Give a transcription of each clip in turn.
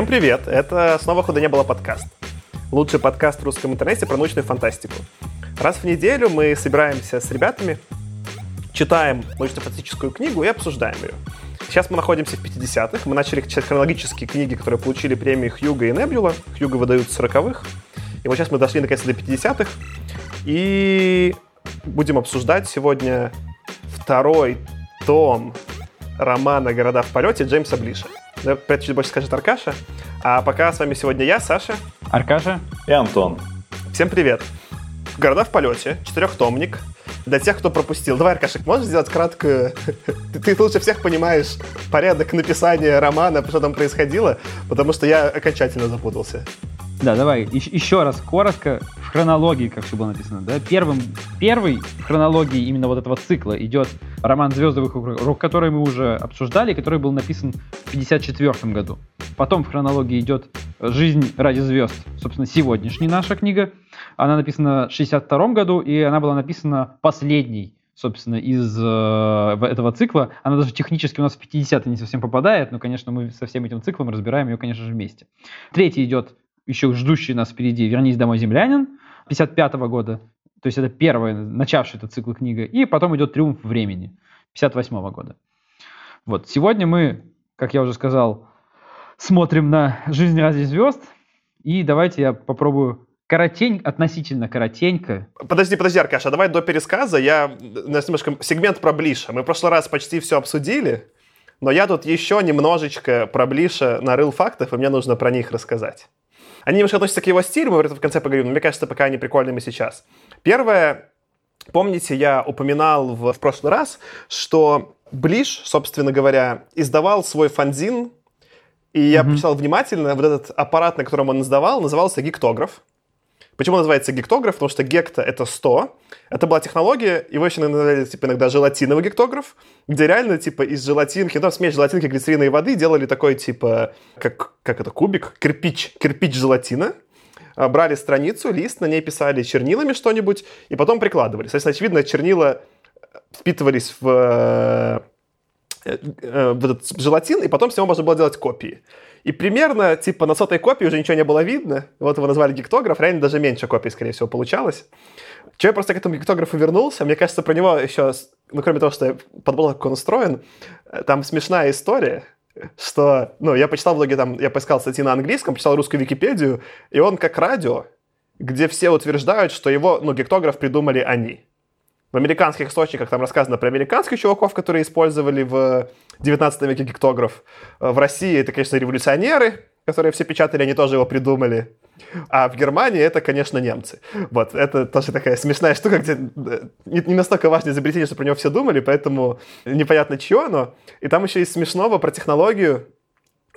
Всем привет! Это снова «Худо не было» подкаст. Лучший подкаст в русском интернете про научную фантастику. Раз в неделю мы собираемся с ребятами, читаем научно-фантастическую книгу и обсуждаем ее. Сейчас мы находимся в 50-х. Мы начали читать хронологические книги, которые получили премии Хьюга и Небюла. Хьюга выдают в 40-х. И вот сейчас мы дошли наконец до 50-х. И будем обсуждать сегодня второй том романа «Города в полете» Джеймса Блиша. Про это чуть больше скажет Аркаша. А пока с вами сегодня я, Саша. Аркаша. И Антон. Всем привет. «Города в полете», четырехтомник. Для тех, кто пропустил. Давай, Аркашек, можешь сделать краткую... ты, ты лучше всех понимаешь порядок написания романа, что там происходило, потому что я окончательно запутался. Да, давай, еще раз коротко в хронологии, как все было написано. Да? Первым, первый в хронологии именно вот этого цикла идет роман «Звезды вокруг», который мы уже обсуждали, который был написан в 1954 году. Потом в хронологии идет «Жизнь ради звезд», собственно, сегодняшняя наша книга. Она написана в 1962 году, и она была написана последней собственно, из э, этого цикла. Она даже технически у нас в 50 не совсем попадает, но, конечно, мы со всем этим циклом разбираем ее, конечно же, вместе. Третий идет еще ждущий нас впереди «Вернись домой, землянин» 55 -го года. То есть это первая, начавшая этот цикл книга. И потом идет «Триумф времени» 58 -го года. Вот. Сегодня мы, как я уже сказал, смотрим на «Жизнь ради звезд». И давайте я попробую коротень, относительно коротенько. Подожди, подожди, Аркаша, давай до пересказа. Я немножко сегмент про Блиша. Мы в прошлый раз почти все обсудили, но я тут еще немножечко про Блиша нарыл фактов, и мне нужно про них рассказать. Они немножко относятся к его стилю, мы в конце поговорим, но мне кажется, пока они прикольными сейчас. Первое, помните, я упоминал в, в прошлый раз, что Блиш, собственно говоря, издавал свой фанзин, и я mm-hmm. почитал внимательно, вот этот аппарат, на котором он издавал, назывался гиктограф. Почему называется гектограф? Потому что гекта — это 100. Это была технология, его еще называли типа, иногда желатиновый гектограф, где реально типа из желатинки, ну, смесь желатинки, глицерина и воды делали такой типа, как, как это, кубик, кирпич, кирпич желатина, а, брали страницу, лист, на ней писали чернилами что-нибудь, и потом прикладывали. Соответственно, очевидно, чернила впитывались в, э, э, в этот желатин, и потом с него можно было делать копии. И примерно, типа, на сотой копии уже ничего не было видно. Вот его назвали гиктограф, реально даже меньше копий, скорее всего, получалось. Че я просто к этому гиктографу вернулся, мне кажется, про него еще, ну, кроме того, что я подумал, как он устроен, э, там смешная история, что, ну, я почитал в блоге, там, я поискал статьи на английском, почитал русскую Википедию, и он как радио, где все утверждают, что его, ну, гиктограф придумали они. В американских источниках там рассказано про американских чуваков, которые использовали в 19 веке гиктограф. В России это, конечно, революционеры, которые все печатали, они тоже его придумали. А в Германии это, конечно, немцы. Вот, это тоже такая смешная штука, где э, не, не настолько важное изобретение, что про него все думали, поэтому непонятно, чье оно. И там еще есть смешного про технологию,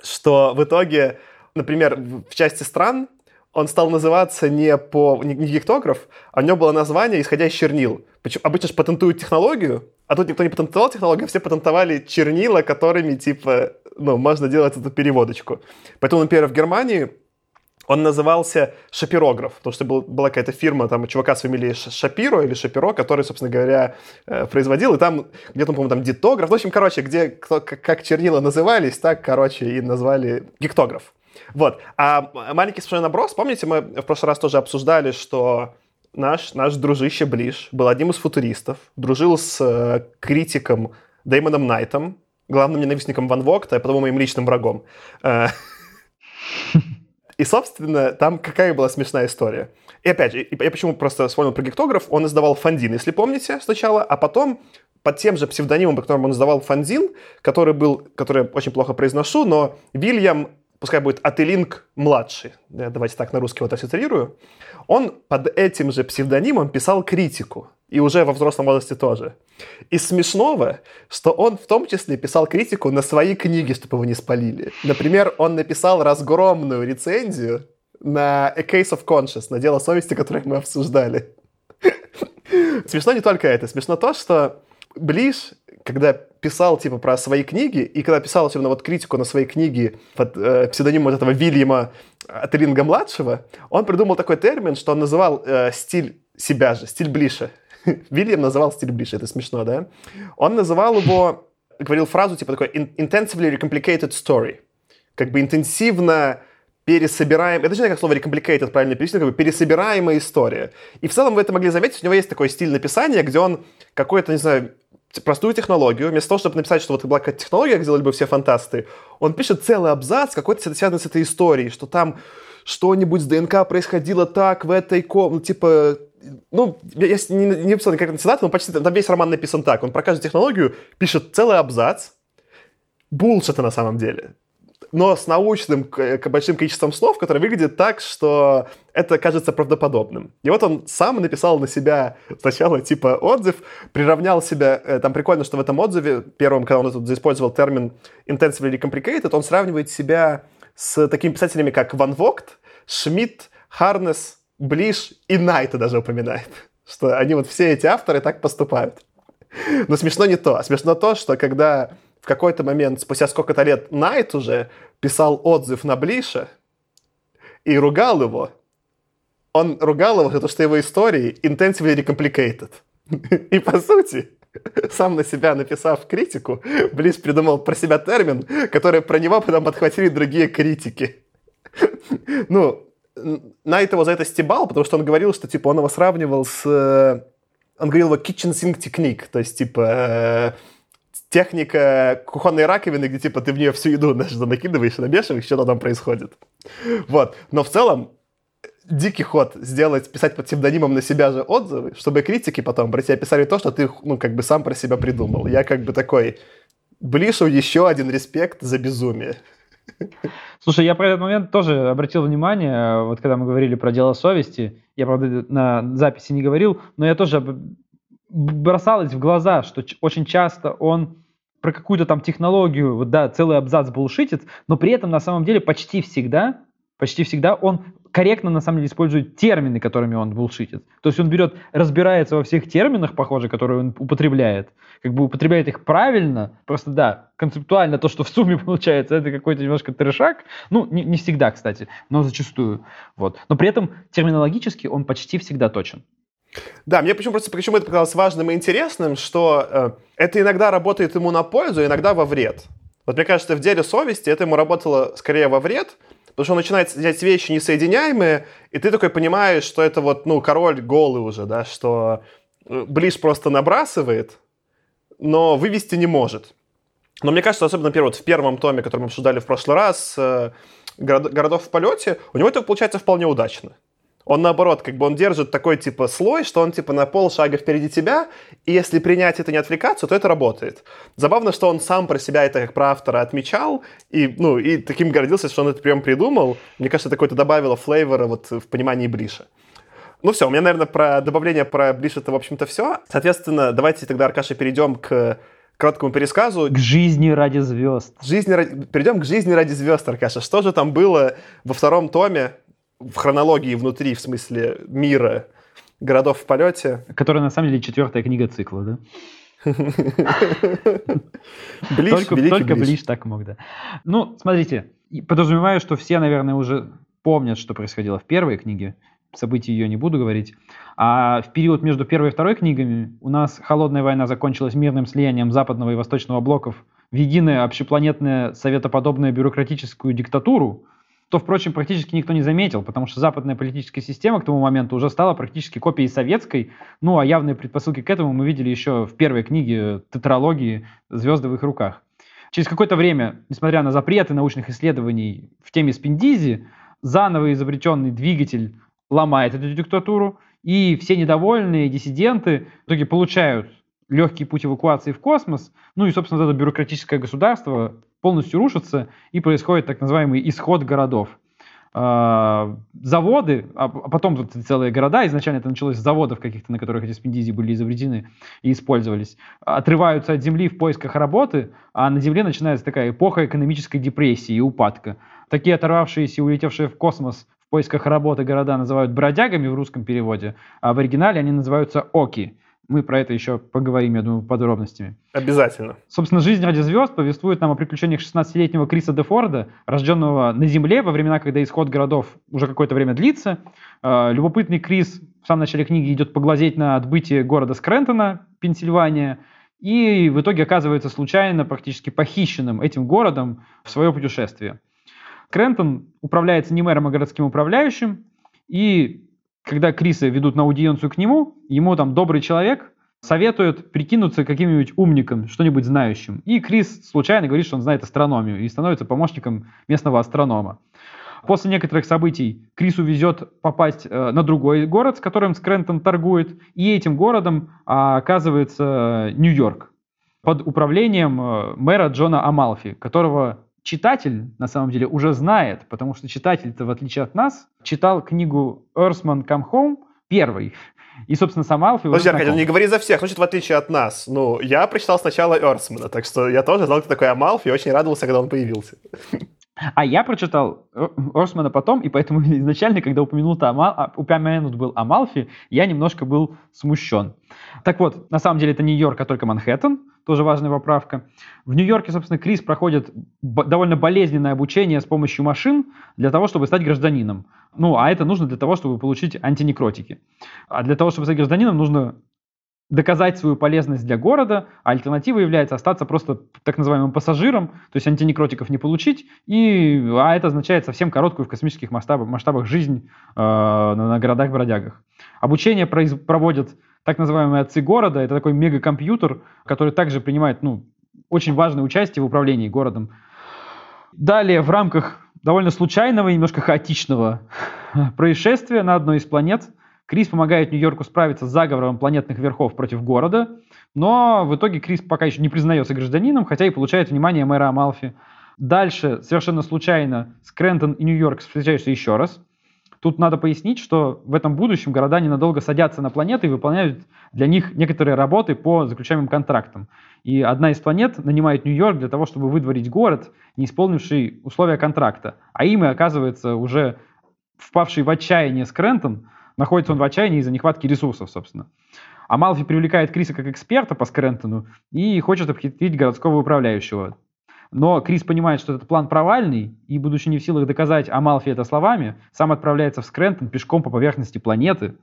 что в итоге, например, в части стран он стал называться не по не, не гектограф, а у него было название, исходя из чернил. Почему, обычно же патентуют технологию, а тут никто не патентовал технологию, а все патентовали чернила, которыми, типа, ну, можно делать эту переводочку. Поэтому, например, в Германии он назывался шапирограф, потому что был, была какая-то фирма, там, чувака с фамилией Шапиро или Шапиро, который, собственно говоря, э, производил, и там где-то, по-моему, там дитограф, в общем, короче, где кто, как чернила назывались, так, короче, и назвали гектограф. Вот. А маленький совершенно наброс, помните, мы в прошлый раз тоже обсуждали, что наш, наш дружище Блиш был одним из футуристов, дружил с э, критиком Дэймоном Найтом, главным ненавистником Ван Вогта, а потом моим личным врагом. Э, и, собственно, там какая была смешная история. И опять же, я почему просто вспомнил про гектограф, он издавал фандин, если помните, сначала, а потом под тем же псевдонимом, по которому он издавал фандин, который был, который очень плохо произношу, но Вильям пускай будет Ателинг младший, давайте так на русский вот ассоциирую, он под этим же псевдонимом писал критику, и уже во взрослом возрасте тоже. И смешного, что он в том числе писал критику на свои книги, чтобы его не спалили. Например, он написал разгромную рецензию на A Case of Conscience, на дело совести, которое мы обсуждали. Смешно не только это. Смешно то, что Блиш, когда писал типа про свои книги, и когда писал особенно вот критику на свои книги под э, псевдонимом вот этого Вильяма Атеринга-младшего, он придумал такой термин, что он называл э, стиль себя же, стиль Блиша. Вильям называл стиль Блиша, это смешно, да? Он называл его, говорил фразу типа такой intensively recomplicated story, как бы интенсивно пересобираем, это же не как слово recomplicated правильно перевести, как бы пересобираемая история. И в целом вы это могли заметить, у него есть такой стиль написания, где он какой-то, не знаю, простую технологию, вместо того, чтобы написать, что вот была какая-то технология, как делали бы все фантасты, он пишет целый абзац, какой-то связанный с этой историей, что там что-нибудь с ДНК происходило так в этой комнате, ну, типа, ну, я, не, не писал никакой цитаты, но почти там весь роман написан так. Он про каждую технологию пишет целый абзац, булшита на самом деле но с научным большим количеством слов, которое выглядит так, что это кажется правдоподобным. И вот он сам написал на себя сначала типа отзыв, приравнял себя, э, там прикольно, что в этом отзыве, первым, когда он тут использовал термин intensively complicated, он сравнивает себя с такими писателями, как Ван Вогт, Шмидт, Харнес, Блиш и Найта даже упоминает, что они вот все эти авторы так поступают. Но смешно не то. Смешно то, что когда в какой-то момент, спустя сколько-то лет, Найт уже писал отзыв на Блиша и ругал его. Он ругал его за то, что его истории intensively complicated. И по сути, сам на себя написав критику, Блиш придумал про себя термин, который про него потом подхватили другие критики. Ну, Найт его за это стебал, потому что он говорил, что типа он его сравнивал с... Э, он говорил его kitchen sink technique, то есть типа э, техника кухонной раковины, где типа ты в нее всю еду знаешь, накидываешь, намешиваешь, что там происходит. Вот. Но в целом дикий ход сделать, писать под псевдонимом на себя же отзывы, чтобы критики потом про тебя писали то, что ты, ну, как бы сам про себя придумал. Я как бы такой, Блишу еще один респект за безумие. Слушай, я про этот момент тоже обратил внимание, вот когда мы говорили про дело совести, я, правда, на записи не говорил, но я тоже бросалось в глаза, что очень часто он про какую-то там технологию, вот да, целый абзац булшитит, но при этом на самом деле почти всегда, почти всегда он корректно на самом деле использует термины, которыми он булшитит. То есть он берет, разбирается во всех терминах, похоже, которые он употребляет, как бы употребляет их правильно, просто да, концептуально то, что в сумме получается, это какой-то немножко трешак, ну, не, не всегда, кстати, но зачастую, вот. Но при этом терминологически он почти всегда точен. Да, мне почему просто почему это показалось важным и интересным, что э, это иногда работает ему на пользу, иногда во вред. Вот мне кажется, в деле совести это ему работало скорее во вред, потому что он начинает делать вещи несоединяемые, и ты такой понимаешь, что это вот, ну, король голый уже, да, что э, Блиш просто набрасывает, но вывести не может. Но мне кажется, особенно, например, вот в первом томе, который мы обсуждали в прошлый раз, э, городов в полете, у него это получается вполне удачно. Он наоборот, как бы он держит такой типа слой, что он типа на полшага впереди тебя, и если принять это не отвлекаться, то это работает. Забавно, что он сам про себя это как про автора отмечал, и, ну, и таким гордился, что он это прям придумал. Мне кажется, это какое-то добавило флейвора вот в понимании Бриша. Ну все, у меня, наверное, про добавление про Бриш это, в общем-то, все. Соответственно, давайте тогда, Аркаша, перейдем к короткому пересказу. К жизни ради звезд. Жизни ради... Перейдем к жизни ради звезд, Аркаша. Что же там было во втором томе? В хронологии внутри, в смысле мира городов в полете. Которая на самом деле четвертая книга цикла, да? Ближ, только только Ближ так мог, да. Ну, смотрите, подразумеваю, что все, наверное, уже помнят, что происходило в первой книге. Событий ее не буду говорить. А в период между первой и второй книгами у нас холодная война закончилась мирным слиянием западного и восточного блоков в единое общепланетное советоподобное бюрократическую диктатуру, что, впрочем, практически никто не заметил, потому что западная политическая система к тому моменту уже стала практически копией советской, ну а явные предпосылки к этому мы видели еще в первой книге тетралогии. «Звезды в их руках». Через какое-то время, несмотря на запреты научных исследований в теме спиндизи, заново изобретенный двигатель ломает эту диктатуру, и все недовольные диссиденты в итоге получают легкий путь эвакуации в космос, ну и, собственно, это бюрократическое государство полностью рушатся, и происходит так называемый исход городов. А, заводы, а потом тут целые города, изначально это началось с заводов каких-то, на которых эти спиндизи были изобретены и использовались, отрываются от земли в поисках работы, а на земле начинается такая эпоха экономической депрессии и упадка. Такие оторвавшиеся и улетевшие в космос в поисках работы города называют бродягами в русском переводе, а в оригинале они называются оки. Мы про это еще поговорим, я думаю, подробностями. Обязательно. Собственно, «Жизнь ради звезд» повествует нам о приключениях 16-летнего Криса Дефорда, рожденного на Земле во времена, когда исход городов уже какое-то время длится. А, любопытный Крис в самом начале книги идет поглазеть на отбытие города Скрентона, Пенсильвания, и в итоге оказывается случайно практически похищенным этим городом в свое путешествие. Крентон управляется не мэром, а городским управляющим, и когда Криса ведут на аудиенцию к нему, ему там добрый человек советует прикинуться каким-нибудь умником, что-нибудь знающим. И Крис случайно говорит, что он знает астрономию и становится помощником местного астронома. После некоторых событий Крису везет попасть э, на другой город, с которым Скрентон торгует, и этим городом а, оказывается Нью-Йорк под управлением э, мэра Джона Амалфи, которого читатель, на самом деле, уже знает, потому что читатель-то, в отличие от нас, читал книгу «Earthman Come Home» первый. И, собственно, сам Алфи Подожди, Аркадий, ну не говори за всех, значит, в отличие от нас. Ну, я прочитал сначала Эрсмана, так что я тоже знал, кто такой Амалфи, и очень радовался, когда он появился. А я прочитал Орсмана потом, и поэтому изначально, когда упомянут, Амал, упомянут был Амалфи, я немножко был смущен. Так вот, на самом деле это не Нью-Йорк, а только Манхэттен, тоже важная поправка. В Нью-Йорке, собственно, Крис проходит довольно болезненное обучение с помощью машин для того, чтобы стать гражданином. Ну, а это нужно для того, чтобы получить антинекротики. А для того, чтобы стать гражданином, нужно доказать свою полезность для города, а альтернатива является остаться просто так называемым пассажиром, то есть антинекротиков не получить, и, а это означает совсем короткую в космических масштабах, масштабах жизнь э, на, на городах-бродягах. Обучение произ, проводят так называемые отцы города, это такой мегакомпьютер, который также принимает ну, очень важное участие в управлении городом. Далее, в рамках довольно случайного и немножко хаотичного происшествия на одной из планет – Крис помогает Нью-Йорку справиться с заговором планетных верхов против города, но в итоге Крис пока еще не признается гражданином, хотя и получает внимание мэра Амалфи. Дальше, совершенно случайно, Скрентон и Нью-Йорк встречаются еще раз. Тут надо пояснить, что в этом будущем города ненадолго садятся на планеты и выполняют для них некоторые работы по заключаемым контрактам. И одна из планет нанимает Нью-Йорк для того, чтобы выдворить город, не исполнивший условия контракта. А им и оказывается уже впавший в отчаяние Скрентон, находится он в отчаянии из-за нехватки ресурсов, собственно. А Малфи привлекает Криса как эксперта по Скрентону и хочет обхитрить городского управляющего. Но Крис понимает, что этот план провальный, и, будучи не в силах доказать Амалфи это словами, сам отправляется в Скрентон пешком по поверхности планеты.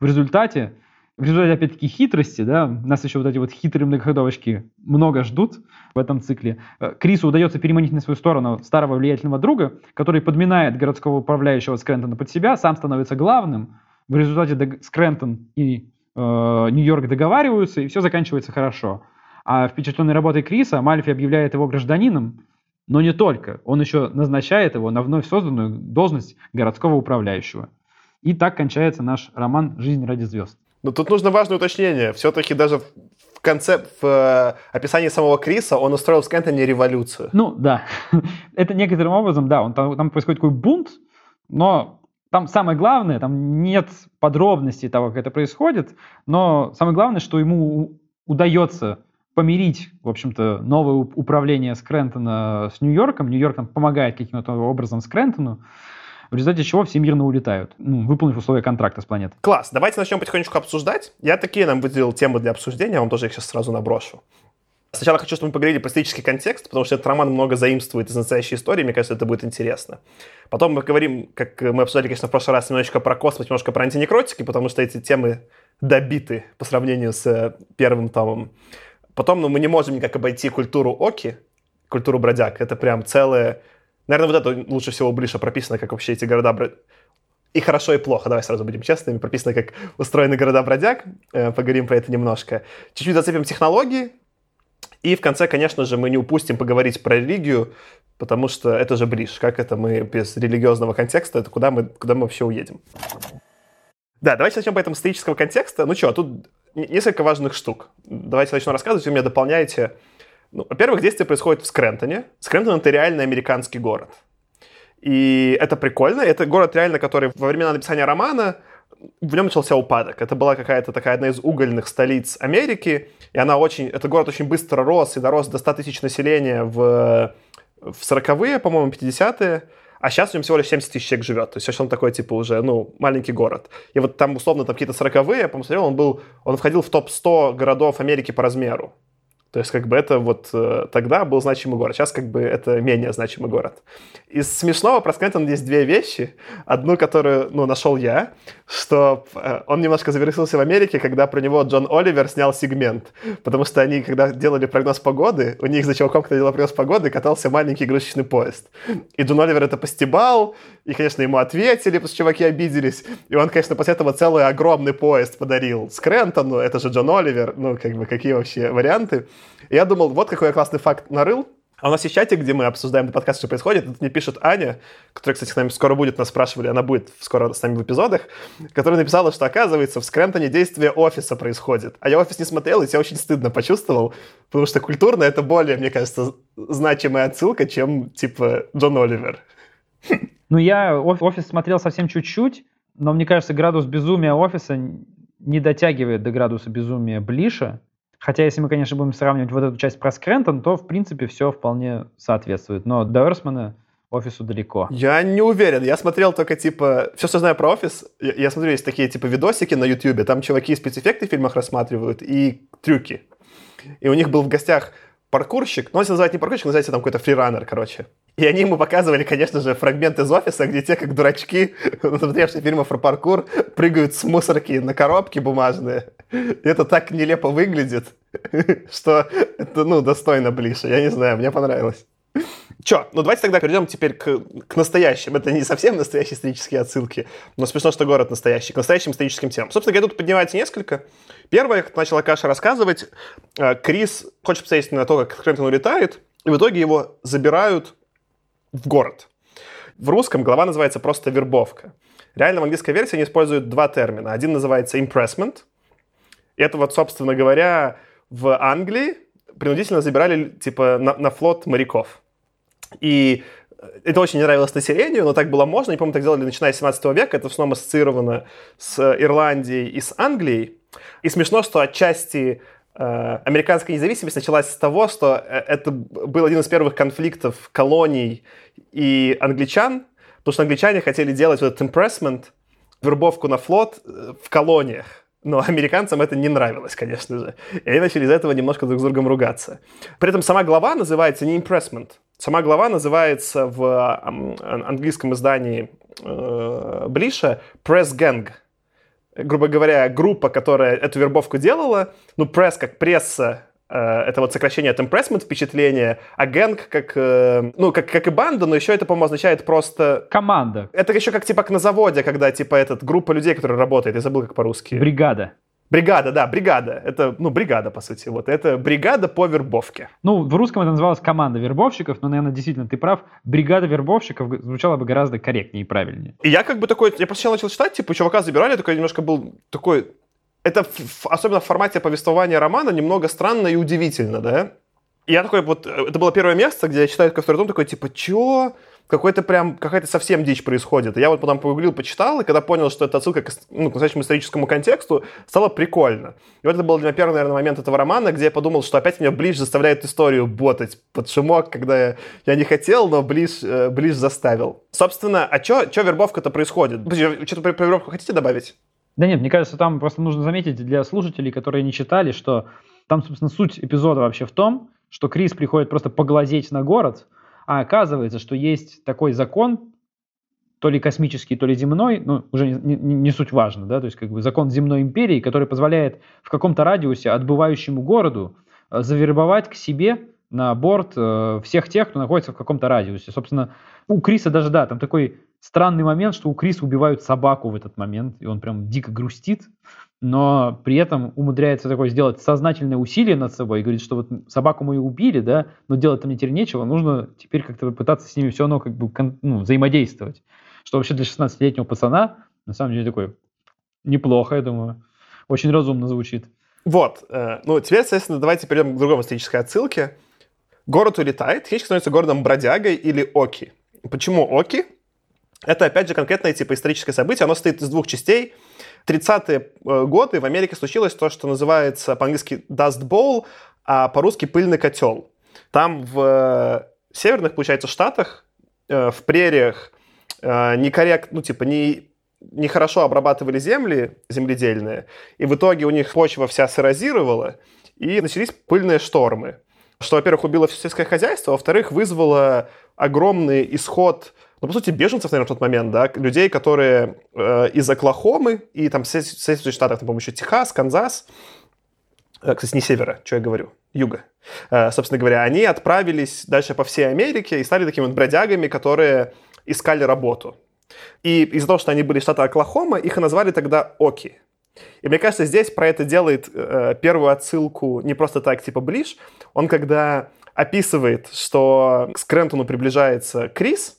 В результате в результате, опять-таки, хитрости, да, нас еще вот эти вот хитрые многоходовочки много ждут в этом цикле. Э, Крису удается переманить на свою сторону старого влиятельного друга, который подминает городского управляющего Скрентона под себя, сам становится главным. В результате Скрентон и э, Нью-Йорк договариваются, и все заканчивается хорошо. А впечатленный работой Криса Мальфи объявляет его гражданином, но не только. Он еще назначает его на вновь созданную должность городского управляющего. И так кончается наш роман «Жизнь ради звезд». Но тут нужно важное уточнение. Все-таки даже в конце, в э, описании самого Криса он устроил в Скэнтоне революцию. Ну, да. Это некоторым образом, да, он, там, там происходит такой бунт, но там самое главное, там нет подробностей того, как это происходит, но самое главное, что ему удается помирить, в общем-то, новое управление Скрентона с Нью-Йорком. Нью-Йорк помогает каким-то образом Скрентону в результате чего все мирно улетают, ну, выполнив условия контракта с планеты. Класс, давайте начнем потихонечку обсуждать. Я такие нам выделил темы для обсуждения, я вам тоже их сейчас сразу наброшу. Сначала хочу, чтобы мы поговорили про исторический контекст, потому что этот роман много заимствует из настоящей истории, мне кажется, это будет интересно. Потом мы говорим, как мы обсуждали, конечно, в прошлый раз, немножечко про космос, немножко про антинекротики, потому что эти темы добиты по сравнению с э, первым томом. Потом ну, мы не можем никак обойти культуру Оки, культуру бродяг. Это прям целое Наверное, вот это лучше всего ближе прописано, как вообще эти города... И хорошо, и плохо, давай сразу будем честными. Прописано, как устроены города-бродяг. Э, поговорим про это немножко. Чуть-чуть зацепим технологии. И в конце, конечно же, мы не упустим поговорить про религию, потому что это же ближе. Как это мы без религиозного контекста, это куда мы, куда мы вообще уедем? Да, давайте начнем по этому исторического контекста. Ну что, тут несколько важных штук. Давайте начну рассказывать, вы меня дополняете. Ну, во-первых, действие происходит в Скрентоне. Скрентон — это реально американский город. И это прикольно. Это город реально, который во времена написания романа в нем начался упадок. Это была какая-то такая одна из угольных столиц Америки, и она очень, этот город очень быстро рос и дорос до 100 тысяч населения в, в 40-е, по-моему, 50-е, а сейчас в нем всего лишь 70 тысяч человек живет. То есть он такой, типа, уже, ну, маленький город. И вот там, условно, там какие-то 40-е, я посмотрел, он был, он входил в топ-100 городов Америки по размеру. То есть, как бы это вот э, тогда был значимый город, сейчас как бы это менее значимый город. Из смешного про Скрентон есть две вещи. Одну, которую, ну, нашел я, что э, он немножко завершился в Америке, когда про него Джон Оливер снял сегмент. Потому что они, когда делали прогноз погоды, у них за чуваком, кто делал прогноз погоды, катался маленький игрушечный поезд. И Джон Оливер это постебал, и, конечно, ему ответили, потому что чуваки обиделись. И он, конечно, после этого целый огромный поезд подарил Скрентону, это же Джон Оливер, ну, как бы, какие вообще варианты. Я думал, вот какой я классный факт нарыл, а у нас есть чатик, где мы обсуждаем этот подкаст, что происходит. Тут мне пишет Аня, которая, кстати, с нами скоро будет, нас спрашивали, она будет скоро с нами в эпизодах, которая написала, что, оказывается, в Скрентоне действие офиса происходит. А я офис не смотрел, и себя очень стыдно почувствовал, потому что культурно это более, мне кажется, значимая отсылка, чем, типа, Джон Оливер. Ну, я офис смотрел совсем чуть-чуть, но мне кажется, градус безумия офиса не дотягивает до градуса безумия Блиша. Хотя, если мы, конечно, будем сравнивать вот эту часть про Скрентон, то, в принципе, все вполне соответствует. Но до Эрсмана офису далеко. Я не уверен. Я смотрел только, типа, все, что знаю про офис. Я, я смотрю, есть такие, типа, видосики на Ютьюбе. Там чуваки спецэффекты в фильмах рассматривают и трюки. И у них был в гостях паркурщик, ну, он себя называет не паркурщик, называется там какой-то фрираннер, короче. И они ему показывали, конечно же, фрагмент из офиса, где те, как дурачки, смотревшие фильмы про паркур, прыгают с мусорки на коробки бумажные. И это так нелепо выглядит, что это, ну, достойно ближе. Я не знаю, мне понравилось. Че, ну давайте тогда перейдем теперь к, к настоящим. Это не совсем настоящие исторические отсылки, но смешно, что город настоящий, к настоящим историческим темам. Собственно, я тут поднимается несколько. Первое, как начала Каша рассказывать, э, Крис хочет посмотреть на то, как Крэмптон улетает, и в итоге его забирают в город. В русском глава называется просто «вербовка». Реально в английской версии они используют два термина. Один называется impressment. Это вот, собственно говоря, в Англии принудительно забирали типа на, на флот моряков. И это очень не нравилось населению, но так было можно. Не помню, так делали начиная с 17 века. Это в основном ассоциировано с Ирландией и с Англией. И смешно, что отчасти э, американская независимость началась с того, что э, это был один из первых конфликтов колоний и англичан, потому что англичане хотели делать вот этот impressment, вербовку на флот э, в колониях. Но американцам это не нравилось, конечно же. И они начали из-за этого немножко друг с другом ругаться. При этом сама глава называется не impressment. Сама глава называется в английском издании э, Блиша Press Gang – грубо говоря, группа, которая эту вербовку делала, ну, пресс как пресса, э, это вот сокращение от impressment, впечатление, а гэнг как, э, ну, как, как и банда, но еще это, по-моему, означает просто... Команда. Это еще как, типа, как на заводе, когда, типа, этот, группа людей, которые работают, я забыл, как по-русски. Бригада. Бригада, да, бригада. Это, ну, бригада, по сути. Вот это бригада по вербовке. Ну, в русском это называлось команда вербовщиков, но, наверное, действительно, ты прав. Бригада вербовщиков звучало бы гораздо корректнее и правильнее. И я как бы такой, я сначала начал читать, типа, чувака забирали, такой немножко был такой... Это, в, особенно в формате повествования романа, немного странно и удивительно, да? И я такой вот, это было первое место, где я читаю второй том, такой, типа, чё? Какой-то прям, какая-то совсем дичь происходит. Я вот потом погуглил, почитал, и когда понял, что это отсылка к, ну, к настоящему историческому контексту, стало прикольно. И вот это был для меня первый, наверное, момент этого романа, где я подумал, что опять меня Ближ заставляет историю ботать под шумок, когда я, я не хотел, но Ближ, э, Ближ заставил. Собственно, а что вербовка-то происходит? Что-то про, про вербовку хотите добавить? Да нет, мне кажется, там просто нужно заметить для слушателей, которые не читали, что там, собственно, суть эпизода вообще в том, что Крис приходит просто поглазеть на город, а оказывается, что есть такой закон, то ли космический, то ли земной, ну, уже не, не, не суть важно, да, то есть как бы закон земной империи, который позволяет в каком-то радиусе отбывающему городу э, завербовать к себе на борт э, всех тех, кто находится в каком-то радиусе. Собственно, у Криса даже, да, там такой странный момент, что у Криса убивают собаку в этот момент, и он прям дико грустит, но при этом умудряется такое сделать сознательное усилие над собой и говорит, что вот собаку мы убили, да, но делать там теперь нечего, нужно теперь как-то пытаться с ними все равно как бы ну, взаимодействовать. Что вообще для 16-летнего пацана на самом деле такое неплохо, я думаю. Очень разумно звучит. Вот. Э, ну, теперь, соответственно, давайте перейдем к другой исторической отсылке. город улетает, хищник становится городом бродягой или Оки. Почему Оки? Это, опять же, конкретное типа историческое событие. Оно состоит из двух частей. 30-е э, годы в Америке случилось то, что называется по-английски Dust Bowl, а по-русски пыльный котел. Там в северных, получается, штатах, э, в прериях э, некоррект, ну, типа, не, нехорошо обрабатывали земли земледельные, и в итоге у них почва вся сырозировала, и начались пыльные штормы. Что, во-первых, убило все сельское хозяйство, а во-вторых, вызвало огромный исход ну, по сути, беженцев, наверное, в тот момент, да, людей, которые э, из Оклахомы и там соседних штатах, там, по-моему, еще Техас, Канзас, э, кстати, не севера, что я говорю, юга, э, собственно говоря, они отправились дальше по всей Америке и стали такими вот бродягами, которые искали работу. И из-за того, что они были из штата Оклахома, их и назвали тогда Оки. И мне кажется, здесь про это делает э, первую отсылку не просто так, типа Блиш. Он когда описывает, что к Скрентону приближается Крис,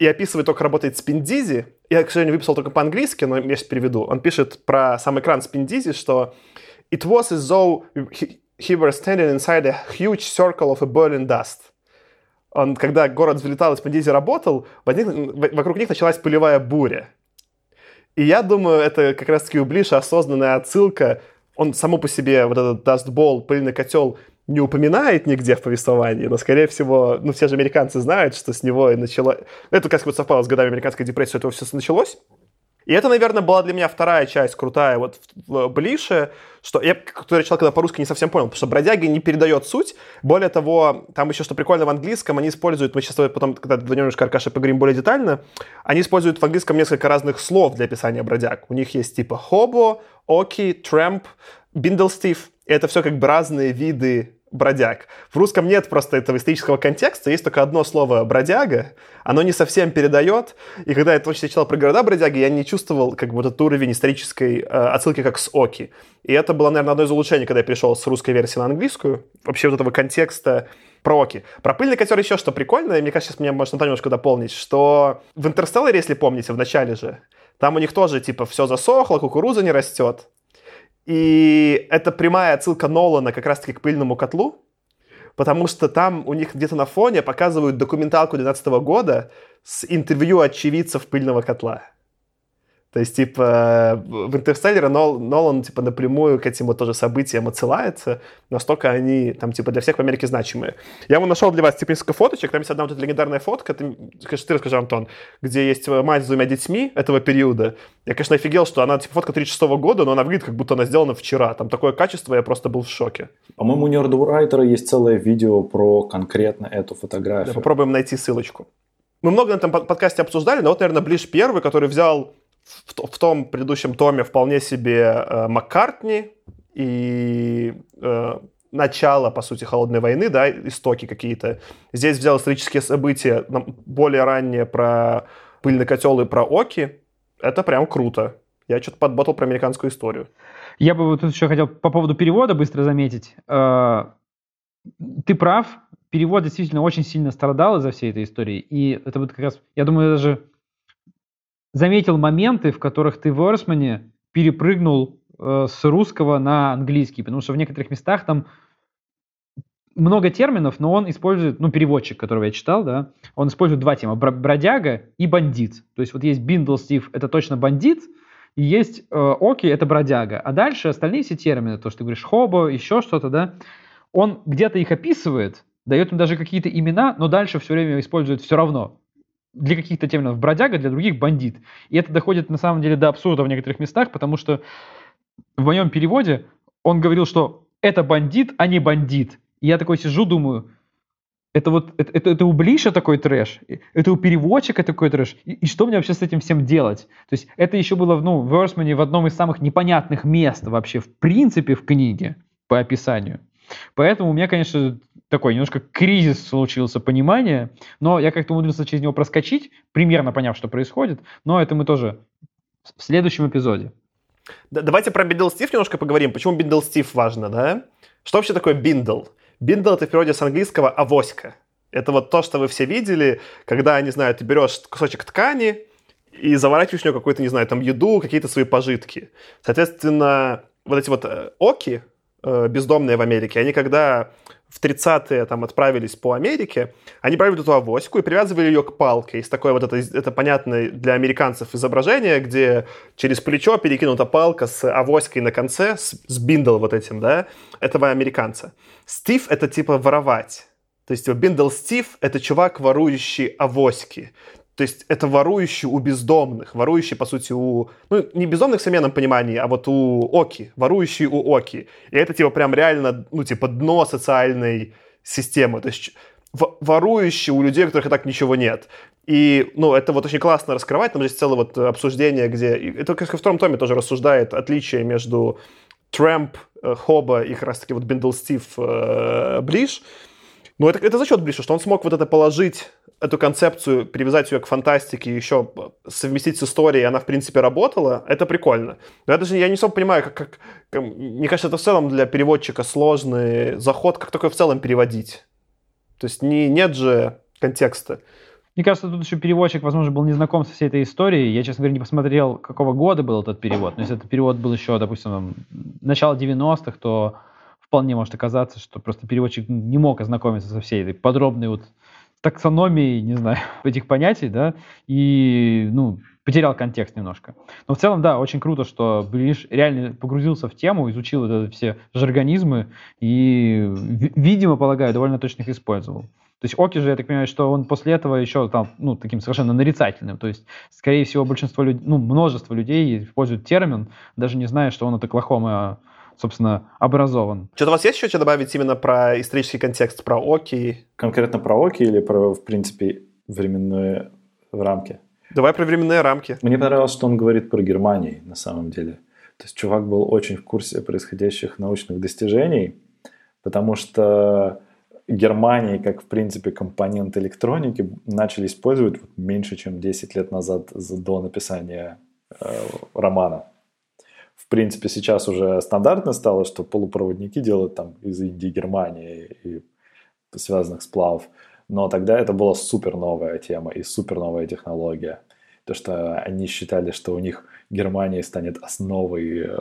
и описывает только работает с Пиндизи. Я, к сожалению, выписал только по-английски, но я сейчас переведу. Он пишет про сам экран с Пиндизи, что «It was as though he were standing inside a huge circle of a burning dust». Он, когда город взлетал, из Пиндизи работал, вокруг них началась пылевая буря. И я думаю, это как раз-таки у Блиша осознанная отсылка. Он само по себе, вот этот Bowl, пыльный котел, не упоминает нигде в повествовании, но, скорее всего, ну, все же американцы знают, что с него и начало... Это как бы совпало с годами американской депрессии, этого все началось. И это, наверное, была для меня вторая часть крутая вот в Блише, что я, который человек когда по-русски не совсем понял, потому что бродяги не передает суть. Более того, там еще что прикольно в английском, они используют, мы сейчас потом, когда немножко Аркаша поговорим более детально, они используют в английском несколько разных слов для описания бродяг. У них есть типа хобо, оки, трэмп, биндлстив. Это все как бы разные виды бродяг. В русском нет просто этого исторического контекста, есть только одно слово «бродяга», оно не совсем передает, и когда я точно читал про города бродяги, я не чувствовал как бы этот уровень исторической э, отсылки как с Оки. И это было, наверное, одно из улучшений, когда я перешел с русской версии на английскую, вообще вот этого контекста про Оки. Про пыльный котер еще что прикольно, и мне кажется, сейчас меня может Антон немножко дополнить, что в «Интерстелларе», если помните, в начале же, там у них тоже, типа, все засохло, кукуруза не растет. И это прямая отсылка Нолана как раз-таки к пыльному котлу, потому что там у них где-то на фоне показывают документалку 2012 года с интервью очевидцев пыльного котла. То есть, типа, в «Интерстеллере» Нол, Нолан, типа, напрямую к этим вот тоже событиям отсылается, настолько они, там, типа, для всех в Америке значимые. Я ему нашел для вас, типа, несколько фоточек, там есть одна вот эта легендарная фотка, ты, ты расскажи, Антон, где есть мать с двумя детьми этого периода. Я, конечно, офигел, что она, типа, фотка 36 -го года, но она выглядит, как будто она сделана вчера. Там такое качество, я просто был в шоке. По-моему, у Нердврайтера есть целое видео про конкретно эту фотографию. Да, попробуем найти ссылочку. Мы много на этом подкасте обсуждали, но вот, наверное, Ближ первый, который взял в, в том предыдущем томе вполне себе э, Маккартни и э, начало, по сути, холодной войны, да, истоки какие-то. Здесь взял исторические события более ранние про пыльный котел и про Оки. Это прям круто. Я что-то подботал про американскую историю. Я бы вот тут еще хотел по поводу перевода быстро заметить. Э, ты прав, перевод действительно очень сильно страдал из-за всей этой истории. И это вот как раз, я думаю, даже заметил моменты, в которых ты в Эрсмане перепрыгнул э, с русского на английский, потому что в некоторых местах там много терминов, но он использует, ну, переводчик, которого я читал, да, он использует два тема, бродяга и бандит. То есть вот есть Биндл Стив, это точно бандит, и есть э, Оки, это бродяга. А дальше остальные все термины, то, что ты говоришь, хобо, еще что-то, да, он где-то их описывает, дает им даже какие-то имена, но дальше все время использует все равно для каких-то терминов бродяга, для других бандит. И это доходит на самом деле до абсурда в некоторых местах, потому что в моем переводе он говорил, что это бандит, а не бандит. И я такой сижу, думаю, это вот это, это, это у Блиша такой трэш, это у переводчика такой трэш. И, и что мне вообще с этим всем делать? То есть это еще было ну, в Версмане в одном из самых непонятных мест вообще в принципе в книге по описанию. Поэтому у меня, конечно, такой немножко кризис случился понимания, но я как-то умудрился через него проскочить, примерно поняв, что происходит, но это мы тоже в следующем эпизоде. Да, давайте про Bindlestiff немножко поговорим. Почему Bindlestiff важно, да? Что вообще такое bindle? Bindle это в переводе с английского авоська. Это вот то, что вы все видели, когда, не знаю, ты берешь кусочек ткани и заворачиваешь в него какую-то, не знаю, там еду, какие-то свои пожитки. Соответственно, вот эти вот э, Okies, э, бездомные в Америке, они когда в 30-е там отправились по Америке, они брали эту авоську и привязывали ее к палке. Есть такое вот это, это понятное для американцев изображение, где через плечо перекинута палка с авоськой на конце, с, с bindle вот этим, да, этого американца. Stiff — это типа воровать. То есть Bindlestiff — это чувак, ворующий авоськи. То есть это ворующий у бездомных, ворующий, по сути, у... Ну, не бездомных в современном понимании, а вот у Оки, ворующий у Оки. И это, типа, прям реально, ну, типа, дно социальной системы. То есть ворующий у людей, у которых и так ничего нет. И, ну, это вот очень классно раскрывать. Там есть целое вот обсуждение, где... Это как во втором томе тоже рассуждает отличие между Трэмп, э, Хоба и как раз-таки вот Биндл Стив э, Блиш. Но это, это за счет Блиша, что он смог вот это положить эту концепцию, привязать ее к фантастике, еще совместить с историей, она, в принципе, работала, это прикольно. Но я даже я не особо понимаю, как, как, как... Мне кажется, это в целом для переводчика сложный заход, как такое в целом переводить. То есть не, нет же контекста. Мне кажется, тут еще переводчик, возможно, был не знаком со всей этой историей. Я, честно говоря, не посмотрел, какого года был этот перевод. Но если этот перевод был еще, допустим, начало 90-х, то вполне может оказаться, что просто переводчик не мог ознакомиться со всей этой подробной вот таксономией, не знаю, этих понятий, да, и, ну, потерял контекст немножко. Но в целом, да, очень круто, что Блиш реально погрузился в тему, изучил вот это все жаргонизмы и, видимо, полагаю, довольно точно их использовал. То есть Оки же, я так понимаю, что он после этого еще там, ну, таким совершенно нарицательным. То есть, скорее всего, большинство людей, ну, множество людей используют термин, даже не зная, что он от Оклахомы собственно, образован. Что-то у вас есть еще что добавить именно про исторический контекст, про Оки? Конкретно про Оки или про, в принципе, временные рамки? Давай про временные рамки. Мне понравилось, что он говорит про Германию на самом деле. То есть чувак был очень в курсе происходящих научных достижений, потому что Германии, как в принципе компонент электроники, начали использовать меньше, чем 10 лет назад до написания э, романа принципе, сейчас уже стандартно стало, что полупроводники делают там из Индии, Германии и связанных сплавов. Но тогда это была супер новая тема и супер новая технология. То, что они считали, что у них Германия станет основой э,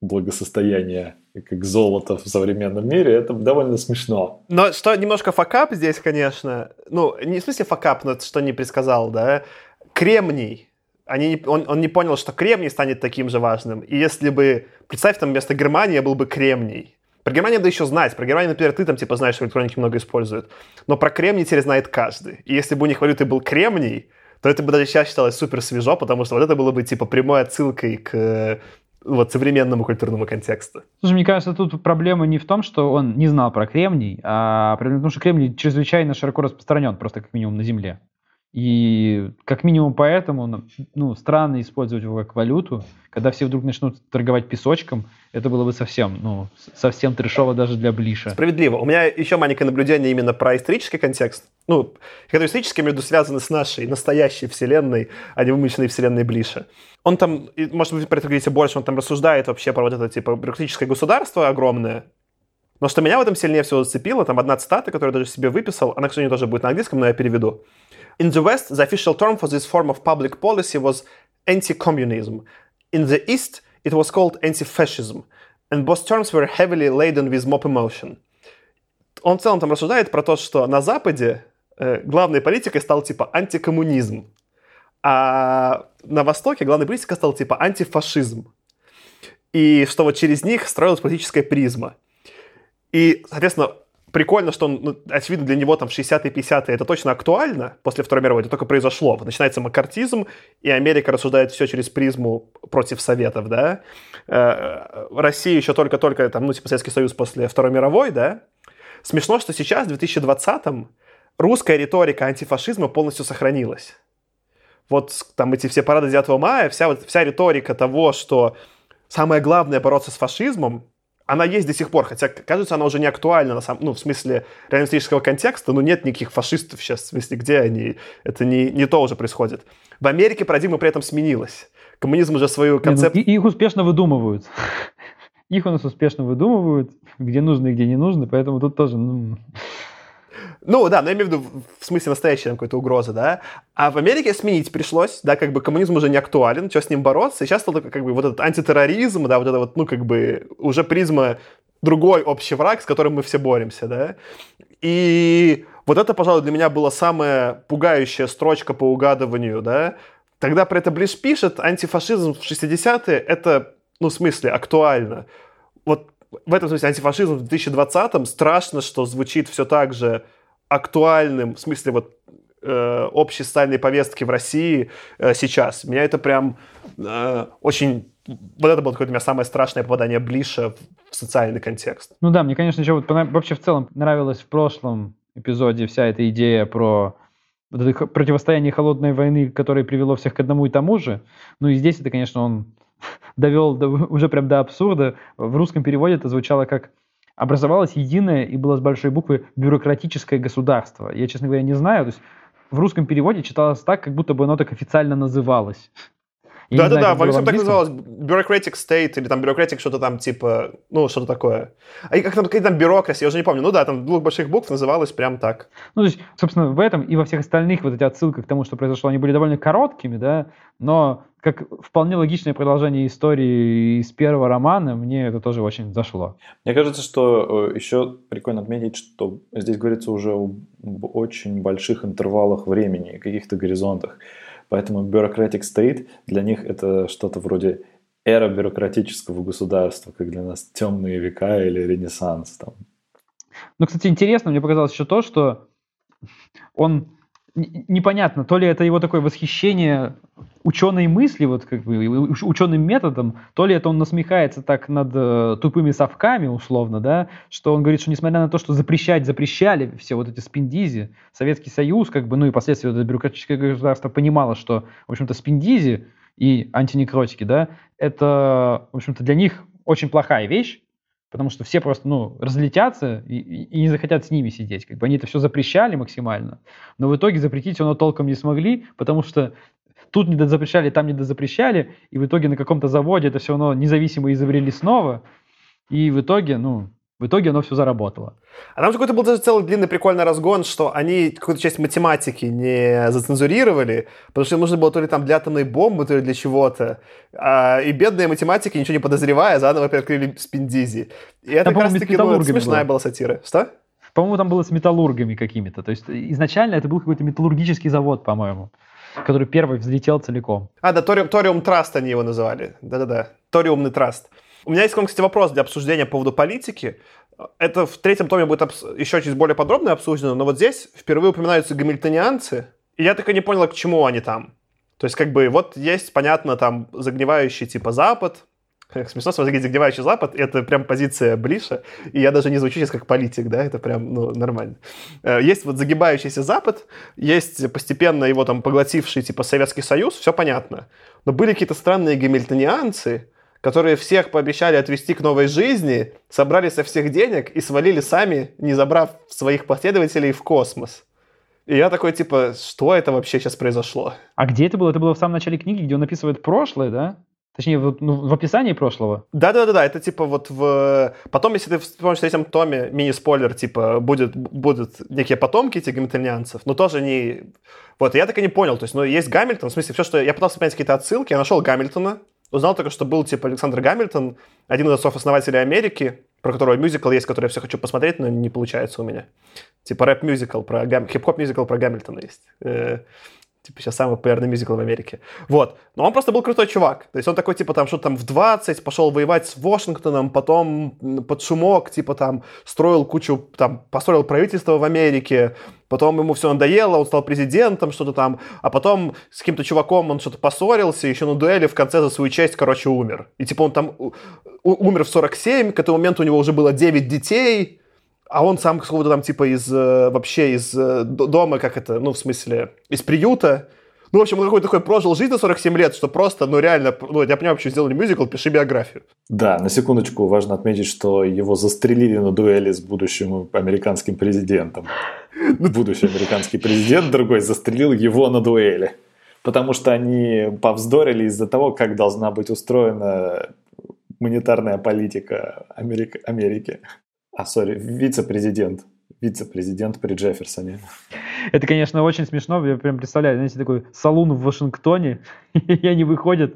благосостояния как золото в современном мире, это довольно смешно. Но что немножко факап здесь, конечно, ну, не в смысле факап, но что не предсказал, да, кремний они, он, он не понял, что кремний станет таким же важным. И если бы, представь, там вместо Германии был бы кремний. Про Германию надо еще знать. Про Германию, например, ты там типа знаешь, что электроники много используют. Но про кремний теперь знает каждый. И если бы у них валютой был кремний, то это бы даже сейчас считалось супер свежо, потому что вот это было бы типа прямой отсылкой к вот современному культурному контексту. Слушай, мне кажется, тут проблема не в том, что он не знал про кремний, а проблема в том, что кремний чрезвычайно широко распространен, просто как минимум на Земле. И как минимум поэтому ну, странно использовать его как валюту. Когда все вдруг начнут торговать песочком, это было бы совсем, ну, совсем трешово даже для Блиша. Справедливо. У меня еще маленькое наблюдение именно про исторический контекст. Ну, который исторически между связаны с нашей настоящей вселенной, а не вымышленной вселенной Блиша. Он там, может быть, про это говорите больше, он там рассуждает вообще про вот это, типа, бюрократическое государство огромное, но что меня в этом сильнее всего зацепило, там одна цитата, которую я даже себе выписал, она, к сожалению, тоже будет на английском, но я переведу. In the West, the official term for this form of public policy was anti-communism. In the East, it was called anti-fascism. And both terms were heavily laden with mob emotion. Он в целом там рассуждает про то, что на Западе э, главной политикой стал типа антикоммунизм, а на Востоке главной политикой стал типа антифашизм. И что вот через них строилась политическая призма. И, соответственно, прикольно, что он, ну, очевидно, для него там в 60-е, 50-е это точно актуально после Второй мировой, это только произошло. Начинается макартизм, и Америка рассуждает все через призму против Советов, да. Э, Россия еще только-только, там, ну, типа Советский Союз после Второй мировой, да. Смешно, что сейчас, в 2020-м, русская риторика антифашизма полностью сохранилась. Вот там эти все парады 9 мая, вся, вот, вся риторика того, что самое главное бороться с фашизмом, она есть до сих пор, хотя, кажется, она уже не актуальна, на самом, ну, в смысле реалистического контекста, но нет никаких фашистов сейчас, в смысле, где они, это не, не то уже происходит. В Америке парадигма при этом сменилась. Коммунизм уже свою концепцию... Ну, их успешно выдумывают. Их у нас успешно выдумывают, где нужно и где не нужно, поэтому тут тоже... Ну... Ну, да, но я имею в виду в смысле настоящей какой-то угрозы, да. А в Америке сменить пришлось, да, как бы коммунизм уже не актуален, что с ним бороться. И сейчас стал как бы вот этот антитерроризм, да, вот это вот, ну, как бы уже призма другой общий враг, с которым мы все боремся, да. И вот это, пожалуй, для меня была самая пугающая строчка по угадыванию, да. Тогда про это Блиш пишет, антифашизм в 60-е, это, ну, в смысле, актуально. Вот в этом смысле антифашизм в 2020-м страшно, что звучит все так же актуальным, в смысле вот э, общей социальной повестки в России э, сейчас. Меня это прям э, очень... Вот это было какое-то у меня самое страшное попадание Блиша в социальный контекст. Ну да, мне, конечно, еще вот вообще в целом нравилась в прошлом эпизоде вся эта идея про вот это противостояние холодной войны, которое привело всех к одному и тому же. Ну и здесь это, конечно, он довел до, уже прям до абсурда. В русском переводе это звучало как образовалось единое и было с большой буквы бюрократическое государство. Я, честно говоря, не знаю. То есть в русском переводе читалось так, как будто бы оно так официально называлось. Да-да-да, в английском так называлось bureaucratic state или там bureaucratic что-то там типа, ну, что-то такое. А как там, какие там бюрокраси, я уже не помню. Ну да, там двух больших букв называлось прям так. Ну, то есть, собственно, в этом и во всех остальных вот эти отсылки к тому, что произошло, они были довольно короткими, да, но как вполне логичное продолжение истории из первого романа, мне это тоже очень зашло. Мне кажется, что э, еще прикольно отметить, что здесь говорится уже об очень больших интервалах времени, каких-то горизонтах. Поэтому bureaucratic state для них это что-то вроде эра бюрократического государства, как для нас темные века или ренессанс. Там. Ну, кстати, интересно, мне показалось еще то, что он непонятно, то ли это его такое восхищение ученой мысли, вот как бы ученым методом, то ли это он насмехается так над э, тупыми совками, условно, да, что он говорит, что несмотря на то, что запрещать запрещали все вот эти спиндизи, Советский Союз, как бы, ну и последствия это бюрократическое государство понимало, что, в общем-то, спиндизи и антинекротики, да, это, в общем-то, для них очень плохая вещь, потому что все просто, ну, разлетятся и, и не захотят с ними сидеть. Как бы они это все запрещали максимально, но в итоге запретить оно толком не смогли, потому что тут не запрещали, там не запрещали, и в итоге на каком-то заводе это все равно независимо изобрели снова, и в итоге, ну, в итоге оно все заработало. А там же какой-то был даже целый длинный прикольный разгон, что они какую-то часть математики не зацензурировали, потому что им нужно было то ли там для атомной бомбы, то ли для чего-то. А, и бедные математики, ничего не подозревая, заново открыли спиндизи. И это там, как раз-таки ну, смешная была. была сатира. Что? По-моему, там было с металлургами какими-то. То есть изначально это был какой-то металлургический завод, по-моему, который первый взлетел целиком. А, да, Ториум, Ториум Траст они его называли. Да-да-да. Ториумный Траст. У меня есть кстати, вопрос для обсуждения по поводу политики. Это в третьем томе будет обс- еще чуть более подробно обсуждено, но вот здесь впервые упоминаются гамильтонианцы, и я так и не понял, к чему они там. То есть, как бы, вот есть, понятно, там загнивающий типа Запад, Смешно смотреть загнивающий Запад, это прям позиция Блиша, и я даже не звучу сейчас как политик, да, это прям, ну, нормально. Э, есть вот загибающийся Запад, есть постепенно его там поглотивший, типа, Советский Союз, все понятно. Но были какие-то странные гамильтонианцы, которые всех пообещали отвести к новой жизни, собрали со всех денег и свалили сами, не забрав своих последователей в космос. И я такой, типа, что это вообще сейчас произошло? А где это было? Это было в самом начале книги, где он описывает прошлое, да? Точнее, в, ну, в описании прошлого. Да-да-да, это типа вот в... Потом, если ты вспомнишь в третьем томе, мини-спойлер, типа, будет, будут некие потомки этих гамильтонианцев, но тоже не... Вот, я так и не понял, то есть, ну, есть Гамильтон, в смысле, все, что... Я пытался понять какие-то отсылки, я нашел Гамильтона, Узнал только, что был типа Александр Гамильтон, один из отцов-основателей Америки, про которого мюзикл есть, который я все хочу посмотреть, но не получается у меня. Типа рэп-мюзикл про Гам... хип-хоп-мюзикл про Гамильтона есть. Типа сейчас самый популярный мюзикл в Америке. Вот. Но он просто был крутой чувак. То есть он такой, типа, там, что-то там в 20, пошел воевать с Вашингтоном, потом под шумок, типа, там, строил кучу, там, построил правительство в Америке, потом ему все надоело, он стал президентом, что-то там, а потом с каким-то чуваком он что-то поссорился, еще на дуэли в конце за свою честь, короче, умер. И, типа, он там умер в 47, к этому моменту у него уже было 9 детей, а он сам какого-то там типа из э, вообще из э, дома, как это, ну, в смысле, из приюта. Ну, в общем, он какой-то такой прожил жизнь на 47 лет, что просто, ну, реально, ну, я понимаю, почему сделали мюзикл, пиши биографию. Да, на секундочку важно отметить, что его застрелили на дуэли с будущим американским президентом. Будущий американский президент другой застрелил его на дуэли. Потому что они повздорили из-за того, как должна быть устроена монетарная политика Америки. А, сори, вице-президент. Вице-президент при Джефферсоне. Это, конечно, очень смешно. Я прям представляю, знаете, такой салун в Вашингтоне, и они выходят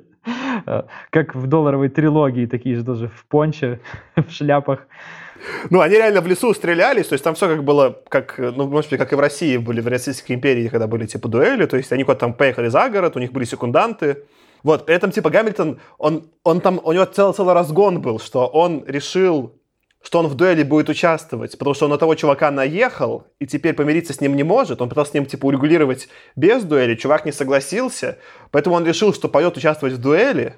Как в долларовой трилогии, такие же тоже в понче, в шляпах. Ну, они реально в лесу стрелялись, то есть там все как было, как, ну, может быть, как и в России были, в Российской империи, когда были, типа, дуэли, то есть они куда-то там поехали за город, у них были секунданты, вот, при этом, типа, Гамильтон, он, он там, у него целый, целый разгон был, что он решил, что он в дуэли будет участвовать, потому что он на того чувака наехал, и теперь помириться с ним не может, он пытался с ним, типа, урегулировать без дуэли, чувак не согласился, поэтому он решил, что пойдет участвовать в дуэли,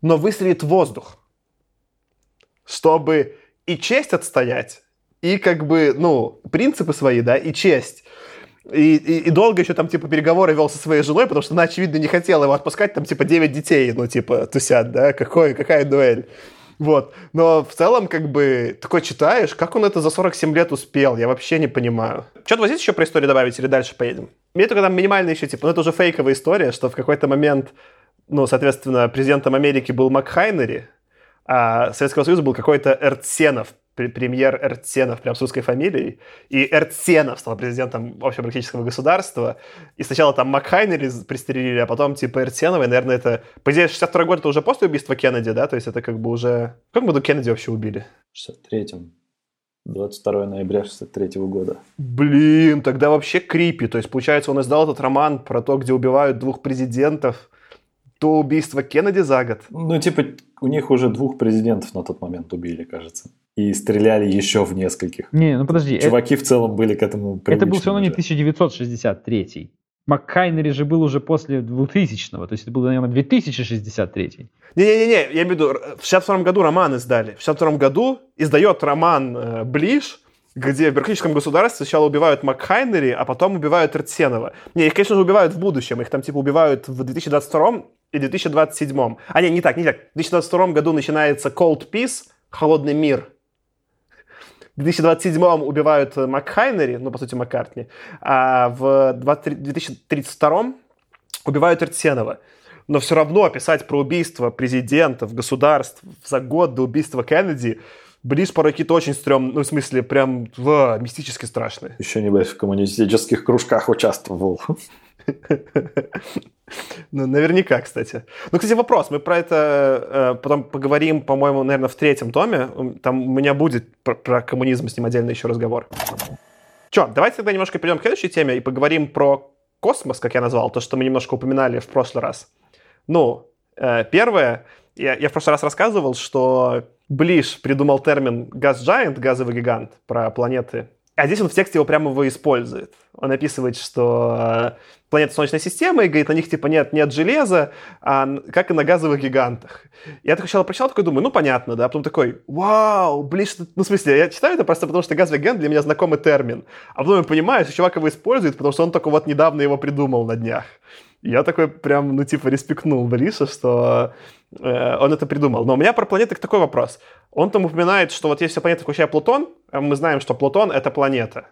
но выстрелит в воздух, чтобы и честь отстоять, и как бы, ну, принципы свои, да, и честь. И, и, и долго еще там, типа, переговоры вел со своей женой, потому что она, очевидно, не хотела его отпускать, там, типа, 9 детей, ну, типа, тусят, да, Какой, какая дуэль. Вот. Но в целом, как бы, такой читаешь, как он это за 47 лет успел, я вообще не понимаю. Что-то вот здесь еще про историю добавить или дальше поедем? Мне только там минимально еще, типа, ну, это уже фейковая история, что в какой-то момент, ну, соответственно, президентом Америки был МакХайнери, а Советского Союза был какой-то Эрценов, премьер Эрценов, прям с русской фамилией, и Эрценов стал президентом общепрактического государства, и сначала там Макхайнери пристрелили, а потом типа Эрценова, и, наверное, это... По идее, 62 год это уже после убийства Кеннеди, да? То есть это как бы уже... В каком году Кеннеди вообще убили? В 63-м. 22 ноября 63 -го года. Блин, тогда вообще крипи. То есть, получается, он издал этот роман про то, где убивают двух президентов до убийства Кеннеди за год. Ну, типа, у них уже двух президентов на тот момент убили, кажется и стреляли еще в нескольких. Не, ну подожди. Чуваки это... в целом были к этому Это был все равно не 1963. МакКайнери же был уже после 2000-го, то есть это был, наверное, 2063. Не-не-не, я имею в виду, в 62 году роман издали. В 62 году издает роман э, Блиш, где в бюрократическом государстве сначала убивают МакХайнери, а потом убивают Эрценова. Не, их, конечно же, убивают в будущем. Их там, типа, убивают в 2022 и 2027. А, не, не так, не так. В 2022 году начинается Cold Peace, Холодный мир, в 2027-м убивают Макхайнери, ну, по сути, Маккартни, а в 2032-м убивают Эртсенова. Но все равно писать про убийство президентов, государств за год до убийства Кеннеди Близ порой какие-то очень стрёмные, ну, в смысле, прям в, мистически страшные. Еще, небось, в коммунистических кружках участвовал. Ну, наверняка, кстати. Ну, кстати, вопрос. Мы про это э, потом поговорим, по-моему, наверное, в третьем томе. Там у меня будет про, про коммунизм с ним отдельно еще разговор. Че, давайте тогда немножко перейдем к следующей теме и поговорим про космос, как я назвал, то, что мы немножко упоминали в прошлый раз. Ну, э, первое, я, я в прошлый раз рассказывал, что Блиш придумал термин газ-giant, газовый гигант, про планеты а здесь он в тексте его прямо его использует. Он описывает, что э, планета Солнечной системы, и говорит, на них типа нет, нет железа, а, как и на газовых гигантах. Я так сначала прочитал, такой думаю, ну понятно, да, а потом такой, вау, блин, что... ну в смысле, я читаю это просто потому, что газовый гигант для меня знакомый термин. А потом я понимаю, что чувак его использует, потому что он только вот недавно его придумал на днях. Я такой прям, ну, типа, респектнул Бриша, что э, он это придумал. Но у меня про планеты такой вопрос. Он там упоминает, что вот есть вся планета, включая Плутон, а мы знаем, что Плутон — это планета.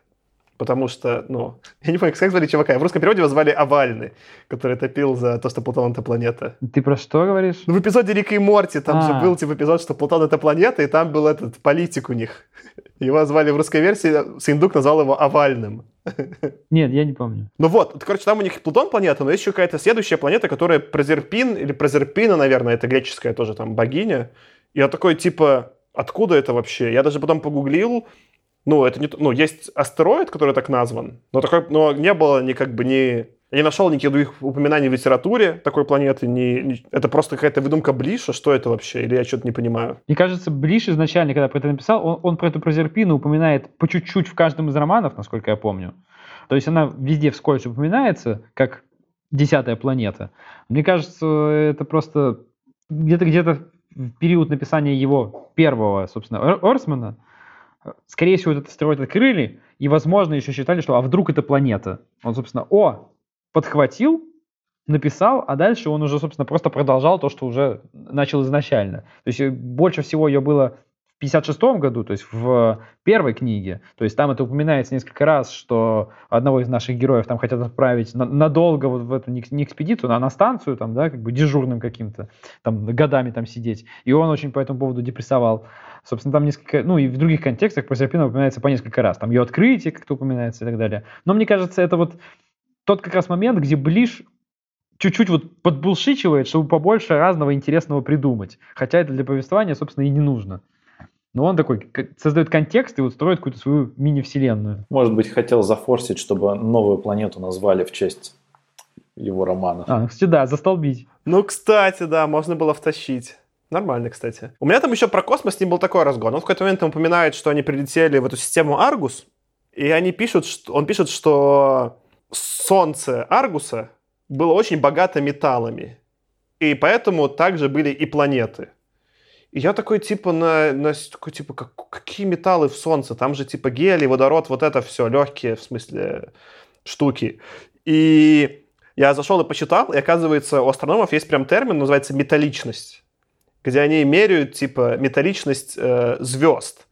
Потому что, ну, я не помню, как звали чувака. В русском переводе его звали Овальный, который топил за то, что Плутон — это планета. Ты про что говоришь? Ну, в эпизоде Рика и Морти там а. же был, типа, эпизод, что Плутон — это планета, и там был этот политик у них. Его звали в русской версии, Синдук назвал его Овальным. Нет, я не помню. Ну вот, короче, там у них Плутон планета, но есть еще какая-то следующая планета, которая Прозерпин, или Прозерпина, наверное, это греческая тоже там богиня. Я такой, типа, откуда это вообще? Я даже потом погуглил, ну, это не... Ну, есть астероид, который так назван, но, такой, но не было ни как бы ни... Я не нашел никаких других упоминаний в литературе такой планеты. Не, не, это просто какая-то выдумка Блиша? Что это вообще? Или я что-то не понимаю? Мне кажется, Блиш изначально, когда про это написал, он, он про эту Прозерпину упоминает по чуть-чуть в каждом из романов, насколько я помню. То есть она везде вскользь упоминается, как десятая планета. Мне кажется, это просто где-то где-то в период написания его первого, собственно, Орсмана, скорее всего, этот астероид открыли, и, возможно, еще считали, что а вдруг это планета. Он, собственно, о, подхватил, написал, а дальше он уже, собственно, просто продолжал то, что уже начал изначально. То есть э, больше всего ее было в 56 году, то есть в первой книге. То есть там это упоминается несколько раз, что одного из наших героев там хотят отправить на, надолго вот в эту не, экспедицию, а на станцию, там, да, как бы дежурным каким-то, там, годами там сидеть. И он очень по этому поводу депрессовал. Собственно, там несколько, ну и в других контекстах Прозерпина упоминается по несколько раз. Там ее открытие как-то упоминается и так далее. Но мне кажется, это вот тот как раз момент, где Блиш чуть-чуть вот подбулшичивает, чтобы побольше разного интересного придумать. Хотя это для повествования, собственно, и не нужно. Но он такой создает контекст и вот строит какую-то свою мини-вселенную. Может быть, хотел зафорсить, чтобы новую планету назвали в честь его романа. А, кстати, да, застолбить. Ну, кстати, да, можно было втащить. Нормально, кстати. У меня там еще про космос не был такой разгон. Он в какой-то момент там упоминает, что они прилетели в эту систему Аргус, и они пишут, что, он пишет, что Солнце Аргуса было очень богато металлами, и поэтому также были и планеты. Я такой, типа, на, на такой, типа, как, какие металлы в Солнце? Там же, типа, гелий, водород, вот это все, легкие, в смысле, штуки. И я зашел и почитал, и оказывается, у астрономов есть прям термин, называется металличность где они меряют, типа, металличность э, звезд.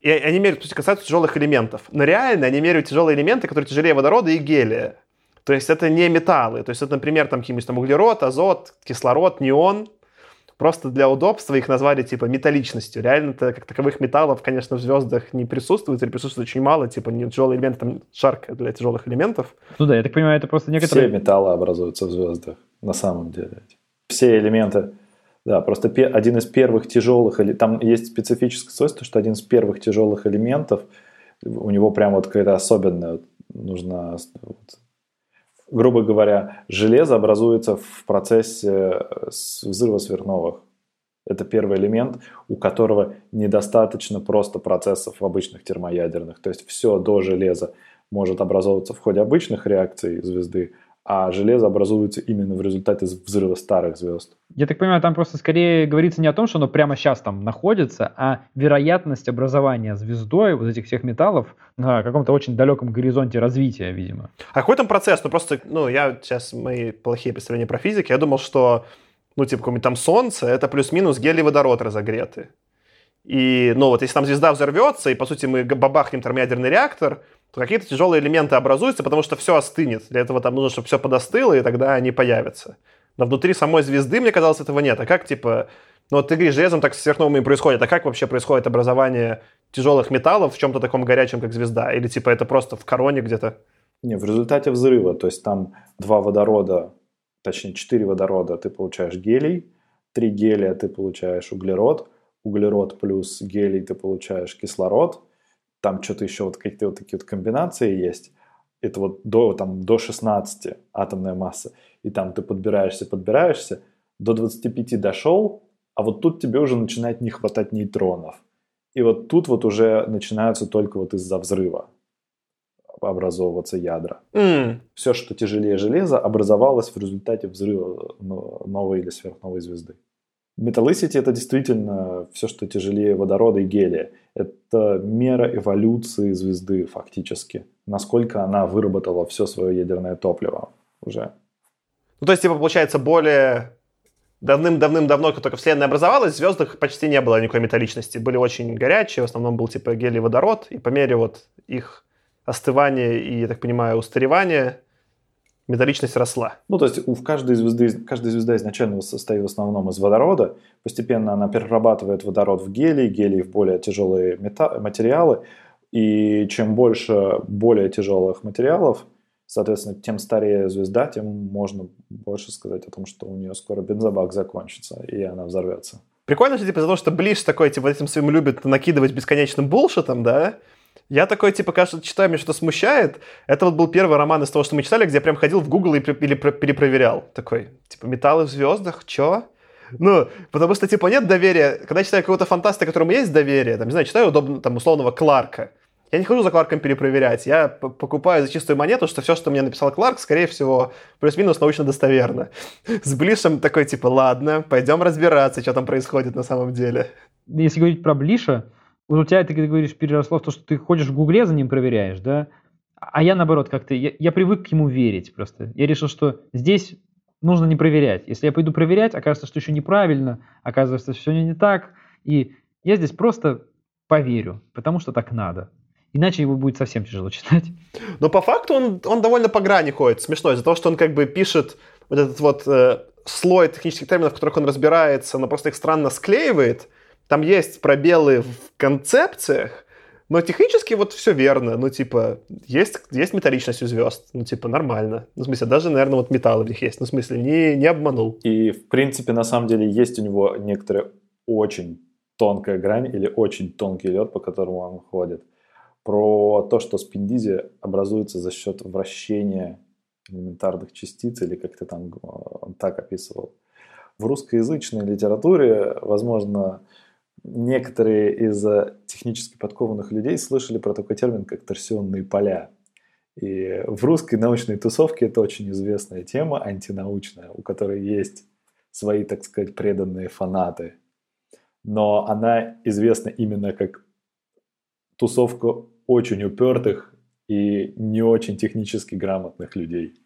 И они меряют, то есть касаются тяжелых элементов. Но реально они меряют тяжелые элементы, которые тяжелее водорода и гелия. То есть это не металлы. То есть это, например, там какие-нибудь там углерод, азот, кислород, неон. Просто для удобства их назвали типа металличностью. Реально-то как таковых металлов, конечно, в звездах не присутствует или присутствует очень мало. Типа не тяжелые элементы, там шарка для тяжелых элементов. Ну да, я так понимаю, это просто некоторые... Все металлы образуются в звездах, на самом деле. Все элементы да, просто один из первых тяжелых, там есть специфическое свойство, что один из первых тяжелых элементов, у него прям вот какая-то особенная, нужно, вот, грубо говоря, железо образуется в процессе взрыва сверхновых. Это первый элемент, у которого недостаточно просто процессов в обычных термоядерных. То есть все до железа может образовываться в ходе обычных реакций звезды, а железо образуется именно в результате взрыва старых звезд. Я так понимаю, там просто скорее говорится не о том, что оно прямо сейчас там находится, а вероятность образования звездой вот этих всех металлов на каком-то очень далеком горизонте развития, видимо. А какой там процесс? Ну просто, ну я сейчас мои плохие представления про физику, я думал, что ну типа какое-нибудь там солнце, это плюс-минус гелий водород разогреты. И, ну вот, если там звезда взорвется, и, по сути, мы бабахнем термоядерный реактор, то какие-то тяжелые элементы образуются, потому что все остынет. Для этого там нужно, чтобы все подостыло, и тогда они появятся. Но внутри самой звезды, мне казалось, этого нет. А как, типа, ну вот ты говоришь, железом так сверхновыми происходит. А как вообще происходит образование тяжелых металлов в чем-то таком горячем, как звезда? Или, типа, это просто в короне где-то? Не, в результате взрыва. То есть там два водорода, точнее, четыре водорода ты получаешь гелий, три гелия ты получаешь углерод, углерод плюс гелий ты получаешь кислород – там что-то еще вот какие-то вот такие вот комбинации есть, это вот до, там, до 16 атомная масса, и там ты подбираешься, подбираешься, до 25 дошел, а вот тут тебе уже начинает не хватать нейтронов. И вот тут вот уже начинаются только вот из-за взрыва образовываться ядра. Mm. Все, что тяжелее железа, образовалось в результате взрыва новой или сверхновой звезды. Металлисити это действительно все, что тяжелее водорода и гелия. Это мера эволюции звезды фактически. Насколько она выработала все свое ядерное топливо уже. Ну, то есть, типа, получается, более давным-давным-давно, как только Вселенная образовалась, в звездах почти не было никакой металличности. Были очень горячие, в основном был типа гелий водород, и по мере вот их остывания и, я так понимаю, устаревания металличность росла. Ну, то есть у каждой звезды, каждая звезда изначально состоит в основном из водорода. Постепенно она перерабатывает водород в гелий, гелий в более тяжелые мета- материалы. И чем больше более тяжелых материалов, соответственно, тем старее звезда, тем можно больше сказать о том, что у нее скоро бензобак закончится, и она взорвется. Прикольно, что типа за то, что Блиш такой, типа, этим своим любит накидывать бесконечным булшитом, да? Я такой, типа, кажется, читаю, меня что-то смущает. Это вот был первый роман из того, что мы читали, где я прям ходил в Google и перепроверял. Такой, типа, металлы в звездах, чё? Ну, потому что, типа, нет доверия. Когда я читаю какого-то фантаста, которому есть доверие, там, не знаю, читаю удобно, там, условного Кларка, я не хожу за Кларком перепроверять. Я покупаю за чистую монету, что все, что мне написал Кларк, скорее всего, плюс-минус научно достоверно. С Блишем такой, типа, ладно, пойдем разбираться, что там происходит на самом деле. Если говорить про Блиша, вот у тебя, ты говоришь, переросло в то, что ты ходишь в Гугле за ним проверяешь, да? А я наоборот как-то, я, я привык к ему верить просто. Я решил, что здесь нужно не проверять. Если я пойду проверять, окажется, что еще неправильно, оказывается, что все не так. И я здесь просто поверю, потому что так надо. Иначе его будет совсем тяжело читать. Но по факту он, он довольно по грани ходит. Смешно из-за того, что он как бы пишет вот этот вот э, слой технических терминов, в которых он разбирается, но просто их странно склеивает – там есть пробелы в концепциях, Но технически вот все верно. Ну, типа, есть, есть металличность у звезд. Ну, типа, нормально. Ну, в смысле, даже, наверное, вот металл в них есть. Ну, в смысле, не, не обманул. И, в принципе, на самом деле, есть у него некоторые очень тонкая грань или очень тонкий лед, по которому он ходит. Про то, что спиндизи образуется за счет вращения элементарных частиц, или как ты там э, он так описывал. В русскоязычной литературе, возможно, некоторые из технически подкованных людей слышали про такой термин, как торсионные поля. И в русской научной тусовке это очень известная тема, антинаучная, у которой есть свои, так сказать, преданные фанаты. Но она известна именно как тусовка очень упертых и не очень технически грамотных людей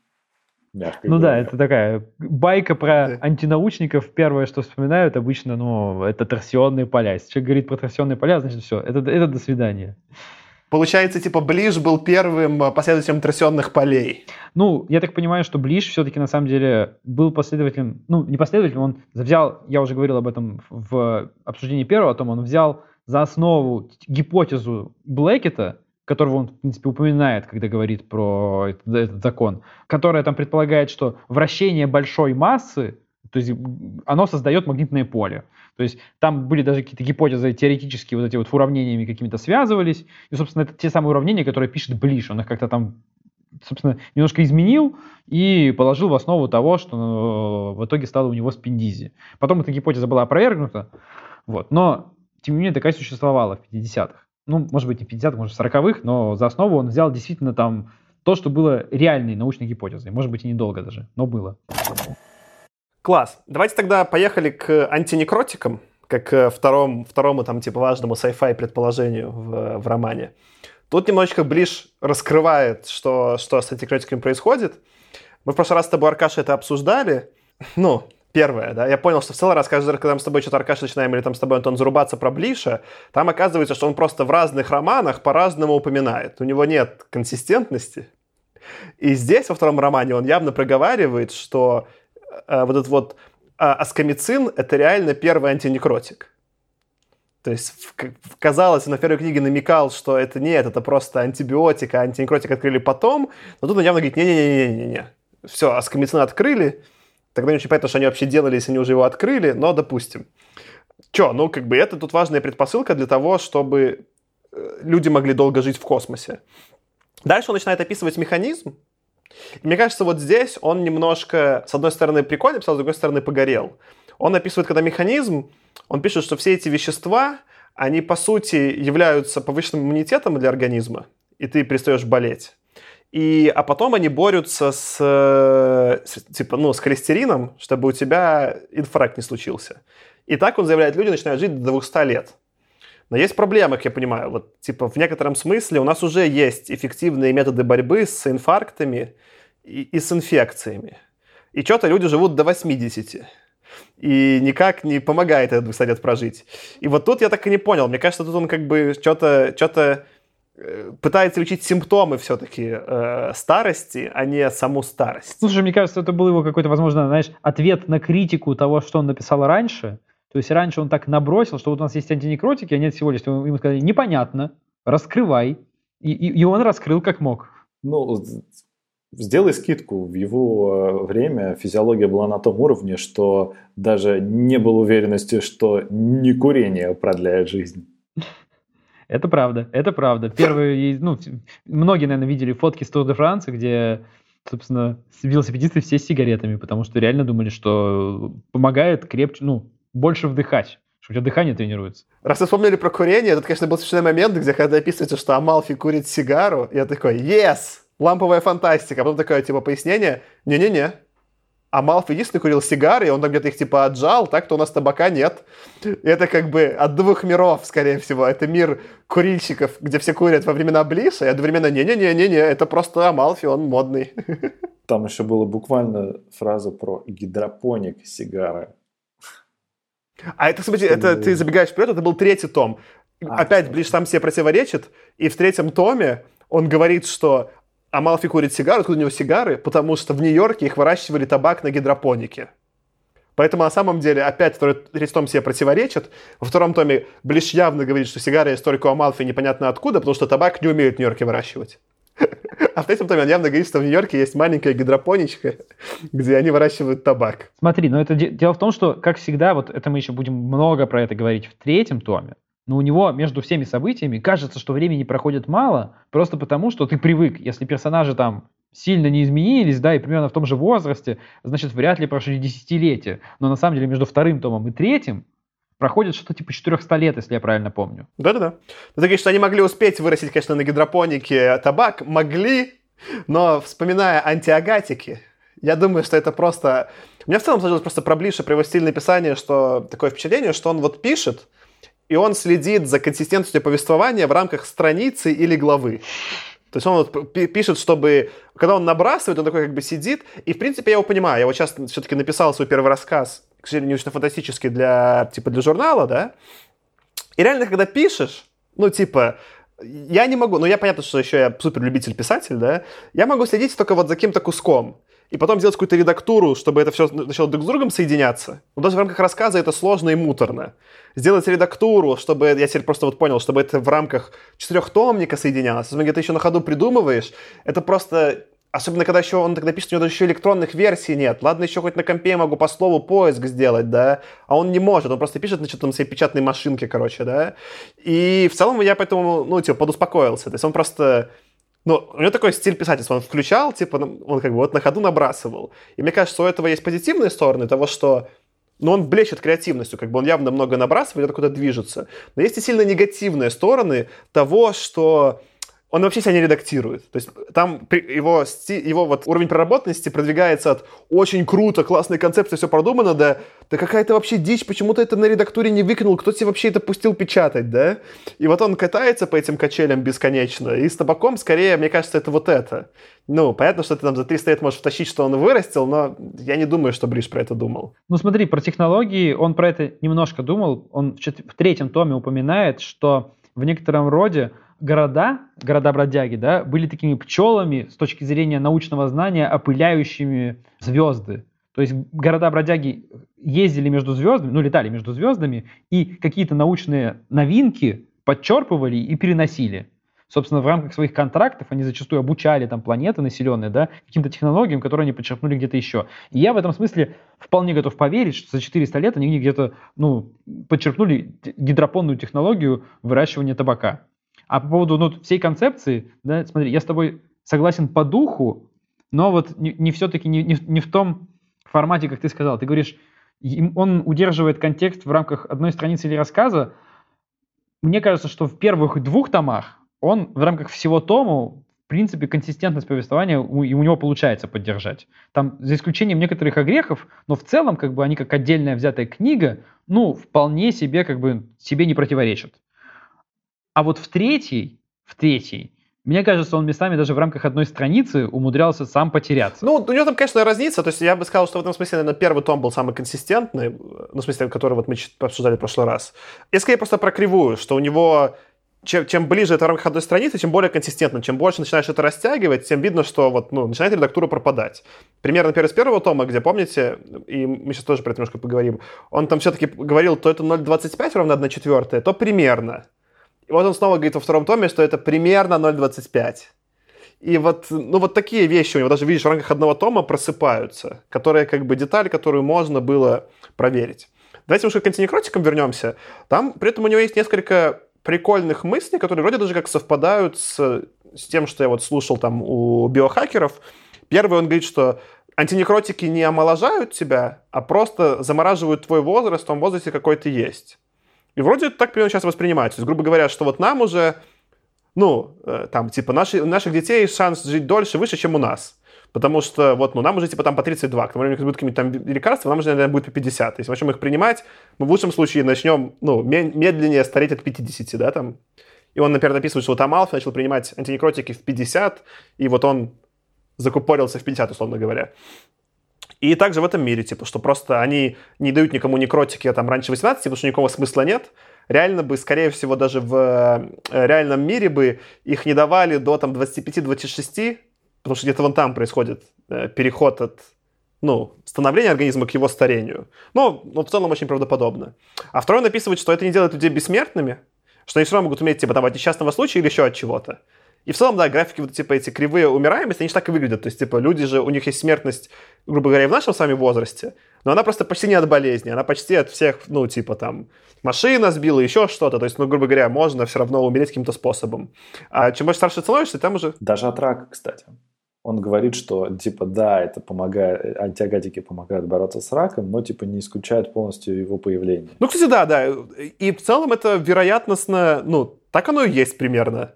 мягко Ну говоря. да, это такая байка про да. антинаучников. Первое, что вспоминают обычно, ну, это торсионные поля. Если человек говорит про торсионные поля, значит все, это, это до свидания. Получается, типа, Ближ был первым э, последователем торсионных полей. Ну, я так понимаю, что Ближ все-таки на самом деле был последователем, ну, не последователем, он взял, я уже говорил об этом в обсуждении первого, о том, он взял за основу гипотезу Блэкета, которого он, в принципе, упоминает, когда говорит про этот, этот закон, которая там предполагает, что вращение большой массы, то есть оно создает магнитное поле. То есть там были даже какие-то гипотезы теоретические, вот эти вот уравнениями какими-то связывались. И, собственно, это те самые уравнения, которые пишет Блиш. Он их как-то там, собственно, немножко изменил и положил в основу того, что э, в итоге стало у него спиндизи. Потом эта гипотеза была опровергнута. Вот. Но, тем не менее, такая существовала в 50-х ну, может быть, не в 50-х, может, в 40-х, но за основу он взял действительно там то, что было реальной научной гипотезой. Может быть, и недолго даже, но было. Класс. Давайте тогда поехали к антинекротикам, как к второму, второму там, типа, важному sci-fi предположению в, в романе. Тут немножечко Блиш раскрывает, что, что с антикротиками происходит. Мы в прошлый раз с тобой, Аркаша, это обсуждали. Ну, первое, да, я понял, что в целый раз, каждый раз, когда мы с тобой что-то, Аркаш, начинаем, или там с тобой, Антон, зарубаться про Блиша, там оказывается, что он просто в разных романах по-разному упоминает. У него нет консистентности. И здесь, во втором романе, он явно проговаривает, что э, вот этот вот э, аскомицин — это реально первый антинекротик. То есть, казалось, на первой книге намекал, что это нет, это просто антибиотик, а антинекротик открыли потом, но тут он явно говорит, не-не-не-не-не, все, аскомицин открыли, Тогда не очень понятно, что они вообще делали, если они уже его открыли, но допустим. Че, ну как бы это тут важная предпосылка для того, чтобы э, люди могли долго жить в космосе. Дальше он начинает описывать механизм. И мне кажется, вот здесь он немножко, с одной стороны, прикольно писал, с другой стороны, погорел. Он описывает, когда механизм, он пишет, что все эти вещества, они, по сути, являются повышенным иммунитетом для организма, и ты перестаешь болеть. И, а потом они борются с, с, типа, ну, с холестерином, чтобы у тебя инфаркт не случился. И так он заявляет, люди начинают жить до 200 лет. Но есть проблема, как я понимаю. Вот, типа, в некотором смысле у нас уже есть эффективные методы борьбы с инфарктами и, и с инфекциями. И что-то люди живут до 80. И никак не помогает этот 200 лет прожить. И вот тут я так и не понял. Мне кажется, тут он как бы что-то что Э, пытается лечить симптомы все-таки э, старости, а не саму старость. Слушай, мне кажется, это был его какой-то, возможно, знаешь, ответ на критику того, что он написал раньше. То есть раньше он так набросил, что вот у нас есть антинекротики, а нет всего лишь. Ему сказали, непонятно, раскрывай. И, и, и он раскрыл как мог. Ну, сделай скидку. В его э, время физиология была на том уровне, что даже не было уверенности, что не курение продляет жизнь. Это правда, это правда. Первые, ну, многие, наверное, видели фотки с Тур де Франции, где, собственно, велосипедисты все с сигаретами, потому что реально думали, что помогает крепче, ну, больше вдыхать что у тебя дыхание тренируется. Раз вы вспомнили про курение, тут, конечно, был смешной момент, где когда описывается, что Амалфи курит сигару, я такой, yes, ламповая фантастика. А потом такое, типа, пояснение, не-не-не, а Малфой единственный курил сигары, и он там где-то их типа отжал, так-то у нас табака нет. это как бы от двух миров, скорее всего. Это мир курильщиков, где все курят во времена Блиша, и одновременно не-не-не-не-не, это просто Амалфи, он модный. Там еще была буквально фраза про гидропоник сигары. А это, смотри, это ты забегаешь вперед, это был третий том. А, Опять Блиш сам себе противоречит, и в третьем томе он говорит, что Амалфи курит сигары, откуда у него сигары? Потому что в Нью-Йорке их выращивали табак на гидропонике. Поэтому на самом деле опять второй третий том себе противоречит. Во втором томе Блиш явно говорит, что сигара есть только у Амалфи непонятно откуда, потому что табак не умеют в Нью-Йорке выращивать. А в третьем томе он явно говорит, что в Нью-Йорке есть маленькая гидропоничка, где они выращивают табак. Смотри, но это дело в том, что, как всегда, вот это мы еще будем много про это говорить в третьем томе, но у него между всеми событиями кажется, что времени проходит мало, просто потому, что ты привык. Если персонажи там сильно не изменились, да, и примерно в том же возрасте, значит, вряд ли прошли десятилетия. Но на самом деле между вторым томом и третьим проходит что-то типа 400 лет, если я правильно помню. Да-да-да. Ну, ты говоришь, что они могли успеть вырастить, конечно, на гидропонике табак. Могли, но вспоминая антиагатики, я думаю, что это просто... У меня в целом сложилось просто про Блиша, про его стиль написания, что такое впечатление, что он вот пишет, и он следит за консистентностью повествования в рамках страницы или главы. То есть он вот пишет, чтобы... Когда он набрасывает, он такой как бы сидит. И, в принципе, я его понимаю. Я вот сейчас все-таки написал свой первый рассказ, к сожалению, не фантастический для, типа, для журнала, да? И реально, когда пишешь, ну, типа, я не могу, ну, я понятно, что еще я супер любитель писатель, да? Я могу следить только вот за каким-то куском и потом сделать какую-то редактуру, чтобы это все начало друг с другом соединяться. Но даже в рамках рассказа это сложно и муторно. Сделать редактуру, чтобы, я теперь просто вот понял, чтобы это в рамках четырехтомника соединялось, если где-то еще на ходу придумываешь, это просто Особенно, когда еще он тогда пишет, у него даже еще электронных версий нет. Ладно, еще хоть на компе я могу по слову поиск сделать, да, а он не может, он просто пишет на что-то на своей печатной машинке, короче, да. И в целом я поэтому, ну, типа, подуспокоился. То есть он просто но у него такой стиль писательства. Он включал, типа, ну, он как бы вот на ходу набрасывал. И мне кажется, у этого есть позитивные стороны того, что ну, он блещет креативностью, как бы он явно много набрасывает, куда-то движется. Но есть и сильно негативные стороны того, что он вообще себя не редактирует. То есть там его, его вот уровень проработанности продвигается от очень круто, классная концепция, все продумано, да, да какая-то вообще дичь, почему-то это на редактуре не выкинул, кто тебе вообще это пустил печатать, да? И вот он катается по этим качелям бесконечно, и с табаком скорее, мне кажется, это вот это. Ну, понятно, что ты там за 300 лет можешь втащить, что он вырастил, но я не думаю, что Бриш про это думал. Ну, смотри, про технологии он про это немножко думал. Он в третьем томе упоминает, что в некотором роде города, города-бродяги, да, были такими пчелами с точки зрения научного знания, опыляющими звезды. То есть города-бродяги ездили между звездами, ну, летали между звездами, и какие-то научные новинки подчерпывали и переносили. Собственно, в рамках своих контрактов они зачастую обучали там планеты населенные, да, каким-то технологиям, которые они подчеркнули где-то еще. И я в этом смысле вполне готов поверить, что за 400 лет они где-то, ну, подчеркнули гидропонную технологию выращивания табака. А по поводу ну, всей концепции, да, смотри, я с тобой согласен по духу, но вот не, не все-таки не, не, не в том формате, как ты сказал. Ты говоришь, он удерживает контекст в рамках одной страницы или рассказа. Мне кажется, что в первых двух томах он в рамках всего тому, в принципе, консистентность повествования у, и у него получается поддержать. Там, за исключением некоторых огрехов, но в целом, как бы, они как отдельная взятая книга, ну, вполне себе, как бы, себе не противоречат. А вот в третьей, в третьей, мне кажется, он местами даже в рамках одной страницы умудрялся сам потеряться. Ну, у него там, конечно, разница. То есть я бы сказал, что в этом смысле, наверное, первый том был самый консистентный, ну, в смысле, который вот мы обсуждали в прошлый раз. Я скорее просто про кривую, что у него чем, чем ближе это в рамках одной страницы, тем более консистентно. Чем больше начинаешь это растягивать, тем видно, что вот, ну, начинает редактура пропадать. Примерно, например, с первого тома, где, помните, и мы сейчас тоже про это немножко поговорим, он там все-таки говорил, то это 0,25 ровно 1 четвертая, то примерно. И вот он снова говорит во втором томе, что это примерно 0,25. И вот, ну, вот такие вещи у него даже, видишь, в рамках одного тома просыпаются, которые как бы деталь, которую можно было проверить. Давайте уже к антинекротикам вернемся. Там при этом у него есть несколько прикольных мыслей, которые вроде даже как совпадают с, с тем, что я вот слушал там у биохакеров. Первый он говорит, что антинекротики не омоложают тебя, а просто замораживают твой возраст в том возрасте, какой ты есть. И вроде так примерно сейчас воспринимается. То есть, грубо говоря, что вот нам уже, ну, э, там, типа, наши, наших детей шанс жить дольше выше, чем у нас. Потому что вот, ну, нам уже типа там по 32, к тому времени, как будут какие-то там лекарства, нам уже, наверное, будет по 50. Если мы начнем их принимать, мы в лучшем случае начнем, ну, медленнее стареть от 50, да, там. И он, например, написывает, что вот Амалф начал принимать антинекротики в 50, и вот он закупорился в 50, условно говоря. И также в этом мире, типа, что просто они не дают никому некротики там раньше 18, потому что никакого смысла нет. Реально бы, скорее всего, даже в э, реальном мире бы их не давали до там 25-26, потому что где-то вон там происходит э, переход от ну, становления организма к его старению. Но, но в целом очень правдоподобно. А второй он что это не делает людей бессмертными, что они все равно могут уметь, типа, там, от несчастного случая или еще от чего-то. И в целом, да, графики, вот, типа, эти кривые умираемости, они же так и выглядят. То есть, типа, люди же, у них есть смертность, грубо говоря, в нашем с вами возрасте, но она просто почти не от болезни, она почти от всех, ну, типа, там, машина сбила, еще что-то. То есть, ну, грубо говоря, можно все равно умереть каким-то способом. А чем больше старше становишься, там уже... Даже от рака, кстати. Он говорит, что, типа, да, это помогает, антиагатики помогают бороться с раком, но, типа, не исключают полностью его появление. Ну, кстати, да, да. И в целом это вероятностно, ну, так оно и есть примерно.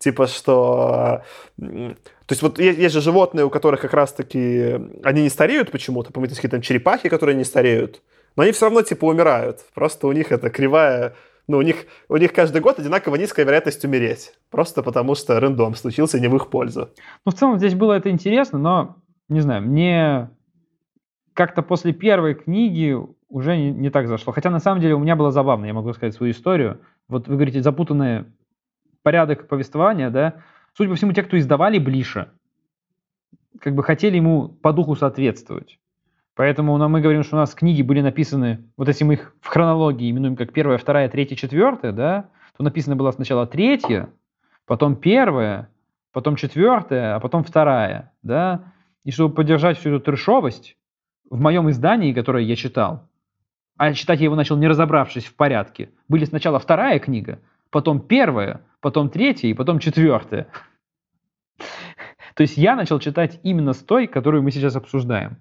Типа, что... То есть вот есть, есть же животные, у которых как раз-таки они не стареют почему-то, помните, какие-то там черепахи, которые не стареют, но они все равно типа умирают. Просто у них это кривая ну, у них, у них каждый год одинаково низкая вероятность умереть. Просто потому что рандом случился не в их пользу. Ну, в целом здесь было это интересно, но, не знаю, мне как-то после первой книги уже не, не так зашло. Хотя, на самом деле, у меня было забавно, я могу сказать свою историю. Вот вы говорите, запутанные порядок повествования, да, судя по всему, те, кто издавали Блиша, как бы хотели ему по духу соответствовать. Поэтому ну, мы говорим, что у нас книги были написаны, вот если мы их в хронологии именуем как первая, вторая, третья, четвертая, да, то написано было сначала третья, потом первая, потом четвертая, а потом вторая, да. И чтобы поддержать всю эту трешовость, в моем издании, которое я читал, а читать я его начал не разобравшись в порядке, были сначала вторая книга, потом первая, потом третья и потом четвертая. То есть я начал читать именно с той, которую мы сейчас обсуждаем.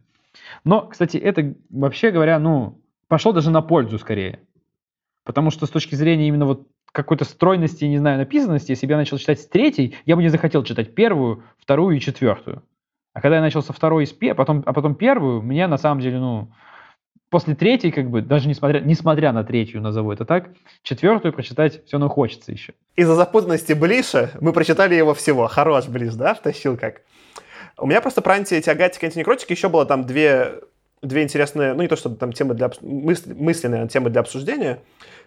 Но, кстати, это, вообще говоря, ну, пошло даже на пользу скорее. Потому что с точки зрения именно вот какой-то стройности, не знаю, написанности, если бы я начал читать с третьей, я бы не захотел читать первую, вторую и четвертую. А когда я начал со второй, а потом, а потом первую, мне на самом деле, ну, после третьей, как бы, даже несмотря, несмотря на третью, назову это так, четвертую прочитать все равно хочется еще. Из-за запутанности Блиша мы прочитали его всего. Хорош Блиш, да, втащил как? У меня просто про антиагатики, антинекротики еще было там две, две интересные, ну не то чтобы там темы для, мысли, мысленные темы для обсуждения.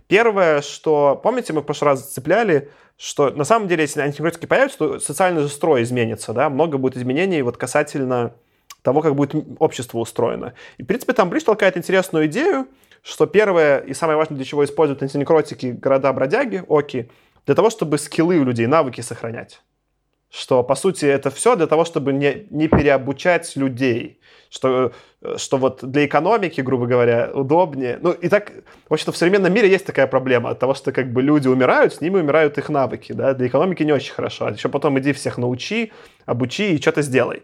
Первое, что, помните, мы в прошлый раз зацепляли, что на самом деле, если антинекротики появятся, то социальный же строй изменится, да, много будет изменений вот касательно того, как будет общество устроено. И, в принципе, там Бридж толкает интересную идею, что первое и самое важное, для чего используют антинекротики города-бродяги, оки, для того, чтобы скиллы у людей, навыки сохранять. Что, по сути, это все для того, чтобы не, не переобучать людей. Что, что вот для экономики, грубо говоря, удобнее. Ну, и так, в общем-то, в современном мире есть такая проблема от того, что как бы люди умирают, с ними умирают их навыки, да, для экономики не очень хорошо. А еще потом иди всех научи, обучи и что-то сделай.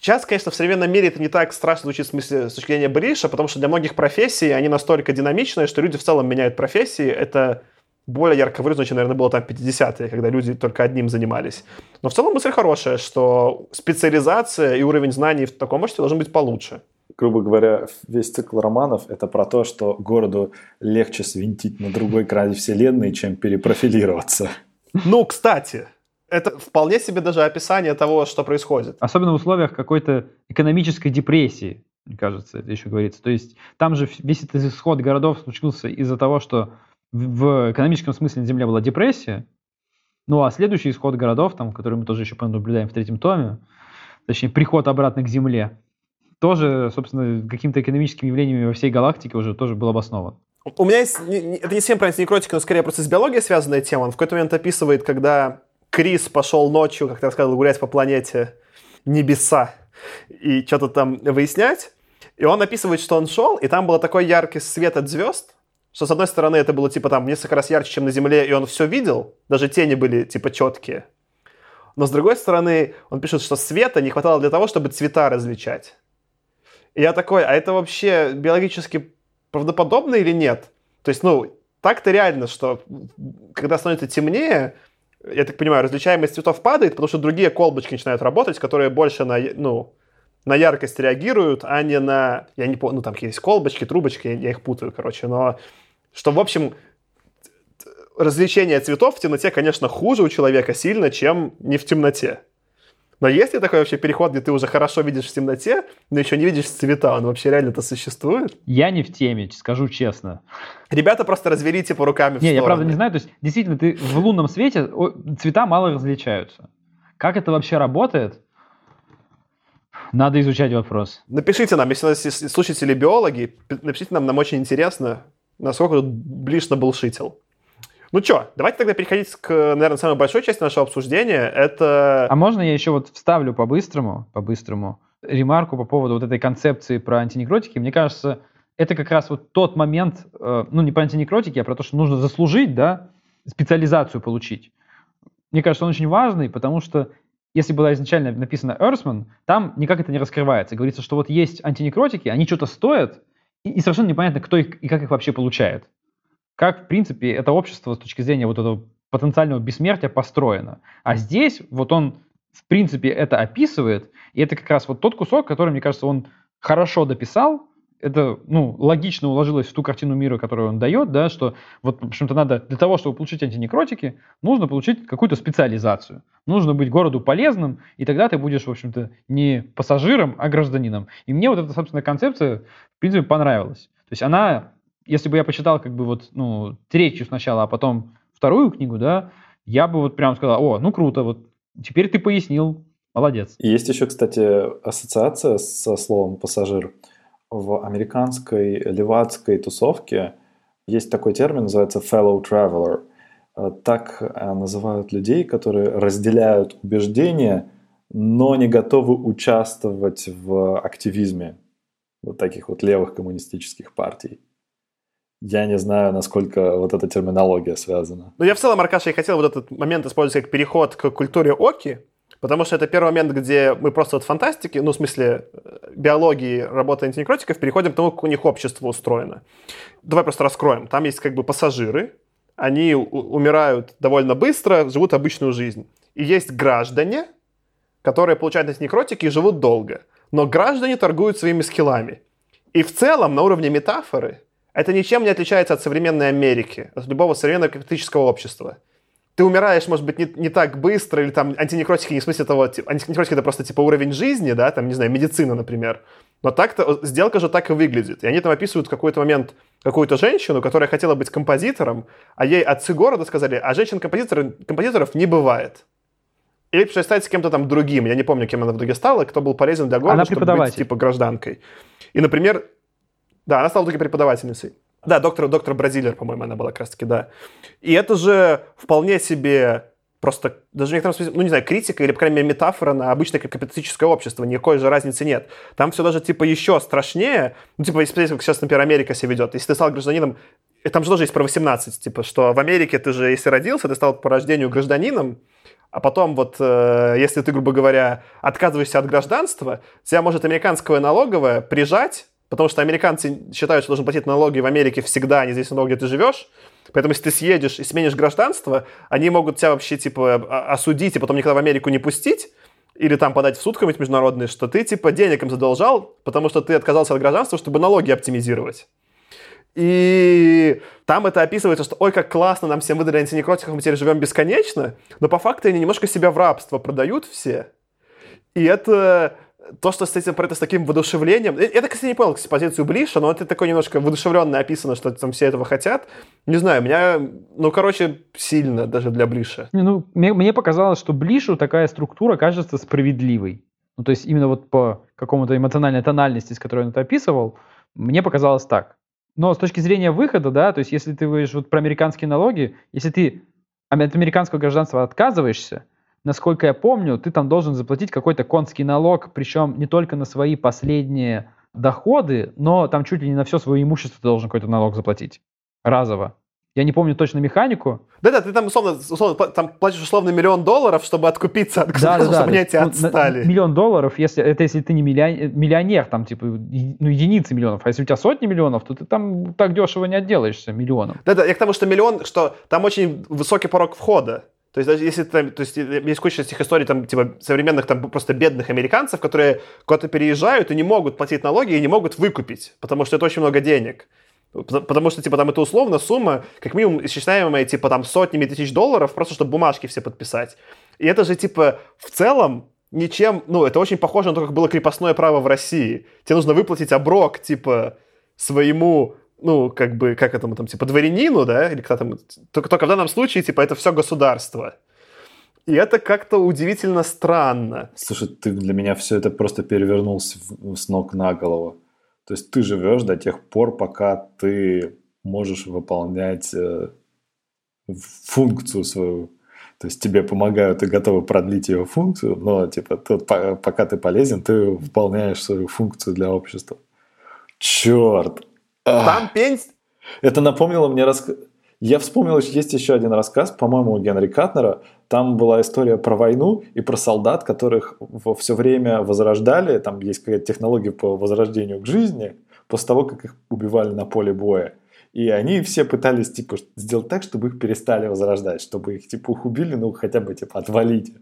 Сейчас, конечно, в современном мире это не так страшно звучит в смысле с точки зрения Бриша, потому что для многих профессий они настолько динамичные, что люди в целом меняют профессии. Это более ярко выражено, чем, наверное, было там 50-е, когда люди только одним занимались. Но в целом мысль хорошая, что специализация и уровень знаний в таком обществе должен быть получше. Грубо говоря, весь цикл романов — это про то, что городу легче свинтить на другой край вселенной, чем перепрофилироваться. Ну, кстати, это вполне себе даже описание того, что происходит. Особенно в условиях какой-то экономической депрессии, мне кажется, это еще говорится. То есть там же весь этот исход городов случился из-за того, что в экономическом смысле на Земле была депрессия, ну а следующий исход городов, там, который мы тоже еще наблюдаем в третьем томе, точнее приход обратно к Земле, тоже, собственно, какими-то экономическими явлениями во всей галактике уже тоже был обоснован. У меня есть, это не совсем про антинекротика, но скорее просто с биологией связанная тема. Он в какой-то момент описывает, когда Крис пошел ночью, как ты рассказывал, гулять по планете небеса и что-то там выяснять. И он описывает, что он шел, и там был такой яркий свет от звезд, что, с одной стороны, это было, типа, там, несколько раз ярче, чем на Земле, и он все видел, даже тени были, типа, четкие. Но, с другой стороны, он пишет, что света не хватало для того, чтобы цвета различать. И я такой, а это вообще биологически правдоподобно или нет? То есть, ну, так-то реально, что когда становится темнее, я так понимаю, различаемость цветов падает, потому что другие колбочки начинают работать, которые больше на, ну, на яркость реагируют, а не на... Я не помню, ну, там есть колбочки, трубочки, я их путаю, короче, но что, в общем, развлечение цветов в темноте, конечно, хуже у человека сильно, чем не в темноте. Но есть ли такой вообще переход, где ты уже хорошо видишь в темноте, но еще не видишь цвета? Он вообще реально-то существует? Я не в теме, скажу честно. Ребята просто развели типа руками в Не, я правда не знаю. То есть, действительно, ты в лунном свете цвета мало различаются. Как это вообще работает? Надо изучать вопрос. Напишите нам, если у нас слушатели биологи, напишите нам, нам очень интересно, насколько тут ближе набулшитил. Ну что, давайте тогда переходить к, наверное, самой большой части нашего обсуждения. Это... А можно я еще вот вставлю по-быстрому, по-быстрому ремарку по поводу вот этой концепции про антинекротики? Мне кажется, это как раз вот тот момент, э, ну не про антинекротики, а про то, что нужно заслужить, да, специализацию получить. Мне кажется, он очень важный, потому что если была изначально написана Earthman, там никак это не раскрывается. Говорится, что вот есть антинекротики, они что-то стоят, и, и совершенно непонятно, кто их и как их вообще получает. Как, в принципе, это общество с точки зрения вот этого потенциального бессмертия построено. А здесь вот он, в принципе, это описывает, и это как раз вот тот кусок, который, мне кажется, он хорошо дописал, это, ну, логично уложилось в ту картину мира, которую он дает, да, что вот, в общем-то, надо для того, чтобы получить антинекротики, нужно получить какую-то специализацию. Нужно быть городу полезным, и тогда ты будешь, в общем-то, не пассажиром, а гражданином. И мне вот эта, собственно, концепция, в принципе, понравилась. То есть она, если бы я почитал, как бы вот, ну, третью сначала, а потом вторую книгу, да, я бы вот прям сказал, о, ну круто, вот теперь ты пояснил, молодец. Есть еще, кстати, ассоциация со словом пассажир в американской левацкой тусовке есть такой термин, называется fellow traveler. Э, так э, называют людей, которые разделяют убеждения, но не готовы участвовать в активизме вот таких вот левых коммунистических партий. Я не знаю, насколько вот эта терминология связана. Ну, я в целом, Аркаша, я хотел вот этот момент использовать как переход к культуре Оки, Потому что это первый момент, где мы просто от фантастики, ну, в смысле э, биологии, работы антинекротиков, переходим к тому, как у них общество устроено. Давай просто раскроем. Там есть как бы пассажиры, они умирают довольно быстро, живут обычную жизнь. И есть граждане, которые получают антинекротики и живут долго. Но граждане торгуют своими скиллами. И в целом, на уровне метафоры, это ничем не отличается от современной Америки, от любого современного капиталистического общества ты умираешь, может быть, не, не так быстро, или там антинекротики не в смысле того, типа, антинекротики это просто типа уровень жизни, да, там, не знаю, медицина, например. Но так-то, сделка же так и выглядит. И они там описывают в какой-то момент какую-то женщину, которая хотела быть композитором, а ей отцы города сказали, а женщин-композиторов композиторов не бывает. Или стать с кем-то там другим. Я не помню, кем она в итоге стала, кто был полезен для города, она чтобы быть типа гражданкой. И, например, да, она стала только преподавательницей. Да, доктор, доктор Бразилер, по-моему, она была как раз-таки, да. И это же вполне себе просто, даже в некотором смысле, ну, не знаю, критика или, по крайней мере, метафора на обычное капиталистическое общество. Никакой же разницы нет. Там все даже, типа, еще страшнее. Ну, типа, если посмотреть, как сейчас, например, Америка себя ведет. Если ты стал гражданином, там же тоже есть про 18, типа, что в Америке ты же, если родился, ты стал по рождению гражданином, а потом вот, э, если ты, грубо говоря, отказываешься от гражданства, тебя может американское налоговое прижать, Потому что американцы считают, что должен платить налоги в Америке всегда, а не здесь налоги, где ты живешь. Поэтому, если ты съедешь и сменишь гражданство, они могут тебя вообще, типа, осудить и потом никогда в Америку не пустить. Или там подать в суд какой-нибудь международный, что ты, типа, денег им задолжал, потому что ты отказался от гражданства, чтобы налоги оптимизировать. И там это описывается, что ой, как классно, нам всем выдали антинекротиков, мы теперь живем бесконечно. Но по факту они немножко себя в рабство продают все. И это то, что с этим про это с таким воодушевлением... Так, кстати, не понял позицию Блиша, но это такое немножко воодушевленно описано, что там все этого хотят. Не знаю, меня, ну, короче, сильно даже для Блиша. Ну, мне, мне показалось, что Блишу такая структура кажется справедливой. Ну, то есть именно вот по какому-то эмоциональной тональности, с которой он это описывал, мне показалось так. Но с точки зрения выхода, да, то есть если ты говоришь вот про американские налоги, если ты от американского гражданства отказываешься, насколько я помню, ты там должен заплатить какой-то конский налог, причем не только на свои последние доходы, но там чуть ли не на все свое имущество ты должен какой-то налог заплатить разово. Я не помню точно механику. Да-да, ты там условно, условно там платишь условно миллион долларов, чтобы откупиться от государства, да, да, чтобы да, они тебя ну, отстали. Миллион долларов, если это если ты не миллионер, миллионер, там типа ну, единицы миллионов, а если у тебя сотни миллионов, то ты там так дешево не отделаешься миллионом. Да-да, я к тому, что миллион, что там очень высокий порог входа. То есть даже если там, то есть есть куча этих историй там типа современных там просто бедных американцев, которые куда-то переезжают и не могут платить налоги и не могут выкупить, потому что это очень много денег. Потому что, типа, там это условно сумма, как минимум, исчисляемая, типа, там, сотнями тысяч долларов, просто чтобы бумажки все подписать. И это же, типа, в целом ничем, ну, это очень похоже на то, как было крепостное право в России. Тебе нужно выплатить оброк, типа, своему ну, как бы, как этому там, типа, дворянину, да, или кто там, только, только в данном случае, типа, это все государство. И это как-то удивительно странно. Слушай, ты для меня все это просто перевернул с, с ног на голову. То есть ты живешь до тех пор, пока ты можешь выполнять э, функцию свою. То есть тебе помогают и готовы продлить ее функцию, но типа ты, пока ты полезен, ты выполняешь свою функцию для общества. Черт! Там пенсия... Это напомнило мне рассказ... Я вспомнил, есть еще один рассказ, по-моему, у Генри Катнера. Там была история про войну и про солдат, которых все время возрождали. Там есть какая-то технология по возрождению к жизни после того, как их убивали на поле боя. И они все пытались, типа, сделать так, чтобы их перестали возрождать, чтобы их, типа, их убили, ну, хотя бы, типа, отвалить.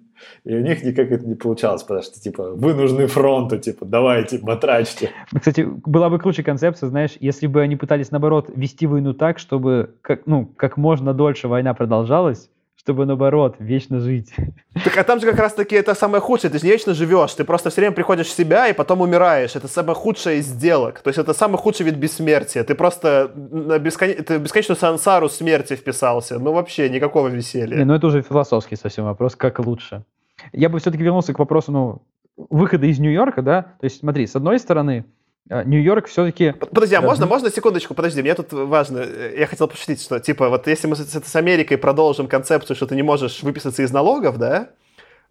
И у них никак это не получалось, потому что, типа, вы нужны фронту, типа, давайте, матрачьте. Кстати, была бы круче концепция, знаешь, если бы они пытались, наоборот, вести войну так, чтобы, как, ну, как можно дольше война продолжалась, чтобы наоборот, вечно жить. Так а там же как раз таки это самое худшее, ты же не вечно живешь, ты просто все время приходишь в себя и потом умираешь. Это самое худшее из сделок. То есть это самый худший вид бессмертия. Ты просто на бескон... ты бесконечную сансару смерти вписался. Ну вообще никакого веселья. Не, ну это уже философский совсем вопрос, как лучше. Я бы все-таки вернулся к вопросу, ну, выхода из Нью-Йорка, да? То есть смотри, с одной стороны, Нью-Йорк все-таки... Подожди, а можно, можно секундочку? Подожди, мне тут важно. Э, я хотел пошутить, что, типа, вот если мы с, с Америкой продолжим концепцию, что ты не можешь выписаться из налогов, да,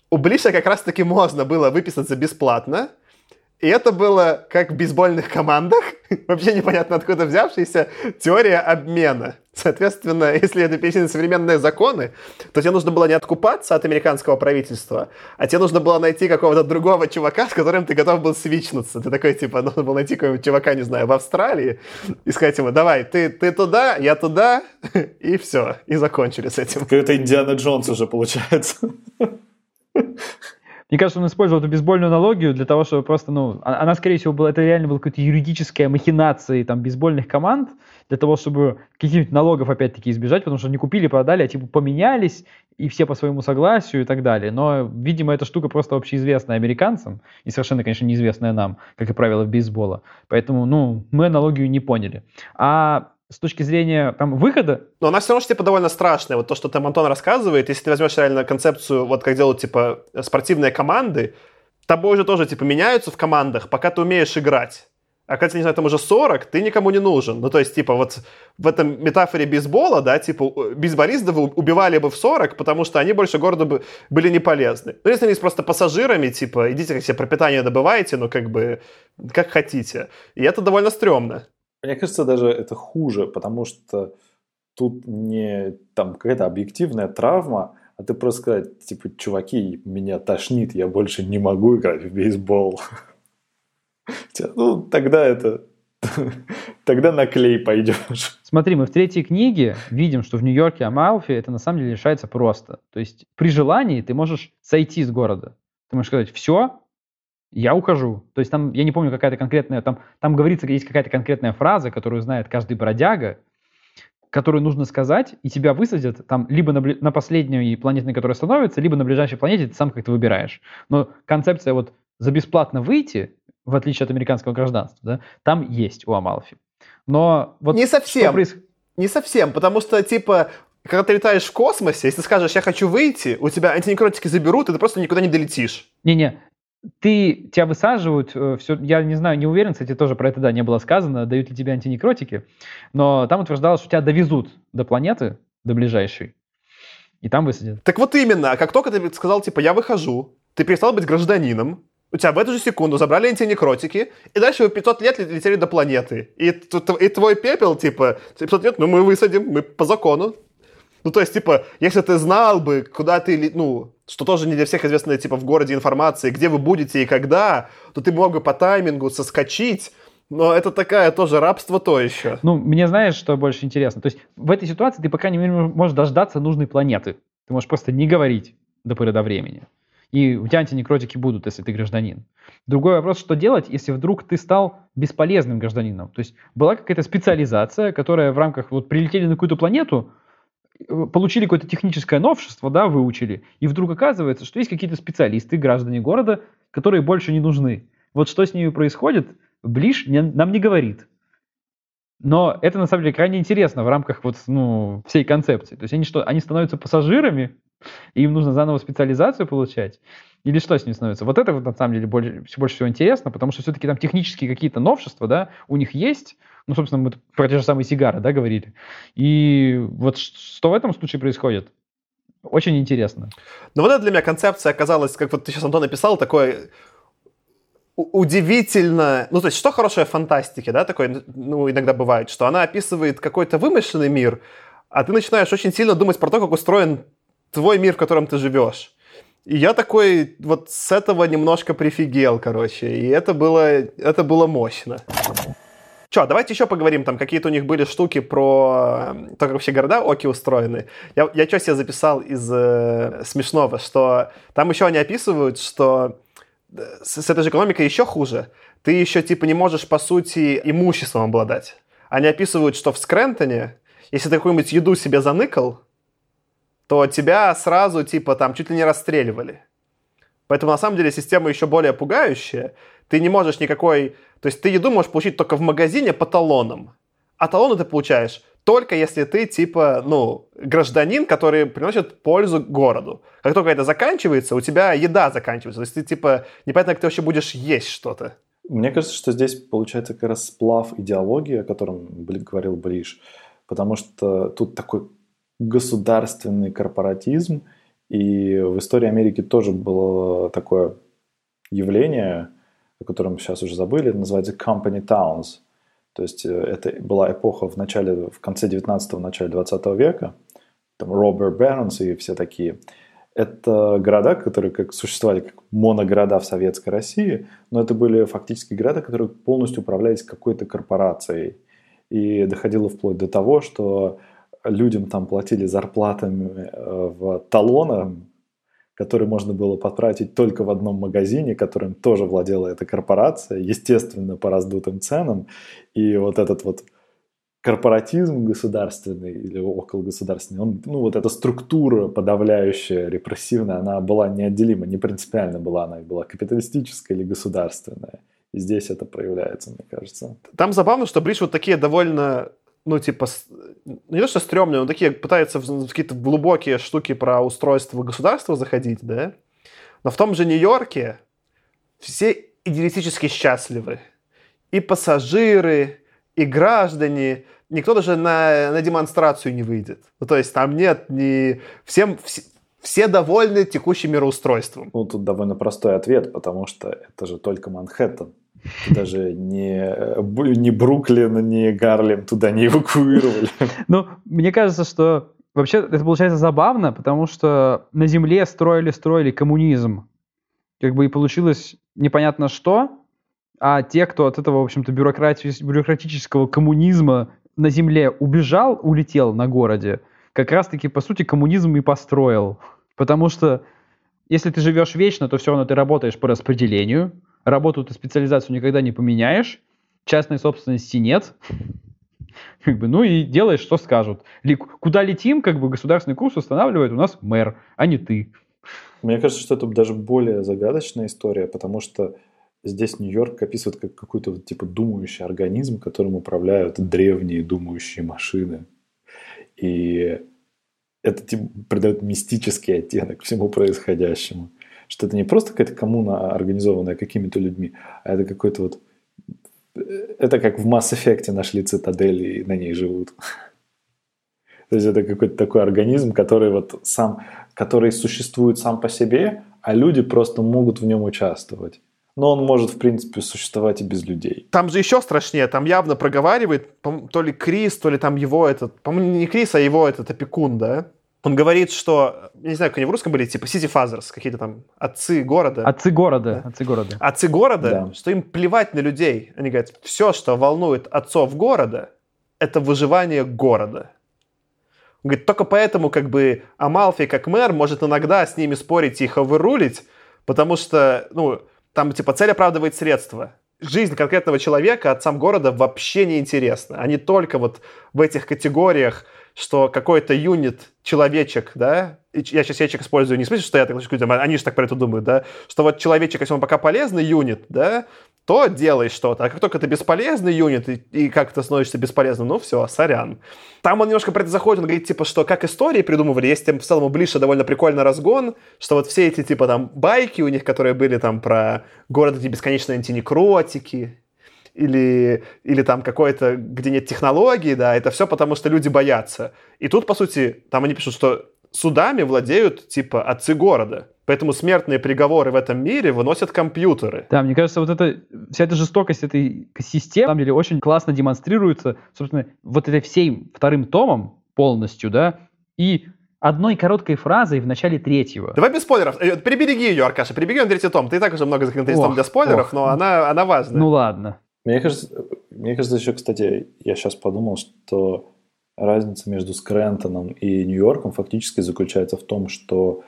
у Блиша как раз-таки можно было выписаться бесплатно, и это было как в бейсбольных командах, вообще непонятно откуда взявшаяся теория обмена. Соответственно, если это перенести на современные законы, то тебе нужно было не откупаться от американского правительства, а тебе нужно было найти какого-то другого чувака, с которым ты готов был свичнуться. Ты такой, типа, нужно было найти какого-нибудь чувака, не знаю, в Австралии, и сказать ему, давай, ты, ты туда, я туда, и все, и закончили с этим. Какой-то Индиана Джонс уже получается. Мне кажется, он использовал эту бейсбольную аналогию для того, чтобы просто, ну, а, она, скорее всего, была, это реально была какая-то юридическая махинация там бейсбольных команд, для того, чтобы каких-нибудь налогов опять-таки избежать, потому что не купили, продали, а типа поменялись, и все по своему согласию и так далее. Но, видимо, эта штука просто общеизвестная американцам, и совершенно, конечно, неизвестная нам, как и правило, бейсбола. Поэтому, ну, мы аналогию не поняли. А с точки зрения там выхода. Но она все равно типа довольно страшная. Вот то, что там Антон рассказывает, если ты возьмешь реально концепцию, вот как делают типа спортивные команды, тобой уже тоже типа меняются в командах, пока ты умеешь играть. А когда, не знаю, там уже 40, ты никому не нужен. Ну, то есть, типа, вот в этом метафоре бейсбола, да, типа, бейсболистов убивали бы в 40, потому что они больше города бы были не полезны. Ну, если они просто пассажирами, типа, идите как себе пропитание добываете, ну, как бы, как хотите. И это довольно стрёмно. Мне кажется, даже это хуже, потому что тут не там какая-то объективная травма, а ты просто сказать, типа, чуваки, меня тошнит, я больше не могу играть в бейсбол. Ну, тогда это... Тогда на клей пойдешь. Смотри, мы в третьей книге видим, что в Нью-Йорке Амалфи это на самом деле решается просто. То есть при желании ты можешь сойти с города. Ты можешь сказать, все, я ухожу. То есть там, я не помню, какая-то конкретная, там, там говорится, есть какая-то конкретная фраза, которую знает каждый бродяга, которую нужно сказать, и тебя высадят там либо на, на последней планете, на которой становится, либо на ближайшей планете, ты сам как-то выбираешь. Но концепция вот за бесплатно выйти, в отличие от американского гражданства, да, там есть у Амалфи. Но вот не совсем. Проис... Не совсем, потому что, типа, когда ты летаешь в космосе, если скажешь, я хочу выйти, у тебя антинекротики заберут, и ты просто никуда не долетишь. Не-не, ты, тебя высаживают, э, все, я не знаю, не уверен, кстати, тоже про это, да, не было сказано, дают ли тебе антинекротики, но там утверждалось, что тебя довезут до планеты, до ближайшей, и там высадят. Так вот именно, а как только ты сказал, типа, я выхожу, ты перестал быть гражданином, у тебя в эту же секунду забрали антинекротики, и дальше вы 500 лет летели до планеты. И, и твой пепел, типа, 500 лет, ну мы высадим, мы по закону. Ну, то есть, типа, если ты знал бы, куда ты, ну, что тоже не для всех известная, типа, в городе информация, где вы будете и когда, то ты бы по таймингу соскочить, но это такая тоже рабство то еще. Ну, мне знаешь, что больше интересно? То есть в этой ситуации ты, по крайней мере, можешь дождаться нужной планеты. Ты можешь просто не говорить до поры до времени. И у тебя антинекротики будут, если ты гражданин. Другой вопрос, что делать, если вдруг ты стал бесполезным гражданином. То есть была какая-то специализация, которая в рамках, вот прилетели на какую-то планету, получили какое-то техническое новшество, да, выучили, и вдруг оказывается, что есть какие-то специалисты, граждане города, которые больше не нужны. Вот что с ними происходит, Ближ нам не говорит. Но это на самом деле крайне интересно в рамках вот, ну, всей концепции. То есть они что, они становятся пассажирами и им нужно заново специализацию получать, или что с ним становится? Вот это вот на самом деле больше, больше всего интересно, потому что все-таки там технические какие-то новшества, да, у них есть, ну, собственно, мы про те же самые сигары, да, говорили. И вот что в этом случае происходит? Очень интересно. Ну, вот это для меня концепция оказалась, как вот ты сейчас, Антон, написал, такой удивительно... Ну, то есть, что хорошее в фантастике, да, такое, ну, иногда бывает, что она описывает какой-то вымышленный мир, а ты начинаешь очень сильно думать про то, как устроен твой мир, в котором ты живешь. И я такой вот с этого немножко прифигел, короче. И это было, это было мощно. Че, давайте еще поговорим, там какие-то у них были штуки про то, как вообще города Оки устроены. Я, я что себе записал из э, смешного, что там еще они описывают, что э, с, с этой же экономикой еще хуже. Ты еще типа не можешь, по сути, имуществом обладать. Они описывают, что в Скрентоне, если ты какую-нибудь еду себе заныкал, то тебя сразу, типа, там, чуть ли не расстреливали. Поэтому, на самом деле, система еще более пугающая. Ты не можешь никакой... То есть ты еду можешь получить только в магазине по талонам. А талоны ты получаешь только если ты, типа, ну, гражданин, который приносит пользу городу. Как только это заканчивается, у тебя еда заканчивается. То есть ты, типа, непонятно, как ты вообще будешь есть что-то. Мне кажется, что здесь получается как раз сплав идеологии, о котором говорил Бриш. Потому что тут такой государственный корпоратизм, и в истории Америки тоже было такое явление, о котором сейчас уже забыли, называется company towns. То есть э, это была эпоха в начале, в конце 19-го, начале 20 века, там Роберт Бернс и все такие. Это города, которые как существовали как моногорода в Советской России, но это были фактически города, которые полностью управлялись какой-то корпорацией. И доходило вплоть до того, что людям там платили зарплатами э, в талонах, которые можно было потратить только в одном магазине, которым тоже владела эта корпорация, естественно, по раздутым ценам. И вот этот вот корпоратизм государственный или около государственный, он, ну вот эта структура подавляющая, репрессивная, она была неотделима, не принципиально была, она была капиталистическая или государственная. И здесь это проявляется, мне кажется. Там забавно, что Бридж вот такие довольно ну, типа, не то, что стрёмные, но такие пытаются в какие-то глубокие штуки про устройство государства заходить, да? Но в том же Нью-Йорке все идеалистически счастливы. И пассажиры, и граждане. Никто даже на, на демонстрацию не выйдет. Ну, то есть там нет ни... Всем, все, все довольны текущим мироустройством. Ну, тут довольно простой ответ, потому что это же только Манхэттен. Даже не, не Бруклин, не Гарлем туда не эвакуировали. Ну, мне кажется, что вообще это получается забавно, потому что на Земле строили-строили коммунизм. Как бы и получилось непонятно что, а те, кто от этого, в общем-то, бюрократического коммунизма на Земле убежал, улетел на городе, как раз-таки, по сути, коммунизм и построил. Потому что если ты живешь вечно, то все равно ты работаешь по распределению, работу ты специализацию никогда не поменяешь, частной собственности нет, как бы, ну и делаешь, что скажут. Куда летим, как бы государственный курс устанавливает у нас мэр, а не ты. Мне кажется, что это даже более загадочная история, потому что здесь Нью-Йорк описывает как какой-то типа думающий организм, которым управляют древние думающие машины. И это типа, придает мистический оттенок всему происходящему что это не просто какая-то коммуна, организованная какими-то людьми, а это какой-то вот... Это как в Mass Effect нашли цитадель и на ней живут. То есть это какой-то такой организм, который вот сам, который существует сам по себе, а люди просто могут в нем участвовать. Но он может, в принципе, существовать и без людей. Там же еще страшнее. Там явно проговаривает то ли Крис, то ли там его этот... По-моему, не Крис, а его этот опекун, да? Он говорит, что, я не знаю, как они в русском были, типа City Fathers, какие-то там отцы города. Отцы города, да? отцы города. Отцы города, да. что им плевать на людей. Они говорят, все, что волнует отцов города, это выживание города. Он говорит, только поэтому как бы Амалфи как мэр может иногда с ними спорить и их вырулить, потому что, ну, там типа цель оправдывает средства. Жизнь конкретного человека отцам города вообще не интересна. Они только вот в этих категориях что какой-то юнит, человечек, да, я сейчас ячек использую не в смысле, что я так людям, они же так про это думают, да, что вот человечек, если он пока полезный юнит, да, то делай что-то. А как только ты бесполезный юнит, и, и как ты становишься бесполезным, ну все, сорян. Там он немножко про это заходит, он говорит, типа, что как истории придумывали, есть там в целом у довольно прикольный разгон, что вот все эти, типа, там, байки у них, которые были там про город эти бесконечные антинекротики, или, или там какой-то, где нет технологий, да, это все потому, что люди боятся. И тут, по сути, там они пишут, что судами владеют, типа, отцы города. Поэтому смертные приговоры в этом мире выносят компьютеры. Да, мне кажется, вот эта, вся эта жестокость этой системы, на самом деле, очень классно демонстрируется, собственно, вот этой всей вторым томом полностью, да, и одной короткой фразой в начале третьего. Давай без спойлеров. Э, прибереги ее, Аркаша, прибереги на третий том. Ты и так уже много закономерностей для спойлеров, ох. но она, она важна. Ну ладно. Мне кажется, мне кажется, еще, кстати, я сейчас подумал, что разница между Скрентоном и Нью-Йорком фактически заключается в том, что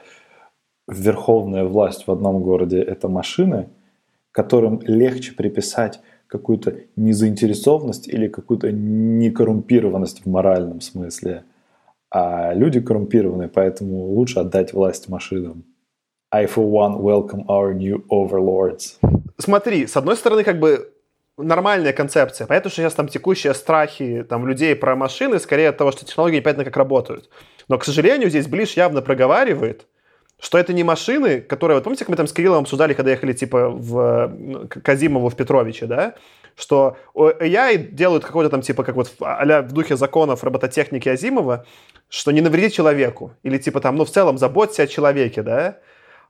верховная власть в одном городе – это машины, которым легче приписать какую-то незаинтересованность или какую-то некоррумпированность в моральном смысле. А люди коррумпированы, поэтому лучше отдать власть машинам. I for one welcome our new overlords. Смотри, с одной стороны, как бы нормальная концепция. Понятно, что сейчас там текущие страхи там, людей про машины скорее от того, что технологии непонятно как работают. Но, к сожалению, здесь Блиш явно проговаривает, что это не машины, которые... Вот помните, как мы там с Кириллом обсуждали, когда ехали типа в ну, Казимову в Петровиче, да? Что AI делают какой-то там типа как вот а в духе законов робототехники Азимова, что не навреди человеку. Или типа там, ну в целом заботься о человеке, да?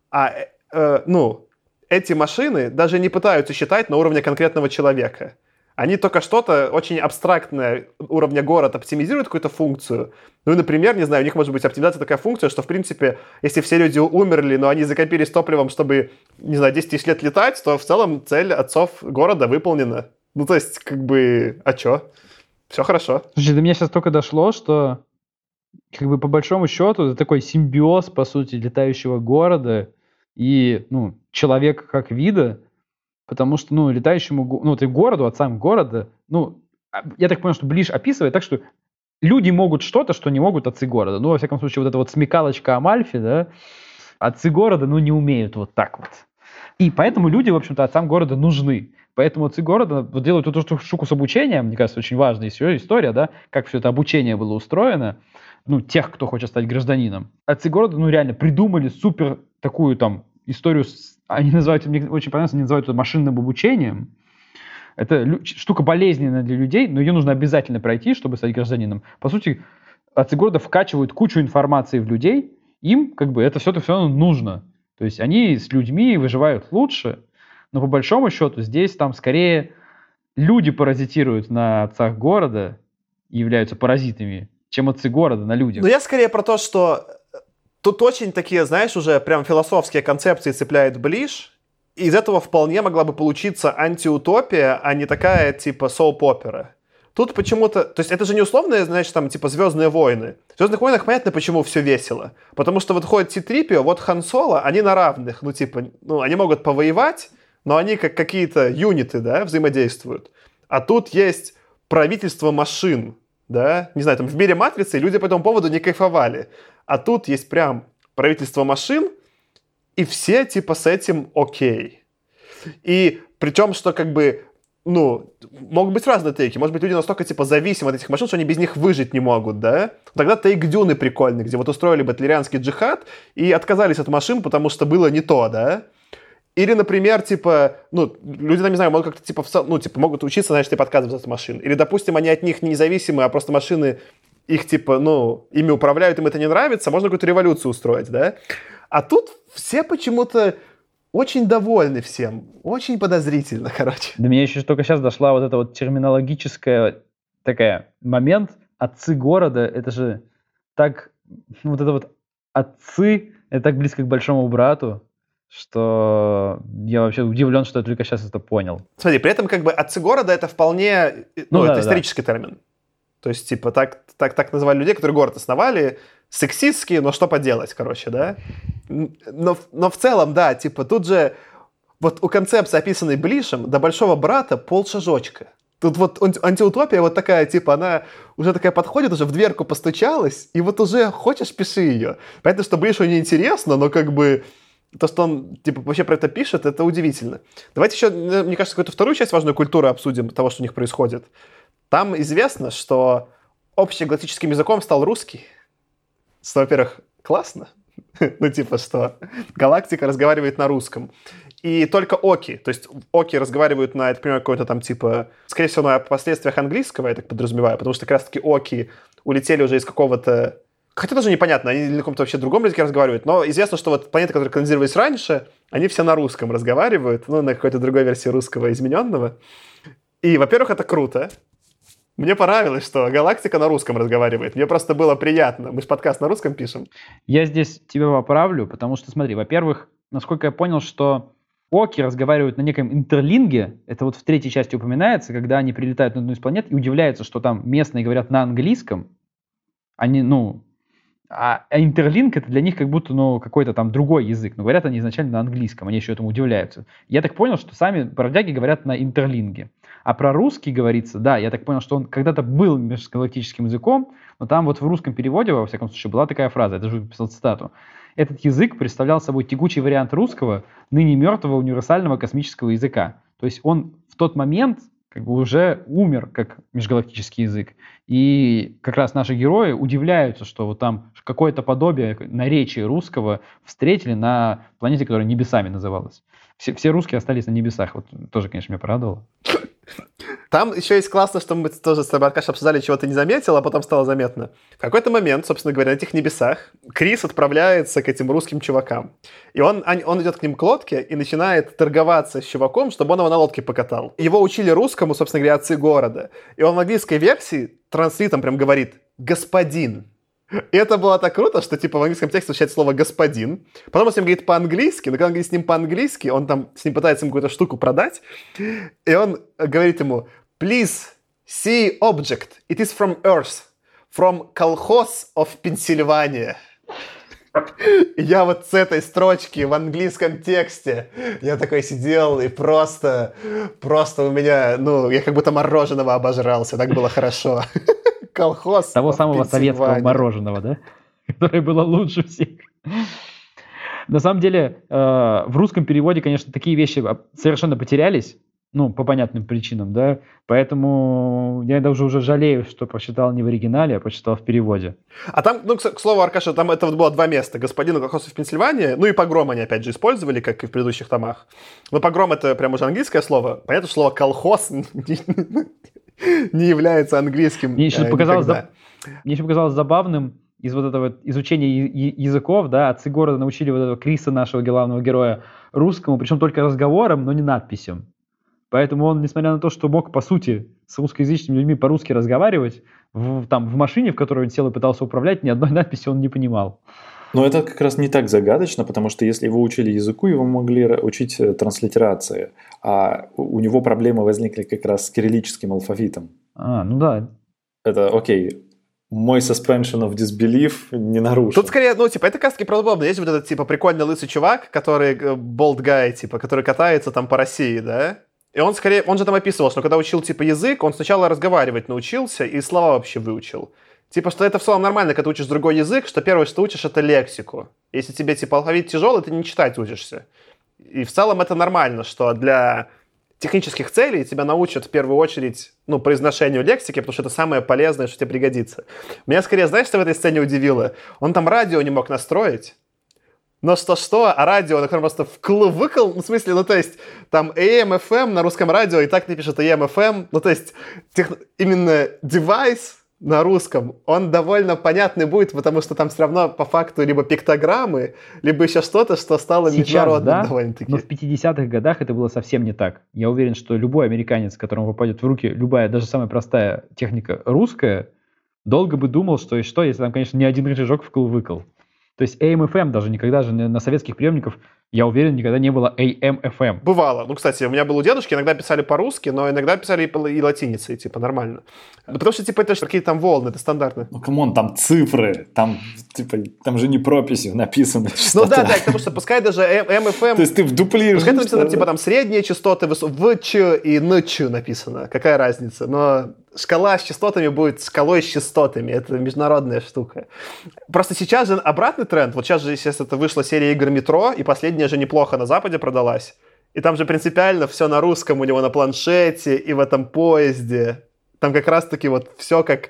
А, э, ну, эти машины даже не пытаются считать на уровне конкретного человека. Они только что-то очень абстрактное уровня город оптимизируют какую-то функцию. Ну, например, не знаю, у них может быть оптимизация такая функция, что, в принципе, если все люди умерли, но они закопились топливом, чтобы, не знаю, 10 тысяч лет летать, то в целом цель отцов города выполнена. Ну, то есть, как бы, а чё? Все хорошо. Слушай, до меня сейчас только дошло, что как бы по большому счету это такой симбиоз, по сути, летающего города и ну, человека как вида, потому что, ну, летающему, ну, ты городу, отцам города, ну, а, я так понял, что Ближ описывает так, что люди могут что-то, что не могут отцы города. Ну, во всяком случае, вот эта вот смекалочка Амальфи, да, отцы города, ну, не умеют вот так вот. И поэтому люди, в общем-то, отцам города нужны. Поэтому отцы города вот делают эту штуку с обучением, мне кажется, очень важная история, да, как все это обучение было устроено, ну, тех, кто хочет стать гражданином. Отцы города, ну, реально придумали супер такую там историю, с, они называют, мне очень понравилось, они называют это машинным обучением. Это штука болезненная для людей, но ее нужно обязательно пройти, чтобы стать гражданином. По сути, отцы города вкачивают кучу информации в людей, им как бы это все-то все равно нужно. То есть они с людьми выживают лучше, но по большому счету здесь там скорее люди паразитируют на отцах города и являются паразитами, чем отцы города на людях. Но я скорее про то, что Тут очень такие, знаешь, уже прям философские концепции цепляет Блиш. Из этого вполне могла бы получиться антиутопия, а не такая типа соуп-опера. Тут почему-то... То есть это же не условные, значит, там, типа «Звездные войны». В «Звездных войнах» понятно, почему все весело. Потому что вот ходит Ситрипио, вот Хан Соло, они на равных. Ну, типа, ну, они могут повоевать, но они как какие-то юниты, да, взаимодействуют. А тут есть правительство машин, да, не знаю, там в мире Матрицы люди по этому поводу не кайфовали. А тут есть прям правительство машин, и все типа с этим окей. И при том, что как бы ну, могут быть разные тейки. Может быть, люди настолько, типа, зависимы от этих машин, что они без них выжить не могут, да? Тогда тейк Дюны прикольный, где вот устроили батлерианский джихад и отказались от машин, потому что было не то, да? Или, например, типа, ну, люди, там, не знаю, могут как-то, типа, ну, типа, могут учиться, знаешь, типа, отказываться от машин. Или, допустим, они от них не независимы, а просто машины их типа, ну, ими управляют, им это не нравится, можно какую-то революцию устроить, да? А тут все почему-то очень довольны всем, очень подозрительно, короче. До меня еще только сейчас дошла вот эта вот терминологическая такая момент. Отцы города, это же так, ну, вот это вот отцы, это так близко к большому брату, что я вообще удивлен, что я только сейчас это понял. Смотри, при этом как бы отцы города это вполне, ну, ну это да, исторический да. термин. То есть, типа, так, так, так называли людей, которые город основали, сексистские, но что поделать, короче, да? Но, но в целом, да, типа, тут же вот у концепции, описанной Блишем, до большого брата полшажочка. Тут вот антиутопия вот такая, типа, она уже такая подходит, уже в дверку постучалась, и вот уже хочешь, пиши ее. Понятно, что Блишу неинтересно, но как бы то, что он типа вообще про это пишет, это удивительно. Давайте еще, мне кажется, какую-то вторую часть важную культуру обсудим того, что у них происходит. Там известно, что общегалактическим языком стал русский. Что, во-первых, классно. ну, типа, что галактика разговаривает на русском. И только оки, то есть оки разговаривают на, так понимаю, какой-то там, типа, скорее всего, на последствиях английского, я так подразумеваю, потому что как раз-таки оки улетели уже из какого-то Хотя тоже непонятно, они на каком-то вообще другом языке разговаривают, но известно, что вот планеты, которые колонизировались раньше, они все на русском разговаривают, ну, на какой-то другой версии русского измененного. И, во-первых, это круто. Мне понравилось, что галактика на русском разговаривает. Мне просто было приятно. Мы же подкаст на русском пишем. Я здесь тебя поправлю, потому что, смотри, во-первых, насколько я понял, что Оки разговаривают на неком интерлинге, это вот в третьей части упоминается, когда они прилетают на одну из планет и удивляются, что там местные говорят на английском, они, ну, а, а интерлинк это для них как будто ну, какой-то там другой язык. Но говорят они изначально на английском, они еще этому удивляются. Я так понял, что сами бродяги говорят на интерлинге. А про русский говорится, да, я так понял, что он когда-то был межгалактическим языком, но там вот в русском переводе, во всяком случае, была такая фраза, я даже написал цитату. Этот язык представлял собой тягучий вариант русского, ныне мертвого универсального космического языка. То есть он в тот момент как бы уже умер как межгалактический язык. И как раз наши герои удивляются, что вот там какое-то подобие наречия русского встретили на планете, которая небесами называлась. Все, все русские остались на небесах. Вот тоже, конечно, меня порадовало. Там еще есть классно, что мы тоже с тобой, Аркаш, обсуждали, чего ты не заметил, а потом стало заметно. В какой-то момент, собственно говоря, на этих небесах Крис отправляется к этим русским чувакам. И он, он идет к ним к лодке и начинает торговаться с чуваком, чтобы он его на лодке покатал. Его учили русскому, собственно говоря, отцы города. И он в английской версии транслитом прям говорит «господин». И это было так круто, что типа в английском тексте звучит слово «господин». Потом он с ним говорит по-английски, но когда он говорит с ним по-английски, он там с ним пытается ему какую-то штуку продать, и он говорит ему «Please see object. It is from Earth. From колхоз of Pennsylvania». Я вот с этой строчки в английском тексте, я такой сидел и просто, просто у меня, ну, я как будто мороженого обожрался, так было хорошо колхоз. Того самого советского мороженого, да? Которое было лучше всех. На самом деле, э, в русском переводе, конечно, такие вещи совершенно потерялись, ну, по понятным причинам, да, поэтому я даже уже жалею, что прочитал не в оригинале, а прочитал в переводе. А там, ну, к, слову, Аркаша, там это вот было два места, господин колхоз в Пенсильвании, ну и погром они, опять же, использовали, как и в предыдущих томах. Но погром это прям уже английское слово, понятно, что слово колхоз не является английским. Мне еще, э, показалось, за... Мне еще показалось забавным из вот этого изучения языков, да, отцы города научили вот этого Криса, нашего главного героя, русскому, причем только разговором, но не надписям. Поэтому он, несмотря на то, что мог, по сути, с русскоязычными людьми по-русски разговаривать, в, там, в машине, в которой он сел и пытался управлять, ни одной надписи он не понимал. Но это как раз не так загадочно, потому что если его учили языку, его могли учить э, транслитерации. А у него проблемы возникли как раз с кириллическим алфавитом. А, ну да. Это окей, мой suspension of disbelief не нарушен. Тут скорее, ну, типа, это раз правдоподобно. Есть вот этот, типа, прикольный лысый чувак, который, болт э, гай, типа, который катается там по России, да? И он скорее, он же там описывал, что когда учил, типа, язык, он сначала разговаривать научился и слова вообще выучил. Типа, что это в целом нормально, когда ты учишь другой язык, что первое, что учишь, это лексику. Если тебе, типа, алфавит тяжелый, ты не читать учишься. И в целом это нормально, что для технических целей тебя научат в первую очередь, ну, произношению лексики, потому что это самое полезное, что тебе пригодится. Меня скорее, знаешь, что в этой сцене удивило? Он там радио не мог настроить, но что-что, а радио, на котором просто вкл-выкл, ну, в смысле, ну, то есть, там AM, FM на русском радио и так не пишет AM, FM, ну, то есть, тех... именно девайс, на русском, он довольно понятный будет, потому что там все равно по факту либо пиктограммы, либо еще что-то, что стало Сейчас, международным да, довольно-таки. Но в 50-х годах это было совсем не так. Я уверен, что любой американец, которому попадет в руки любая, даже самая простая техника русская, долго бы думал, что и что, если там, конечно, не один рычажок вкл-выкл. То есть AM-FM даже никогда же на советских приемниках я уверен, никогда не было AM-FM. Бывало. Ну, кстати, у меня был у дедушки, иногда писали по-русски, но иногда писали и, и латиницей, типа, нормально. Ну, потому что, типа, это же какие там волны, это стандартно. Ну, come on, там цифры, там, типа, там же не прописи написаны. Ну, да, да, потому что пускай даже AM-FM... То есть ты вдуплируешь. Пускай написано, типа, там, средние частоты, ВЧ и НЧ написано. Какая разница? Но шкала с частотами будет шкалой с частотами. Это международная штука. Просто сейчас же обратный тренд. Вот сейчас же, естественно, это вышла серия игр «Метро», и последняя же неплохо на Западе продалась. И там же принципиально все на русском у него на планшете и в этом поезде. Там как раз-таки вот все как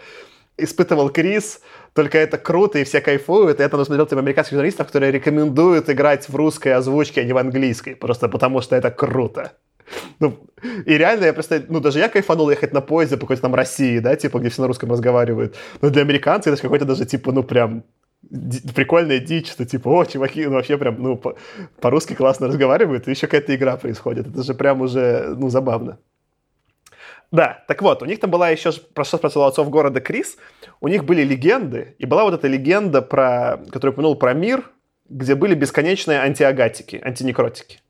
испытывал Крис, только это круто, и все кайфуют, и это нужно делать тем американских журналистов, которые рекомендуют играть в русской озвучке, а не в английской, просто потому что это круто. Ну, и реально, я просто, ну, даже я кайфанул ехать на поезде по какой-то там России, да, типа, где все на русском разговаривают. Но для американцев это какой-то даже, типа, ну, прям прикольная дичь, что типа, о, чуваки, ну вообще прям, ну, по- по-русски классно разговаривают, и еще какая-то игра происходит. Это же прям уже, ну, забавно. Да, так вот, у них там была еще, про что спросил отцов города Крис, у них были легенды, и была вот эта легенда, про, которую упомянул про мир, где были бесконечные антиагатики, антинекротики.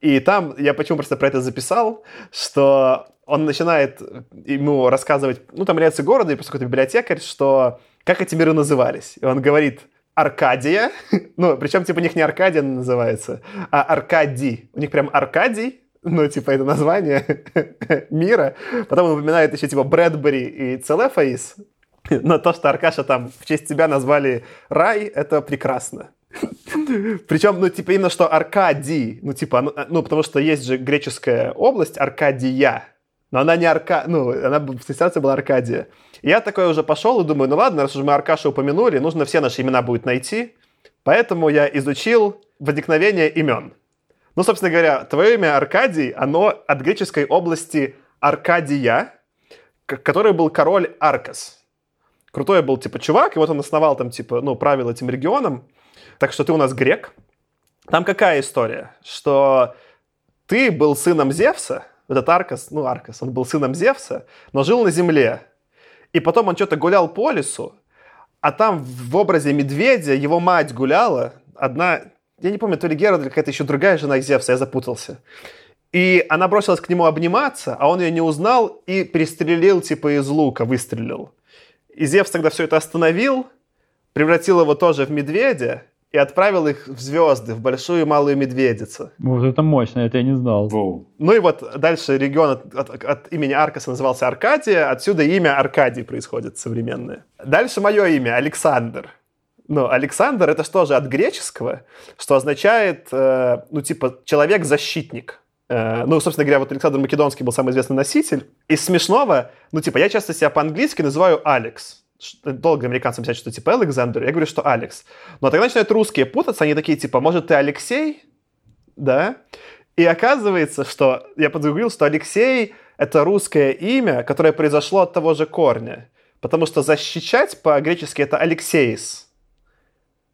И там, я почему просто про это записал, что он начинает ему рассказывать, ну, там является города, и просто какой-то библиотекарь, что как эти миры назывались. И он говорит, Аркадия, ну, причем, типа, у них не Аркадия называется, а Аркадий. У них прям Аркадий, ну, типа, это название мира. Потом он упоминает еще, типа, Брэдбери и Целефаис. Но то, что Аркаша там в честь тебя назвали рай, это прекрасно. Причем, ну, типа, именно что Аркадий, ну, типа, ну, ну, потому что есть же греческая область Аркадия, но она не Арка... Ну, она в ассоциации была Аркадия. И я такой уже пошел и думаю, ну ладно, раз уж мы Аркашу упомянули, нужно все наши имена будет найти. Поэтому я изучил возникновение имен. Ну, собственно говоря, твое имя Аркадий, оно от греческой области Аркадия, который был король Аркас. Крутой был, типа, чувак, и вот он основал там, типа, ну, правил этим регионом. Так что ты у нас грек. Там какая история? Что ты был сыном Зевса, этот Аркас, ну, Аркас, он был сыном Зевса, но жил на земле. И потом он что-то гулял по лесу, а там в образе медведя его мать гуляла, одна, я не помню, то ли Гера, или какая-то еще другая жена Зевса, я запутался. И она бросилась к нему обниматься, а он ее не узнал и перестрелил типа из лука, выстрелил. И Зевс тогда все это остановил, превратил его тоже в медведя, и отправил их в звезды, в большую и малую медведицу. Вот это мощно, это я не знал. Воу. Ну и вот дальше регион от, от, от имени Аркаса назывался Аркадия, отсюда имя Аркадий происходит современное. Дальше мое имя Александр. Ну, Александр это что же от греческого, что означает, э, ну, типа, человек-защитник. Э, ну, собственно говоря, вот Александр Македонский был самый известный носитель. Из смешного, ну, типа, я часто себя по-английски называю Алекс долго американцам писать, что типа Александр, я говорю, что Алекс. Но тогда начинают русские путаться, они такие типа, может, ты Алексей? Да? И оказывается, что я подгуглил, что Алексей — это русское имя, которое произошло от того же корня. Потому что защищать по-гречески это Алексеис.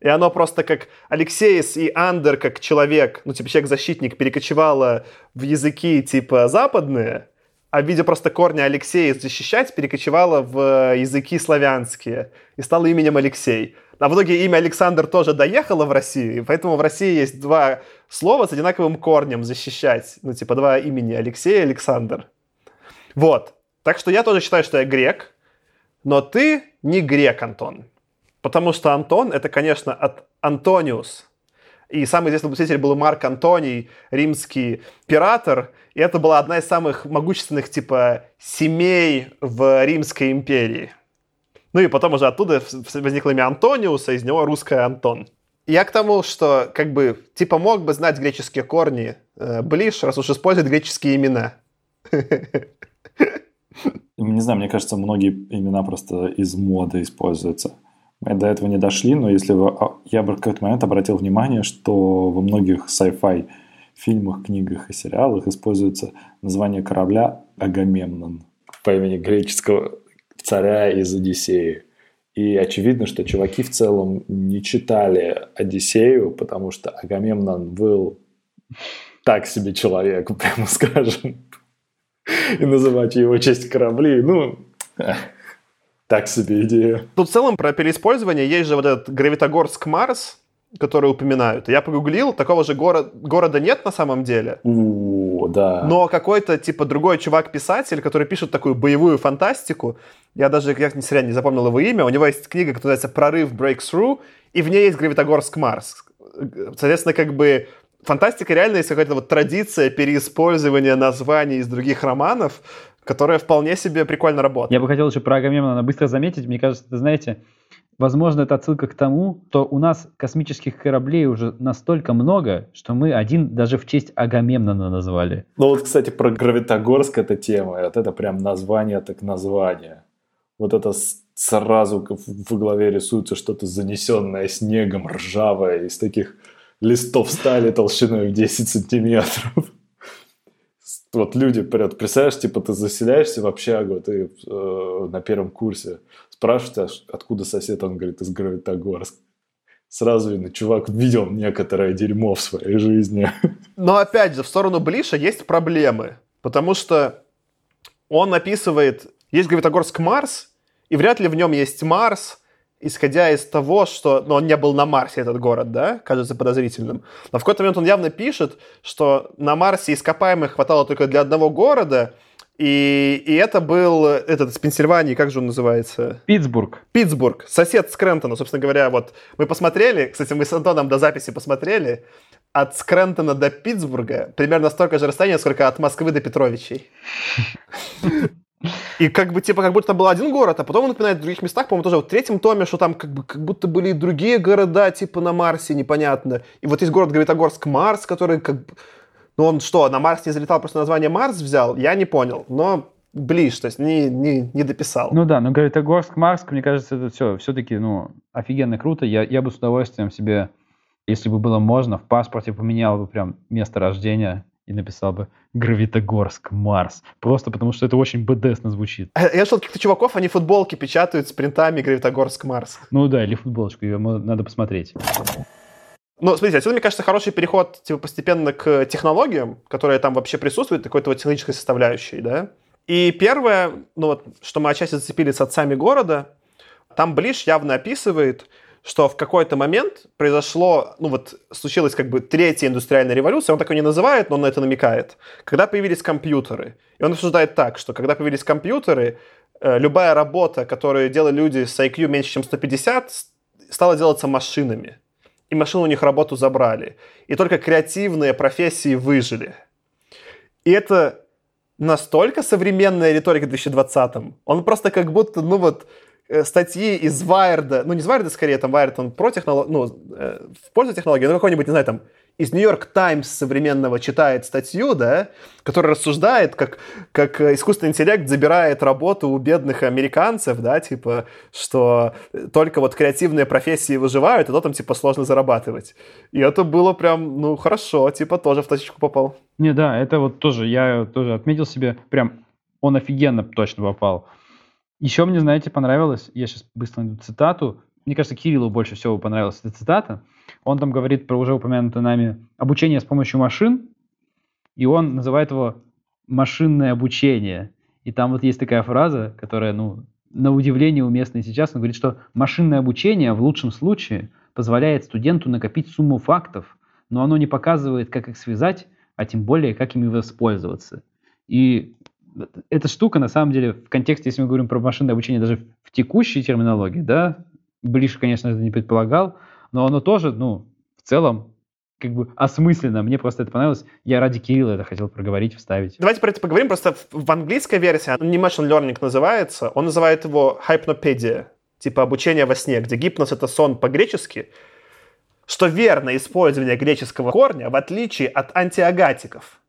И оно просто как Алексеис и Андер как человек, ну типа человек-защитник, перекочевало в языки типа западные, а видя просто корни Алексея защищать, перекочевала в э, языки славянские и стала именем Алексей. А в итоге имя Александр тоже доехало в Россию, и поэтому в России есть два слова с одинаковым корнем «защищать». Ну, типа два имени Алексей и Александр. Вот. Так что я тоже считаю, что я грек, но ты не грек, Антон. Потому что Антон — это, конечно, от Антониус, и самый известный мыслитель был Марк Антоний, римский пиратор. И это была одна из самых могущественных, типа, семей в Римской империи. Ну и потом уже оттуда возникло имя Антониуса, из него русское Антон. Я к тому, что, как бы, типа, мог бы знать греческие корни э, Блиш, раз уж использует греческие имена. Не знаю, мне кажется, многие имена просто из моды используются. Мы до этого не дошли, но если вы... А, я бы в какой-то момент обратил внимание, что во многих sci-fi фильмах, книгах и сериалах используется название корабля Агамемнон по имени греческого царя из Одиссеи. И очевидно, что чуваки в целом не читали Одиссею, потому что Агамемнон был так себе человек, прямо скажем. И называть его честь корабли, ну, так себе идея. Тут в целом про переиспользование есть же вот этот Гравитогорск Марс, который упоминают. Я погуглил, такого же город, города нет на самом деле. У, да. Но какой-то, типа, другой чувак-писатель, который пишет такую боевую фантастику, я даже, ни зря не запомнил его имя, у него есть книга, которая называется «Прорыв Breakthrough», и в ней есть Гравитогорск Марс. Соответственно, как бы фантастика реально есть какая-то вот традиция переиспользования названий из других романов, которая вполне себе прикольно работает. Я бы хотел еще про Агамемнона быстро заметить. Мне кажется, это, знаете, возможно, это отсылка к тому, что у нас космических кораблей уже настолько много, что мы один даже в честь Агамемнона назвали. Ну вот, кстати, про Гравитогорск эта тема, вот это прям название так название. Вот это сразу в голове рисуется что-то занесенное снегом, ржавое, из таких листов стали толщиной в 10 сантиметров. Вот люди, представляешь, типа ты заселяешься в общагу, ты э, на первом курсе, спрашиваешь, откуда сосед, он говорит, из Гравитогорска. Сразу видно, чувак видел некоторое дерьмо в своей жизни. Но опять же, в сторону Блиша есть проблемы, потому что он описывает, есть Гравитогорск Марс, и вряд ли в нем есть Марс, исходя из того, что ну, он не был на Марсе, этот город, да, кажется подозрительным. Но в какой-то момент он явно пишет, что на Марсе ископаемых хватало только для одного города, и, и это был этот из Пенсильвании, как же он называется? Питтсбург. Питтсбург, сосед Скрентона, собственно говоря, вот мы посмотрели, кстати, мы с Антоном до записи посмотрели, от Скрентона до Питтсбурга примерно столько же расстояния, сколько от Москвы до Петровичей. И как бы, типа, как будто там был один город, а потом он напоминает в других местах, по-моему, тоже в третьем томе, что там как, бы, как будто были и другие города, типа, на Марсе, непонятно. И вот есть город Гравитогорск Марс, который как бы... Ну, он что, на Марс не залетал, просто название Марс взял? Я не понял, но ближе, то есть не, не, не дописал. Ну да, но Гравитогорск, Марс, мне кажется, это все, все-таки, ну, офигенно круто. Я, я бы с удовольствием себе, если бы было можно, в паспорте поменял бы прям место рождения и написал бы Гравитогорск, Марс. Просто потому, что это очень БДСно звучит. А я слышал каких-то чуваков, они футболки печатают с принтами Гравитогорск, Марс. Ну да, или футболочку, ее надо посмотреть. Ну, смотрите, отсюда, мне кажется, хороший переход типа, постепенно к технологиям, которые там вообще присутствуют, какой-то вот технологической составляющей, да. И первое, ну вот, что мы отчасти зацепили с отцами города, там Блиш явно описывает, что в какой-то момент произошло, ну вот случилась как бы третья индустриальная революция, он так ее не называет, но он на это намекает, когда появились компьютеры. И он обсуждает так, что когда появились компьютеры, э, любая работа, которую делали люди с IQ меньше, чем 150, стала делаться машинами. И машины у них работу забрали. И только креативные профессии выжили. И это настолько современная риторика в 2020-м. Он просто как будто, ну вот, статьи из Wired, ну не из Wired, скорее, там Wired, он про технологию, ну, э, в пользу технологии, но какой-нибудь, не знаю, там, из Нью-Йорк Таймс современного читает статью, да, которая рассуждает, как, как искусственный интеллект забирает работу у бедных американцев, да, типа, что только вот креативные профессии выживают, и то там, типа, сложно зарабатывать. И это было прям, ну, хорошо, типа, тоже в точку попал. Не, да, это вот тоже, я тоже отметил себе, прям, он офигенно точно попал. Еще мне, знаете, понравилось, я сейчас быстро найду цитату, мне кажется, Кириллу больше всего понравилась эта цитата. Он там говорит про уже упомянутое нами обучение с помощью машин, и он называет его машинное обучение. И там вот есть такая фраза, которая, ну, на удивление уместна сейчас. Он говорит, что машинное обучение в лучшем случае позволяет студенту накопить сумму фактов, но оно не показывает, как их связать, а тем более, как ими воспользоваться. И эта штука, на самом деле, в контексте, если мы говорим про машинное обучение, даже в текущей терминологии, да, ближе, конечно, это не предполагал, но оно тоже, ну, в целом, как бы осмысленно. Мне просто это понравилось. Я ради Кирилла это хотел проговорить, вставить. Давайте про это поговорим. Просто в, английской версии, не machine learning называется, он называет его hypnopedia, типа обучение во сне, где гипноз — это сон по-гречески, что верно использование греческого корня, в отличие от антиагатиков.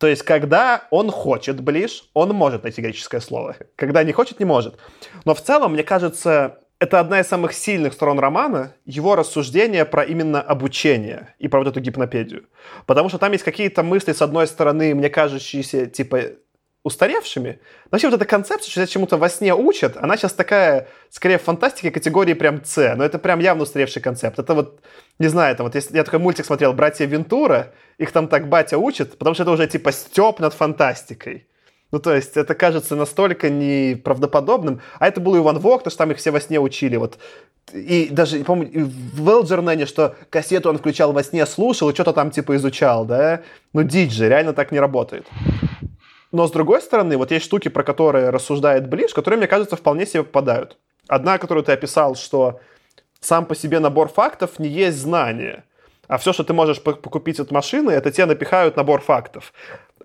То есть, когда он хочет ближ, он может найти греческое слово. Когда не хочет, не может. Но в целом, мне кажется, это одна из самых сильных сторон романа, его рассуждение про именно обучение и про вот эту гипнопедию. Потому что там есть какие-то мысли, с одной стороны, мне кажущиеся, типа, устаревшими. Но вообще вот эта концепция, что чему-то во сне учат, она сейчас такая, скорее, в фантастике категории прям С. Но это прям явно устаревший концепт. Это вот, не знаю, это вот если я такой мультик смотрел «Братья Вентура», их там так батя учит, потому что это уже типа степ над фантастикой. Ну, то есть, это кажется настолько неправдоподобным. А это было и Ван Вог, то что там их все во сне учили. Вот. И даже, помню, в Элджернене, что кассету он включал во сне, слушал и что-то там типа изучал, да? Ну, дичь же, реально так не работает. Но с другой стороны, вот есть штуки, про которые рассуждает Блиш, которые, мне кажется, вполне себе попадают. Одна, которую ты описал, что сам по себе набор фактов не есть знание. А все, что ты можешь покупить от машины, это тебе напихают набор фактов.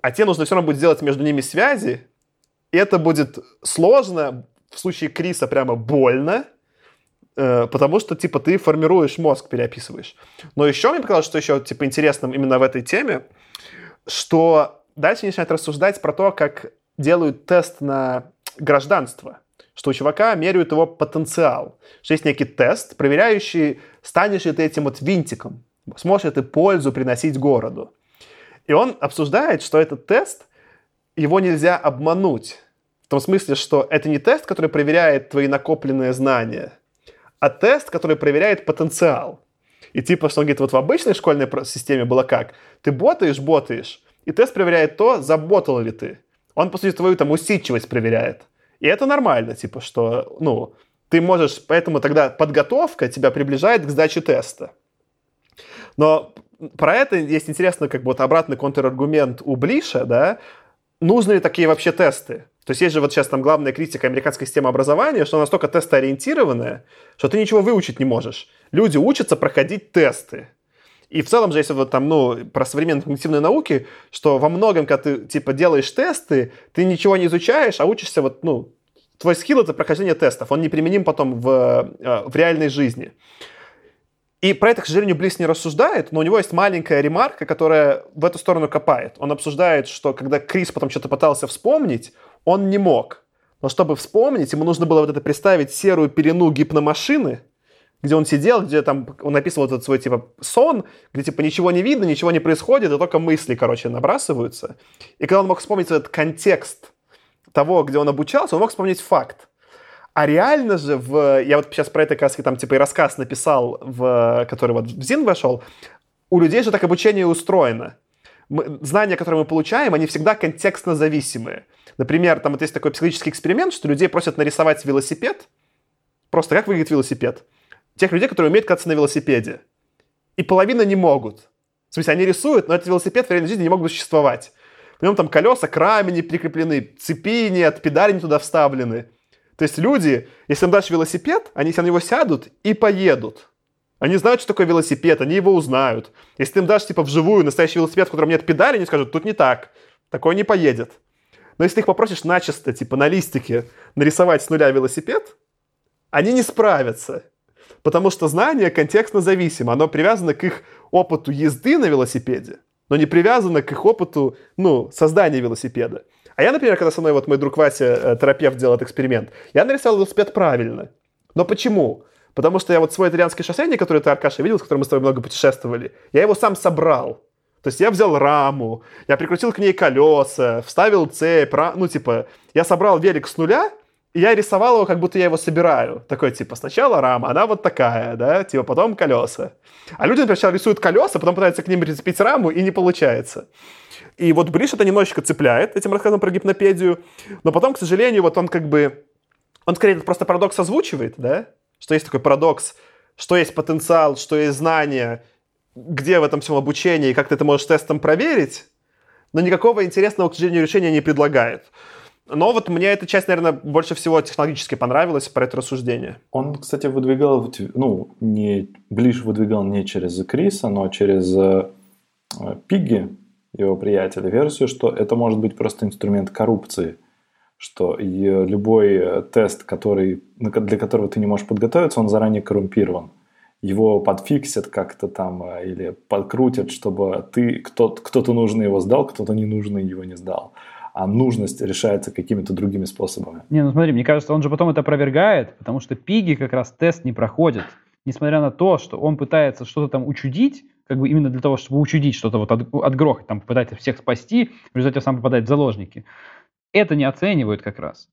А тебе нужно все равно будет сделать между ними связи, И это будет сложно, в случае Криса прямо больно, э, потому что, типа, ты формируешь мозг, переописываешь. Но еще мне показалось, что еще, типа, интересным именно в этой теме, что дальше начинают рассуждать про то, как делают тест на гражданство что у чувака меряют его потенциал. Что есть некий тест, проверяющий, станешь ли ты этим вот винтиком, сможешь ли ты пользу приносить городу. И он обсуждает, что этот тест, его нельзя обмануть. В том смысле, что это не тест, который проверяет твои накопленные знания, а тест, который проверяет потенциал. И типа, что он говорит, вот в обычной школьной системе было как? Ты ботаешь, ботаешь, и тест проверяет то, заботал ли ты. Он, по сути, твою там усидчивость проверяет. И это нормально, типа, что, ну, ты можешь, поэтому тогда подготовка тебя приближает к сдаче теста. Но про это есть интересно, как бы вот обратный контраргумент у Блиша, да, нужны ли такие вообще тесты? То есть есть же вот сейчас там главная критика американской системы образования, что она настолько тестоориентированная, что ты ничего выучить не можешь. Люди учатся проходить тесты. И в целом же, если вот там, ну, про современные когнитивные науки, что во многом, когда ты, типа, делаешь тесты, ты ничего не изучаешь, а учишься вот, ну, твой скилл — это прохождение тестов, он неприменим потом в, э, в реальной жизни. И про это, к сожалению, Близ не рассуждает, но у него есть маленькая ремарка, которая в эту сторону копает. Он обсуждает, что когда Крис потом что-то пытался вспомнить, он не мог. Но чтобы вспомнить, ему нужно было вот это представить серую пелену гипномашины, где он сидел, где там он описывал этот свой типа сон, где типа ничего не видно, ничего не происходит, и только мысли, короче, набрасываются. И когда он мог вспомнить этот контекст того, где он обучался, он мог вспомнить факт. А реально же, в, я вот сейчас про это как там типа и рассказ написал, в, который вот в ЗИН вошел, у людей же так обучение устроено. Мы, знания, которые мы получаем, они всегда контекстно зависимые. Например, там вот есть такой психологический эксперимент, что людей просят нарисовать велосипед. Просто как выглядит велосипед? Тех людей, которые умеют кататься на велосипеде. И половина не могут. В смысле, они рисуют, но этот велосипед в реальной жизни не могут существовать. В нем там колеса к не прикреплены, цепи нет, педали не туда вставлены. То есть люди, если им дашь велосипед, они на него сядут и поедут. Они знают, что такое велосипед, они его узнают. Если ты им дашь, типа, вживую настоящий велосипед, в котором нет педали, они скажут, тут не так, такой не поедет. Но если ты их попросишь начисто, типа, на листике нарисовать с нуля велосипед, они не справятся. Потому что знание контекстно зависимо. Оно привязано к их опыту езды на велосипеде, но не привязано к их опыту, ну, создания велосипеда. А я, например, когда со мной вот мой друг Вася, э, терапевт, делал этот эксперимент, я нарисовал велосипед правильно. Но почему? Потому что я вот свой итальянский шоссейник, который ты, Аркаша, видел, с которым мы с тобой много путешествовали, я его сам собрал. То есть я взял раму, я прикрутил к ней колеса, вставил цепь, ну, типа, я собрал велик с нуля, я рисовал его, как будто я его собираю. Такой, типа, сначала рама, она вот такая, да, типа, потом колеса. А люди, например, рисуют колеса, потом пытаются к ним прицепить раму, и не получается. И вот Бриш это немножечко цепляет этим рассказом про гипнопедию, но потом, к сожалению, вот он как бы, он скорее просто парадокс озвучивает, да, что есть такой парадокс, что есть потенциал, что есть знание, где в этом всем обучение, и как ты это можешь тестом проверить, но никакого интересного, к сожалению, решения не предлагает. Но вот мне эта часть, наверное, больше всего технологически понравилась про это рассуждение. Он, кстати, выдвигал, ну, не, ближе выдвигал не через Криса, но через э, Пигги, его приятеля, версию, что это может быть просто инструмент коррупции, что любой э, тест, который, для которого ты не можешь подготовиться, он заранее коррумпирован. Его подфиксят как-то там э, или подкрутят, чтобы ты, кто-то нужный его сдал, кто-то ненужный его не сдал а нужность решается какими-то другими способами. Не, ну смотри, мне кажется, он же потом это опровергает, потому что Пиги как раз тест не проходит. Несмотря на то, что он пытается что-то там учудить, как бы именно для того, чтобы учудить что-то, вот от, отгрохать, там, пытается всех спасти, в результате сам попадает в заложники. Это не оценивают как раз.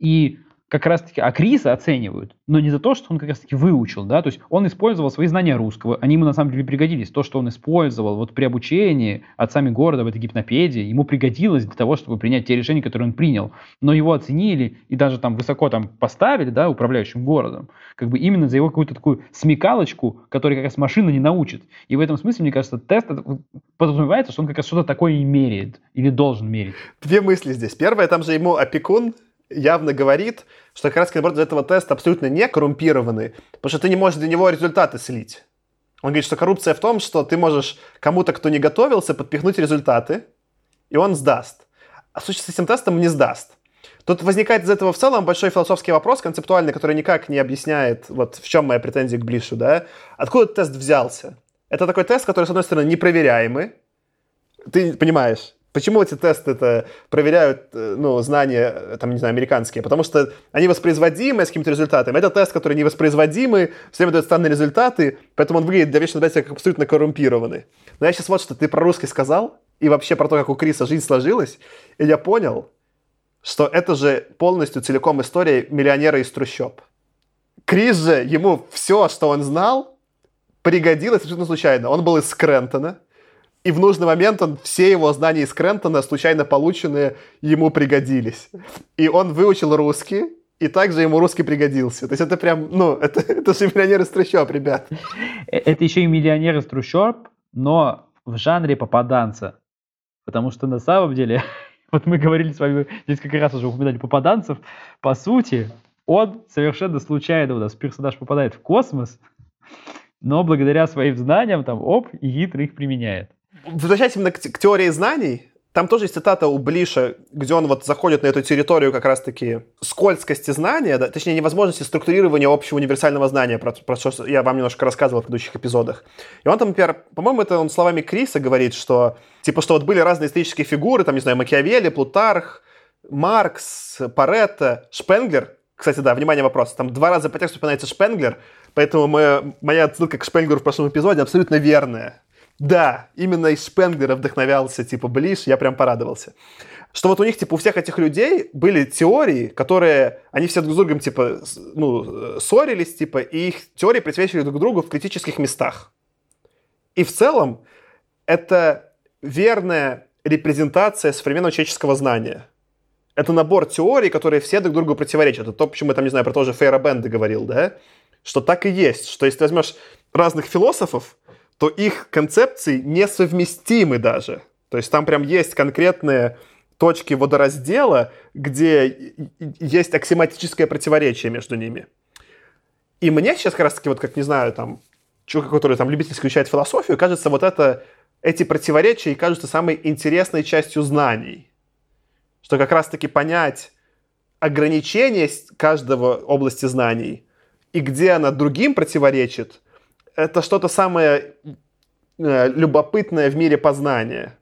И как раз-таки, а Криса оценивают, но не за то, что он как раз-таки выучил, да, то есть он использовал свои знания русского, они ему на самом деле пригодились. То, что он использовал вот при обучении отцами города в этой гипнопедии, ему пригодилось для того, чтобы принять те решения, которые он принял. Но его оценили и даже там высоко там поставили, да, управляющим городом, как бы именно за его какую-то такую смекалочку, которую как раз машина не научит. И в этом смысле, мне кажется, тест подразумевается, что он как раз что-то такое и меряет, или должен мерить. Две мысли здесь. Первое, там же ему опекун явно говорит, что как раз наоборот этого теста абсолютно не коррумпированный, потому что ты не можешь для него результаты слить. Он говорит, что коррупция в том, что ты можешь кому-то, кто не готовился, подпихнуть результаты, и он сдаст. А с этим тестом не сдаст. Тут возникает из этого в целом большой философский вопрос, концептуальный, который никак не объясняет, вот в чем моя претензия к Блишу, да? Откуда тест взялся? Это такой тест, который, с одной стороны, непроверяемый. Ты понимаешь, Почему эти тесты это проверяют, э, ну, знания, э, там, не знаю, американские? Потому что они воспроизводимы с какими-то результатами. Это тест, который невоспроизводимый, все время дает странные результаты, поэтому он выглядит для вечного наблюдателя как абсолютно коррумпированный. Но я сейчас вот что ты про русский сказал, и вообще про то, как у Криса жизнь сложилась, и я понял, что это же полностью целиком история миллионера из трущоб. Крис же, ему все, что он знал, пригодилось абсолютно случайно. Он был из Скрентона, и в нужный момент он, все его знания из Крентона, случайно полученные, ему пригодились. И он выучил русский, и также ему русский пригодился. То есть это прям, ну, это, это же миллионер из трущоб, ребят. Э, это еще и миллионер из трущоб, но в жанре попаданца. Потому что на самом деле, вот мы говорили с вами, несколько раз уже упоминали попаданцев, по сути, он совершенно случайно у нас персонаж попадает в космос, но благодаря своим знаниям там, оп, и Гитр их применяет возвращаясь именно к, теории знаний, там тоже есть цитата у Блиша, где он вот заходит на эту территорию как раз-таки скользкости знания, да, точнее, невозможности структурирования общего универсального знания, про, про что я вам немножко рассказывал в предыдущих эпизодах. И он там, например, по-моему, это он словами Криса говорит, что, типа, что вот были разные исторические фигуры, там, не знаю, Макиавелли, Плутарх, Маркс, Паретто, Шпенглер. Кстати, да, внимание, вопрос. Там два раза по тексту упоминается Шпенглер, поэтому мы, моя отсылка к Шпенглеру в прошлом эпизоде абсолютно верная. Да, именно из Шпенглера вдохновлялся, типа, Блиш, я прям порадовался. Что вот у них, типа, у всех этих людей были теории, которые, они все друг с другом, типа, ну, ссорились, типа, и их теории присвечивали друг другу в критических местах. И в целом это верная репрезентация современного человеческого знания. Это набор теорий, которые все друг другу противоречат. Это то, почему я там, не знаю, про то же Фейра Бенда говорил, да? Что так и есть, что если ты возьмешь разных философов, то их концепции несовместимы даже. То есть там прям есть конкретные точки водораздела, где есть аксиоматическое противоречие между ними. И мне сейчас как раз-таки, вот как, не знаю, там, человек, который там любительски изучает философию, кажется, вот это, эти противоречия и кажутся самой интересной частью знаний. Что как раз-таки понять ограничения каждого области знаний и где она другим противоречит – это что-то самое э, любопытное в мире познания.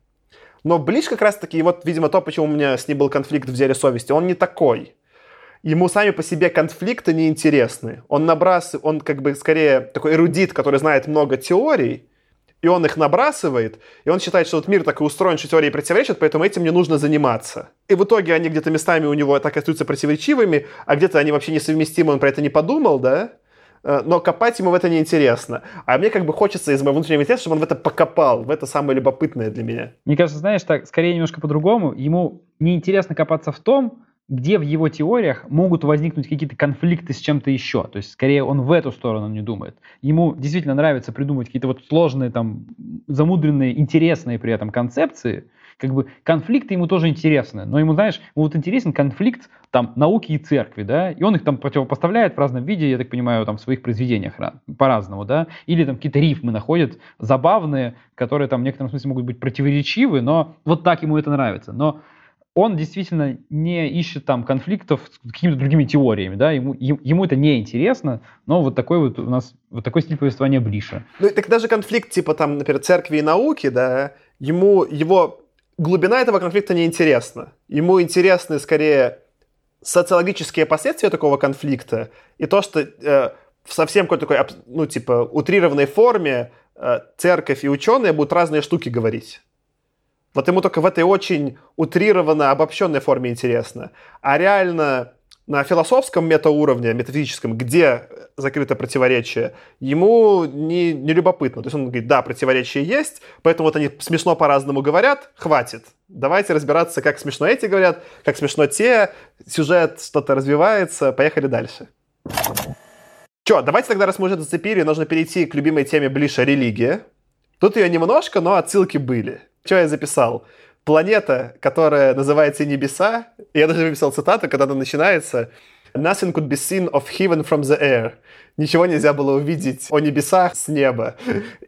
Но Блич как раз-таки, вот, видимо, то, почему у меня с ним был конфликт в «Деле совести», он не такой. Ему сами по себе конфликты не интересны. Он набрасывает, он как бы скорее такой эрудит, который знает много теорий, и он их набрасывает, и он считает, что вот мир так и устроен, что теории противоречат, поэтому этим не нужно заниматься. И в итоге они где-то местами у него так остаются противоречивыми, а где-то они вообще несовместимы, он про это не подумал, да? Э, но копать ему в это неинтересно. А мне как бы хочется из моего внутреннего интереса, чтобы он в это покопал, в это самое любопытное для меня. Мне кажется, знаешь, так скорее немножко по-другому. Ему неинтересно копаться в том, где в его теориях могут возникнуть какие-то конфликты с чем-то еще. То есть, скорее, он в эту сторону не думает. Ему действительно нравится придумывать какие-то вот сложные, там, замудренные, интересные при этом концепции, как бы конфликты ему тоже интересны, но ему, знаешь, ему вот интересен конфликт там науки и церкви, да, и он их там противопоставляет в разном виде, я так понимаю, там в своих произведениях по-разному, да, или там какие-то рифмы находят забавные, которые там в некотором смысле могут быть противоречивы, но вот так ему это нравится, но он действительно не ищет там конфликтов с какими-то другими теориями, да, ему, ему это не интересно, но вот такой вот у нас, вот такой стиль повествования ближе. Ну, так даже конфликт типа там, например, церкви и науки, да, ему, его глубина этого конфликта не интересна. Ему интересны скорее социологические последствия такого конфликта и то, что э, в совсем какой-то такой, ну, типа, утрированной форме э, церковь и ученые будут разные штуки говорить. Вот ему только в этой очень утрированно обобщенной форме интересно. А реально на философском метауровне, метафизическом, где закрыто противоречие, ему не, не любопытно. То есть он говорит, да, противоречие есть, поэтому вот они смешно по-разному говорят, хватит. Давайте разбираться, как смешно эти говорят, как смешно те, сюжет что-то развивается, поехали дальше. Че, давайте тогда, раз мы уже зацепили, нужно перейти к любимой теме Блиша религия. Тут ее немножко, но отсылки были. Что я записал? Планета, которая называется Небеса, я даже выписал цитату, когда она начинается, Nothing could be seen of heaven from the air. Ничего нельзя было увидеть о небесах с неба.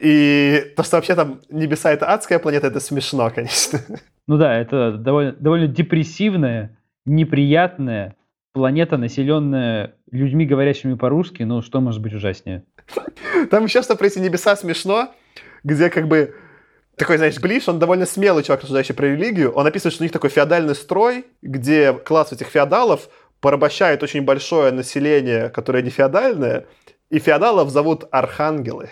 И то, что вообще там небеса — это адская планета, это смешно, конечно. Ну да, это довольно, довольно депрессивная неприятная планета, населенная людьми, говорящими по-русски, ну что может быть ужаснее? Там еще что про эти небеса смешно, где как бы такой, знаешь, Глиш, он довольно смелый чувак, рассуждающий про религию. Он описывает, что у них такой феодальный строй, где класс этих феодалов порабощает очень большое население, которое не феодальное, и феодалов зовут архангелы.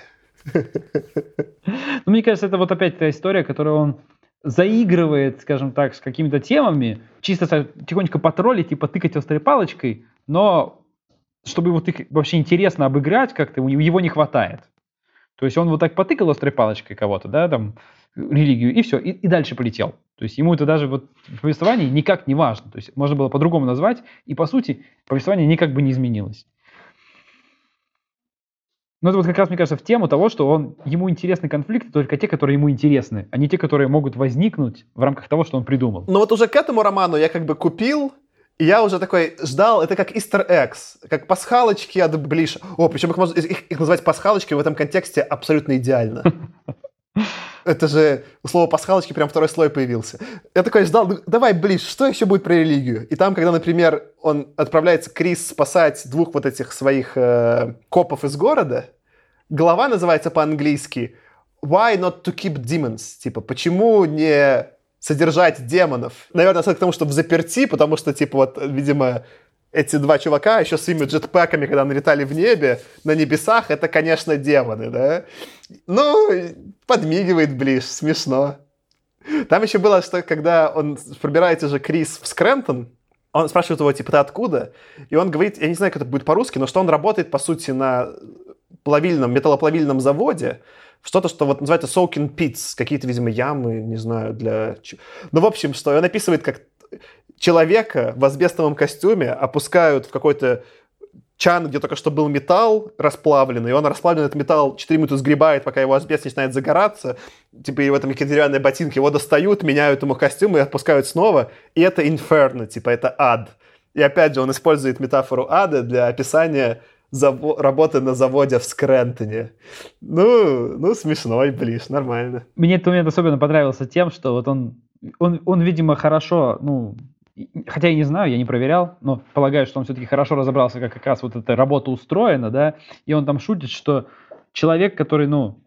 Ну, мне кажется, это вот опять та история, которую он заигрывает, скажем так, с какими-то темами, чисто тихонечко потроллить и потыкать острой палочкой, но чтобы вот их вообще интересно обыграть как-то, его не хватает. То есть он вот так потыкал острой палочкой кого-то, да, там, религию, и все, и, и дальше полетел. То есть ему это даже вот в повествовании никак не важно. То есть можно было по-другому назвать, и по сути повествование никак бы не изменилось. Но это вот как раз, мне кажется, в тему того, что он, ему интересны конфликты только те, которые ему интересны, а не те, которые могут возникнуть в рамках того, что он придумал. Но вот уже к этому роману я как бы купил, и я уже такой ждал, это как Easter eggs, как пасхалочки от Блиша. О, причем их, можно, их, их называть пасхалочки в этом контексте абсолютно идеально. Это же слово пасхалочки прям второй слой появился. Я такой ждал, ну, давай, Блиш, что еще будет про религию? И там, когда, например, он отправляется, Крис, спасать двух вот этих своих э, копов из города, глава называется по-английски «Why not to keep demons?» Типа, почему не содержать демонов? Наверное, к тому, что в заперти, потому что, типа, вот, видимо, эти два чувака еще своими джетпэками, когда налетали в небе, на небесах, это, конечно, демоны, да? Ну, подмигивает ближе, смешно. Там еще было, что когда он пробирается же Крис в Скрэмптон, он спрашивает его, типа, ты откуда? И он говорит, я не знаю, как это будет по-русски, но что он работает, по сути, на плавильном, металлоплавильном заводе, что-то, что вот называется soaking pits, какие-то, видимо, ямы, не знаю, для... Ну, в общем, что он описывает, как человека в асбестовом костюме опускают в какой-то чан, где только что был металл расплавленный, и он расплавленный этот металл 4 минуты сгребает, пока его асбест начинает загораться, типа и в этом деревянные ботинки, его достают, меняют ему костюм и отпускают снова, и это инферно, типа это ад. И опять же, он использует метафору ада для описания заво- работы на заводе в Скрентоне. Ну, ну, смешной, ближ, нормально. Мне этот момент особенно понравился тем, что вот он, он, он видимо, хорошо, ну, хотя я не знаю, я не проверял, но полагаю, что он все-таки хорошо разобрался, как как раз вот эта работа устроена, да, и он там шутит, что человек, который, ну,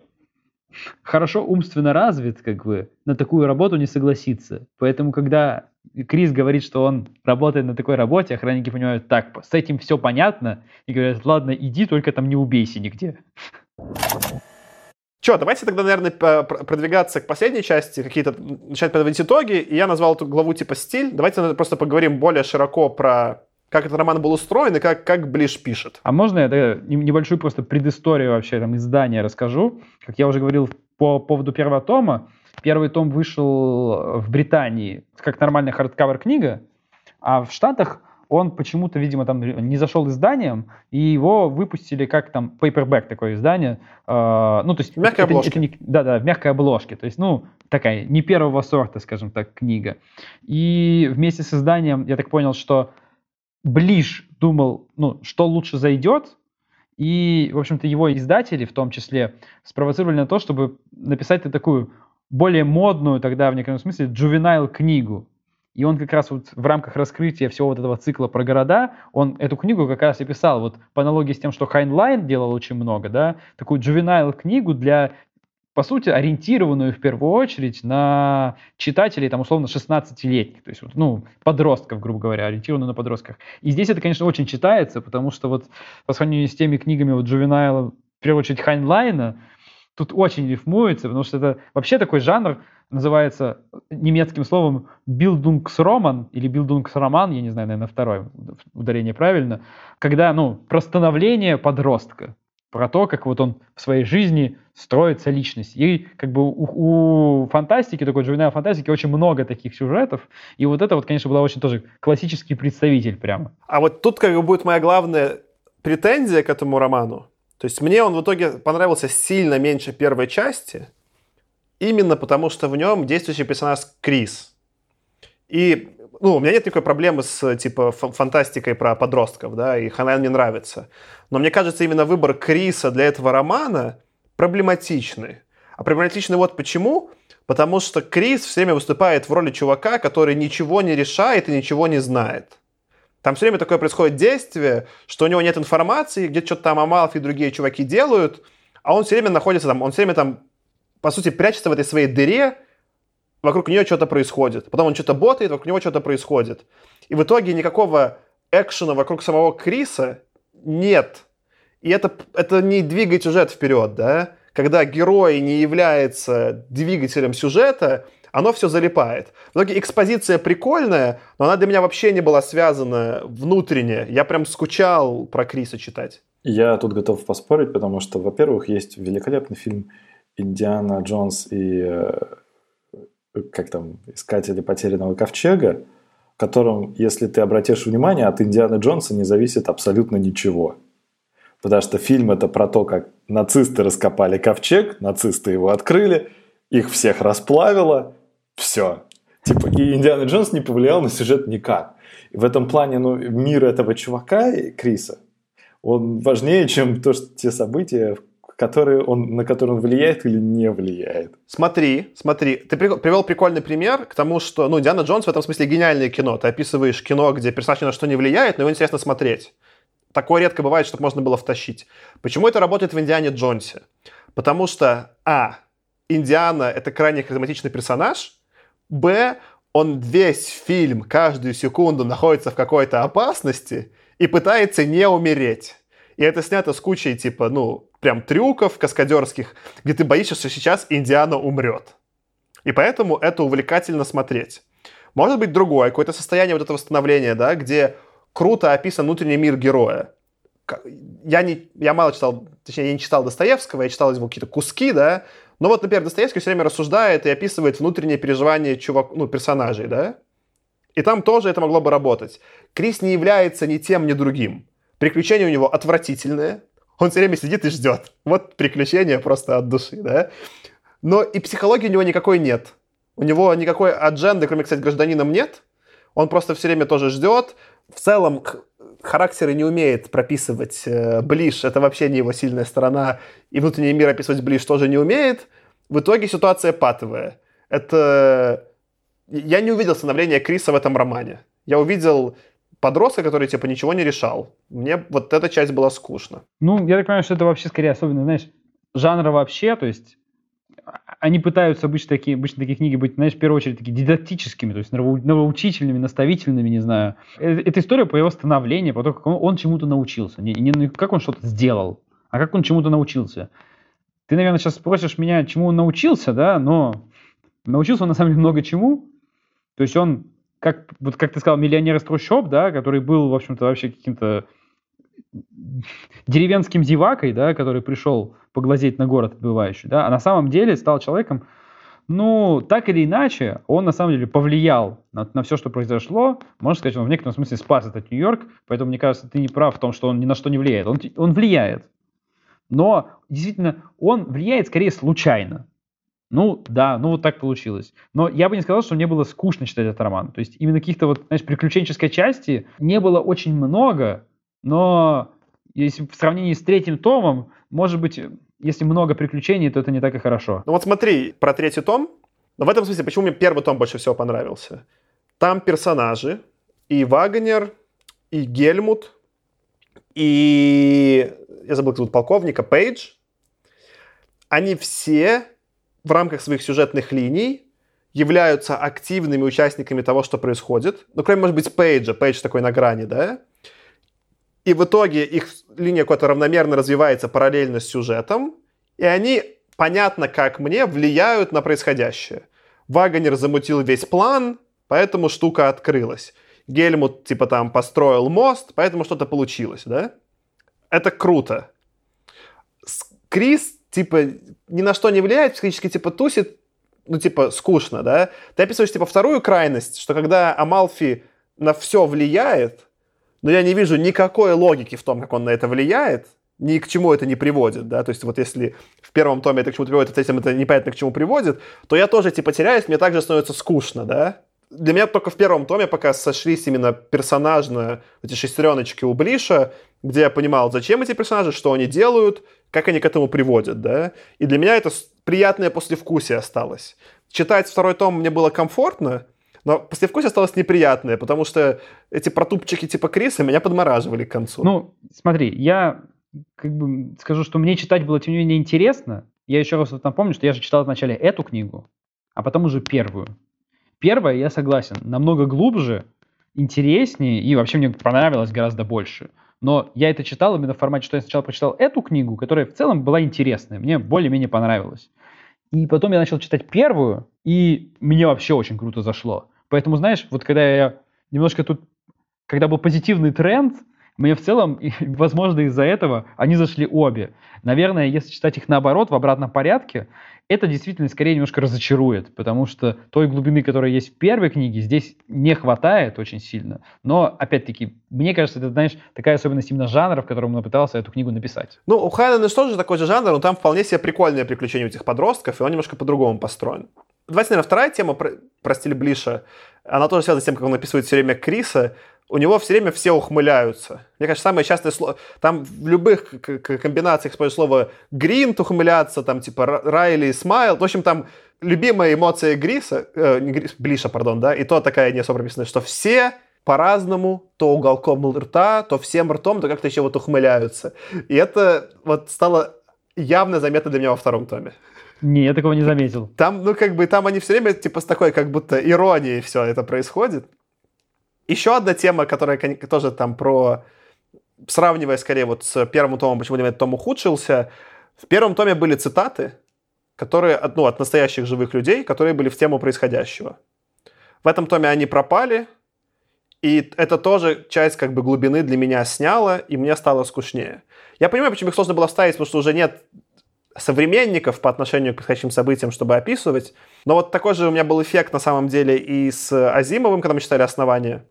хорошо умственно развит, как бы, на такую работу не согласится. Поэтому, когда Крис говорит, что он работает на такой работе, охранники понимают, так, с этим все понятно, и говорят, ладно, иди, только там не убейся нигде. Че, давайте тогда, наверное, продвигаться к последней части, какие-то начать подводить итоги. И я назвал эту главу типа «Стиль». Давайте просто поговорим более широко про как этот роман был устроен и как, как Блиш пишет. А можно я да, небольшую просто предысторию вообще там издания расскажу? Как я уже говорил по поводу первого тома, первый том вышел в Британии как нормальная hardcover книга, а в Штатах он почему-то, видимо, там не зашел изданием, и его выпустили как там paperback такое издание. Э, ну, то есть... В мягкой это, обложке. Это не, да, да, в мягкой обложке. То есть, ну, такая не первого сорта, скажем так, книга. И вместе с изданием я так понял, что Блиш думал, ну, что лучше зайдет, и, в общем-то, его издатели в том числе спровоцировали на то, чтобы написать такую более модную тогда, в некотором смысле, juvenile книгу. И он как раз вот в рамках раскрытия всего вот этого цикла про города, он эту книгу как раз и писал, вот по аналогии с тем, что Хайнлайн делал очень много, да, такую juvenile книгу для по сути, ориентированную в первую очередь на читателей, там, условно, 16-летних, то есть, вот, ну, подростков, грубо говоря, ориентированную на подростках. И здесь это, конечно, очень читается, потому что вот по сравнению с теми книгами вот Джувенайла, в первую очередь Хайнлайна, тут очень рифмуется, потому что это вообще такой жанр, называется немецким словом Bildungsroman или Bildungsroman, я не знаю, наверное, второе ударение правильно, когда, ну, про становление подростка, про то, как вот он в своей жизни строится личность. И как бы у, у фантастики, такой juvenile фантастики, очень много таких сюжетов. И вот это вот, конечно, была очень тоже классический представитель прямо. А вот тут как бы будет моя главная претензия к этому роману. То есть мне он в итоге понравился сильно меньше первой части, именно потому что в нем действующий персонаж Крис. И ну, у меня нет никакой проблемы с, типа, фантастикой про подростков, да, и Ханайн мне нравится. Но мне кажется, именно выбор Криса для этого романа проблематичный. А проблематичный вот почему. Потому что Крис все время выступает в роли чувака, который ничего не решает и ничего не знает. Там все время такое происходит действие, что у него нет информации, где что-то там Амалф и другие чуваки делают, а он все время находится там, он все время там, по сути, прячется в этой своей дыре, вокруг нее что-то происходит. Потом он что-то ботает, вокруг него что-то происходит. И в итоге никакого экшена вокруг самого Криса нет. И это, это не двигает сюжет вперед, да? Когда герой не является двигателем сюжета, оно все залипает. В итоге экспозиция прикольная, но она для меня вообще не была связана внутренне. Я прям скучал про Криса читать. Я тут готов поспорить, потому что, во-первых, есть великолепный фильм «Индиана Джонс и э, как там, «Искатели потерянного ковчега», в котором, если ты обратишь внимание, от Индианы Джонса не зависит абсолютно ничего. Потому что фильм это про то, как нацисты раскопали ковчег, нацисты его открыли, их всех расплавило, все. Типа, и Индиана Джонс не повлиял на сюжет никак. И в этом плане, ну, мир этого чувака, Криса, он важнее, чем то, что те события, которые он, на которые он влияет или не влияет. Смотри, смотри, ты привел прикольный пример к тому, что, ну, Диана Джонс в этом смысле гениальное кино. Ты описываешь кино, где персонаж на что не влияет, но его интересно смотреть. Такое редко бывает, чтобы можно было втащить. Почему это работает в Индиане Джонсе? Потому что, а, Индиана — это крайне харизматичный персонаж, б, он весь фильм, каждую секунду находится в какой-то опасности и пытается не умереть. И это снято с кучей, типа, ну, прям трюков каскадерских, где ты боишься, что сейчас Индиана умрет. И поэтому это увлекательно смотреть. Может быть другое, какое-то состояние вот этого восстановления, да, где круто описан внутренний мир героя. Я, не, я мало читал, точнее, я не читал Достоевского, я читал его какие-то куски, да, но вот, например, Достоевский все время рассуждает и описывает внутренние переживания чувак, ну, персонажей, да, и там тоже это могло бы работать. Крис не является ни тем, ни другим. Приключения у него отвратительные. Он все время сидит и ждет. Вот приключения просто от души, да. Но и психологии у него никакой нет. У него никакой адженды, кроме, кстати, гражданином нет. Он просто все время тоже ждет. В целом, характер не умеет прописывать э, ближ, это вообще не его сильная сторона, и внутренний мир описывать ближ тоже не умеет. В итоге ситуация патовая. Это... Я не увидел становления Криса в этом романе. Я увидел подростка, который, типа, ничего не решал. Мне вот эта часть была скучна. Ну, я так понимаю, что это вообще скорее особенно, знаешь, жанра вообще, то есть они пытаются обычно такие, обычно такие книги быть, знаешь, в первую очередь такие дидактическими, то есть новоучительными, наставительными, не знаю. Э, это история по его становлению, по тому, как он, чему-то научился. Не, не как он что-то сделал, а как он чему-то научился. Ты, наверное, сейчас спросишь меня, чему он научился, да, но научился он на самом деле много чему. То есть он как, вот как ты сказал, миллионер из трущоб, да, который был, в общем-то, вообще каким-то деревенским зевакой, да, который пришел поглазеть на город отбывающий, да, а на самом деле стал человеком, ну, так или иначе, он на самом деле повлиял на, на все, что произошло. Можно сказать, он в некотором смысле спас этот Нью-Йорк, поэтому, мне кажется, ты не прав в том, что он ни на что не влияет. Он, он влияет. Но, действительно, он влияет скорее случайно. Ну, да, ну вот так получилось. Но я бы не сказал, что мне было скучно читать этот роман. То есть именно каких-то вот, знаешь, приключенческой части не было очень много, но если в сравнении с третьим томом, может быть, если много приключений, то это не так и хорошо. Ну вот смотри, про третий том. Но в этом смысле, почему мне первый том больше всего понравился? Там персонажи, и Вагнер, и Гельмут, и... Я забыл, как зовут полковника, Пейдж. Они все в рамках своих сюжетных линий являются активными участниками того, что происходит. Ну, кроме, может быть, Пейджа. Пейдж такой на грани, да? И в итоге их линия какой-то равномерно развивается параллельно с сюжетом, и они, понятно, как мне, влияют на происходящее. Вагонер замутил весь план, поэтому штука открылась. Гельмут, типа, там построил мост, поэтому что-то получилось, да? Это круто. Крис типа, ни на что не влияет, психически, типа, тусит, ну, типа, скучно, да? Ты описываешь, типа, вторую крайность, что когда Амалфи на все влияет, но я не вижу никакой логики в том, как он на это влияет, ни к чему это не приводит, да, то есть вот если в первом томе это к чему приводит, а в третьем это непонятно к чему приводит, то я тоже, типа, теряюсь, мне также становится скучно, да, для меня только в первом томе пока сошлись именно персонажно эти шестереночки у Блиша, где я понимал, зачем эти персонажи, что они делают, как они к этому приводят, да. И для меня это приятное послевкусие осталось. читать второй том мне было комфортно, но послевкусие осталось неприятное, потому что эти протупчики типа Криса меня подмораживали к концу. Ну, смотри, я как бы скажу, что мне читать было тем не менее интересно. Я еще раз вот напомню, что я же читал вначале эту книгу, а потом уже первую. Первая, я согласен, намного глубже, интереснее и вообще мне понравилось гораздо больше. Но я это читал именно в формате, что я сначала прочитал эту книгу, которая в целом была интересная, мне более-менее понравилась. И потом я начал читать первую, и мне вообще очень круто зашло. Поэтому, знаешь, вот когда я немножко тут, когда был позитивный тренд, мне в целом, возможно, из-за этого они зашли обе. Наверное, если читать их наоборот, в обратном порядке, это действительно скорее немножко разочарует, потому что той глубины, которая есть в первой книге, здесь не хватает очень сильно. Но, опять-таки, мне кажется, это, знаешь, такая особенность именно жанра, в котором он пытался эту книгу написать. Ну, у Хайнена что же такой же жанр, но там вполне себе прикольное приключение у этих подростков, и он немножко по-другому построен. Давайте, наверное, вторая тема про, про стиль Блиша. Она тоже связана с тем, как он описывает все время Криса у него все время все ухмыляются. Мне кажется, самое частое слово... Там в любых комбинациях используют слово «гринт» ухмыляться, там типа «райли» «смайл». В общем, там любимая эмоция Гриса, э, Грис, Блиша, пардон, да, и то такая не особо прописанная, что все по-разному, то уголком рта, то всем ртом, то как-то еще вот ухмыляются. И это вот стало явно заметно для меня во втором томе. Не, я такого не заметил. Там, ну, как бы, там они все время, типа, с такой, как будто иронией все это происходит. Еще одна тема, которая тоже там про... Сравнивая скорее вот с первым томом, почему этот том ухудшился, в первом томе были цитаты, которые ну, от настоящих живых людей, которые были в тему происходящего. В этом томе они пропали, и это тоже часть как бы глубины для меня сняла, и мне стало скучнее. Я понимаю, почему их сложно было вставить, потому что уже нет современников по отношению к происходящим событиям, чтобы описывать. Но вот такой же у меня был эффект на самом деле и с Азимовым, когда мы читали «Основание».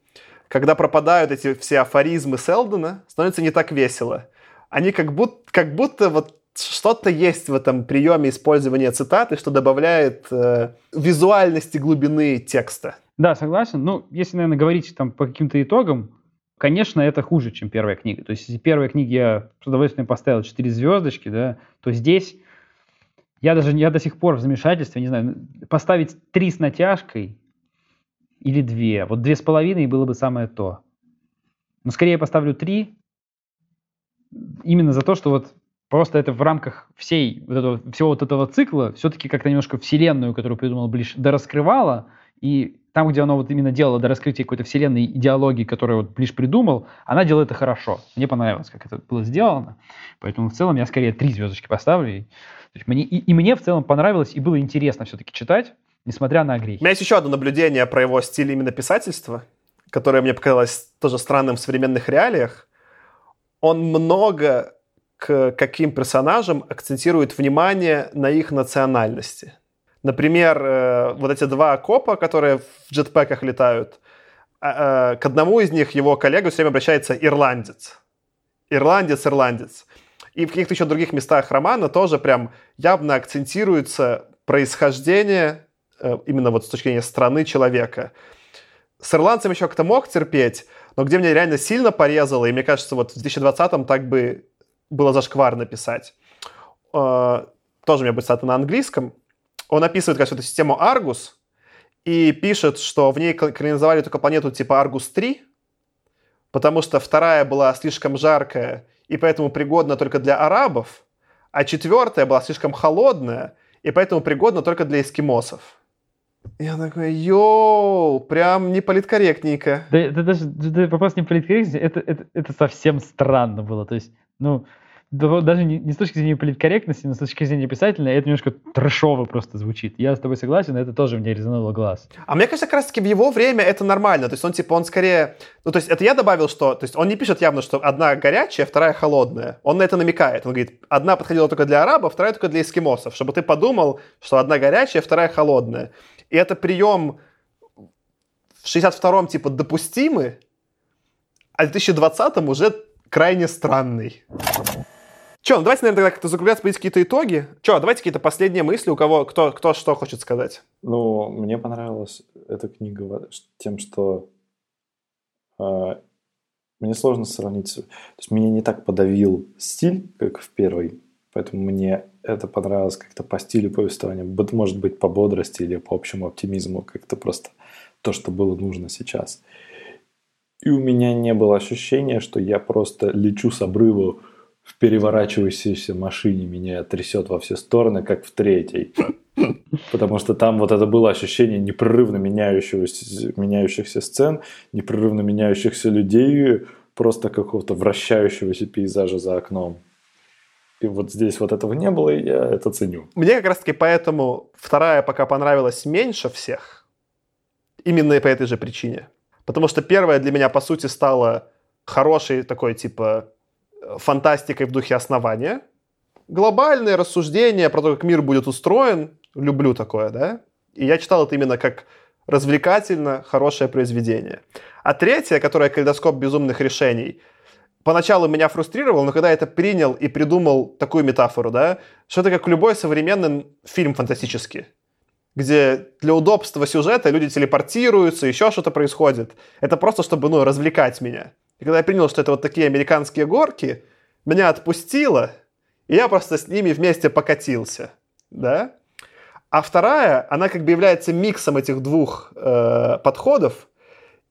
Когда пропадают эти все афоризмы Селдона, становится не так весело. Они как будто, как будто вот что-то есть в этом приеме использования цитаты, что добавляет э, визуальности глубины текста. Да, согласен. Ну, если, наверное, говорить там по каким-то итогам, конечно, это хуже, чем первая книга. То есть, если первой книге я с удовольствием поставил 4 звездочки, да, то здесь я даже я до сих пор в замешательстве, не знаю, поставить 3 с натяжкой или 2. Вот две с половиной было бы самое то. Но скорее я поставлю 3 именно за то, что вот просто это в рамках всей вот этого, всего вот этого цикла все-таки как-то немножко вселенную, которую придумал Блиш, дораскрывала, и там, где оно вот именно делало до раскрытия какой-то вселенной идеологии, которую вот Блиш придумал, она делает это хорошо. Мне понравилось, как это было сделано. Поэтому в целом я скорее три звездочки поставлю. И, мне, и, и мне в целом понравилось и было интересно все-таки читать, несмотря на грехи. У меня есть еще одно наблюдение про его стиль именно писательства, которое мне показалось тоже странным в современных реалиях. Он много к каким персонажам акцентирует внимание на их национальности. Например, э, вот эти два копа, которые в джетпеках летают, а, э, к одному из них его коллега все время обращается ирландец. Ирландец, ирландец. И в каких-то еще других местах романа тоже прям явно акцентируется происхождение э, именно вот с точки зрения страны человека. С ирландцем еще как-то мог терпеть, но где мне реально сильно порезало, и мне кажется, вот в 2020-м так бы было зашкварно писать. Тоже у меня будет цитата на английском он описывает, кажется, эту систему Аргус и пишет, что в ней колонизовали только планету типа Аргус-3, потому что вторая была слишком жаркая и поэтому пригодна только для арабов, а четвертая была слишком холодная и поэтому пригодна только для эскимосов. Я такой, йоу, прям не политкорректненько. Да, это даже да, вопрос не политкорректности, это, это, это совсем странно было. То есть, ну, даже не, не с точки зрения политкорректности, но с точки зрения писательной, это немножко трэшово просто звучит. Я с тобой согласен, это тоже мне резануло глаз. А мне кажется, как раз-таки в его время это нормально. То есть он, типа, он скорее... Ну, то есть это я добавил, что... То есть он не пишет явно, что одна горячая, вторая холодная. Он на это намекает. Он говорит, одна подходила только для арабов, вторая только для эскимосов. Чтобы ты подумал, что одна горячая, вторая холодная. И это прием в 62-м, типа, допустимый, а в 2020-м уже крайне странный. Че, ну давайте, наверное, тогда как-то закругляться, подвести какие-то итоги. Че, давайте какие-то последние мысли, у кого, кто, кто что хочет сказать. Ну, мне понравилась эта книга тем, что э, мне сложно сравнить. То есть меня не так подавил стиль, как в первой, поэтому мне это понравилось как-то по стилю повествования, может быть, по бодрости или по общему оптимизму, как-то просто то, что было нужно сейчас. И у меня не было ощущения, что я просто лечу с обрыва в переворачивающейся машине, меня трясет во все стороны, как в третьей. Потому что там вот это было ощущение непрерывно меняющегося, меняющихся сцен, непрерывно меняющихся людей, просто какого-то вращающегося пейзажа за окном. И вот здесь вот этого не было, и я это ценю. Мне как раз-таки поэтому вторая пока понравилась меньше всех. Именно по этой же причине. Потому что первая для меня, по сути, стала хорошей такой, типа, фантастикой в духе основания. Глобальные рассуждения про то, как мир будет устроен. Люблю такое, да? И я читал это именно как развлекательно хорошее произведение. А третье, которое «Калейдоскоп безумных решений», поначалу меня фрустрировал, но когда я это принял и придумал такую метафору, да, что это как любой современный фильм фантастический, где для удобства сюжета люди телепортируются, еще что-то происходит. Это просто, чтобы, ну, развлекать меня. И когда я принял, что это вот такие американские горки, меня отпустило, и я просто с ними вместе покатился, да. А вторая, она как бы является миксом этих двух э, подходов,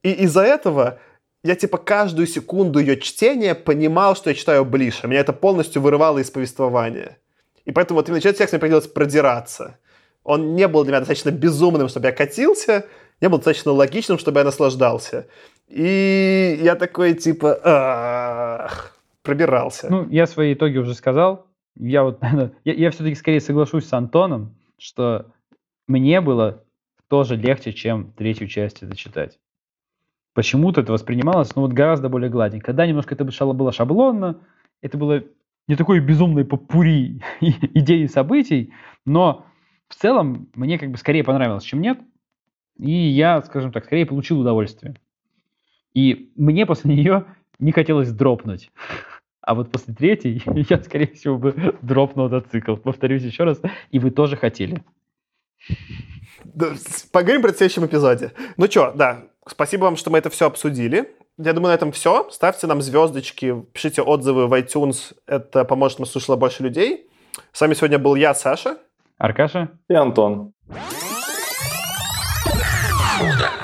и из-за этого я типа каждую секунду ее чтения понимал, что я читаю ближе. Меня это полностью вырывало из повествования. И поэтому вот именно через текст мне приходилось продираться. Он не был для меня достаточно безумным, чтобы я катился, не был достаточно логичным, чтобы я наслаждался. И я такой типа пробирался. Ну, я свои итоги уже сказал. Я вот, я, я все-таки скорее соглашусь с Антоном, что мне было тоже легче, чем третью часть это читать почему-то это воспринималось ну, вот гораздо более гладенько. Когда немножко это было шаблонно, это было не такой безумной попури идей и событий, но в целом мне как бы скорее понравилось, чем нет. И я, скажем так, скорее получил удовольствие. И мне после нее не хотелось дропнуть. А вот после третьей я, скорее всего, бы дропнул этот цикл. Повторюсь еще раз, и вы тоже хотели. Поговорим про это в следующем эпизоде. Ну что, да, Спасибо вам, что мы это все обсудили. Я думаю, на этом все. Ставьте нам звездочки, пишите отзывы в iTunes. Это поможет нам слушать больше людей. С вами сегодня был я, Саша. Аркаша. И Антон. Удачи.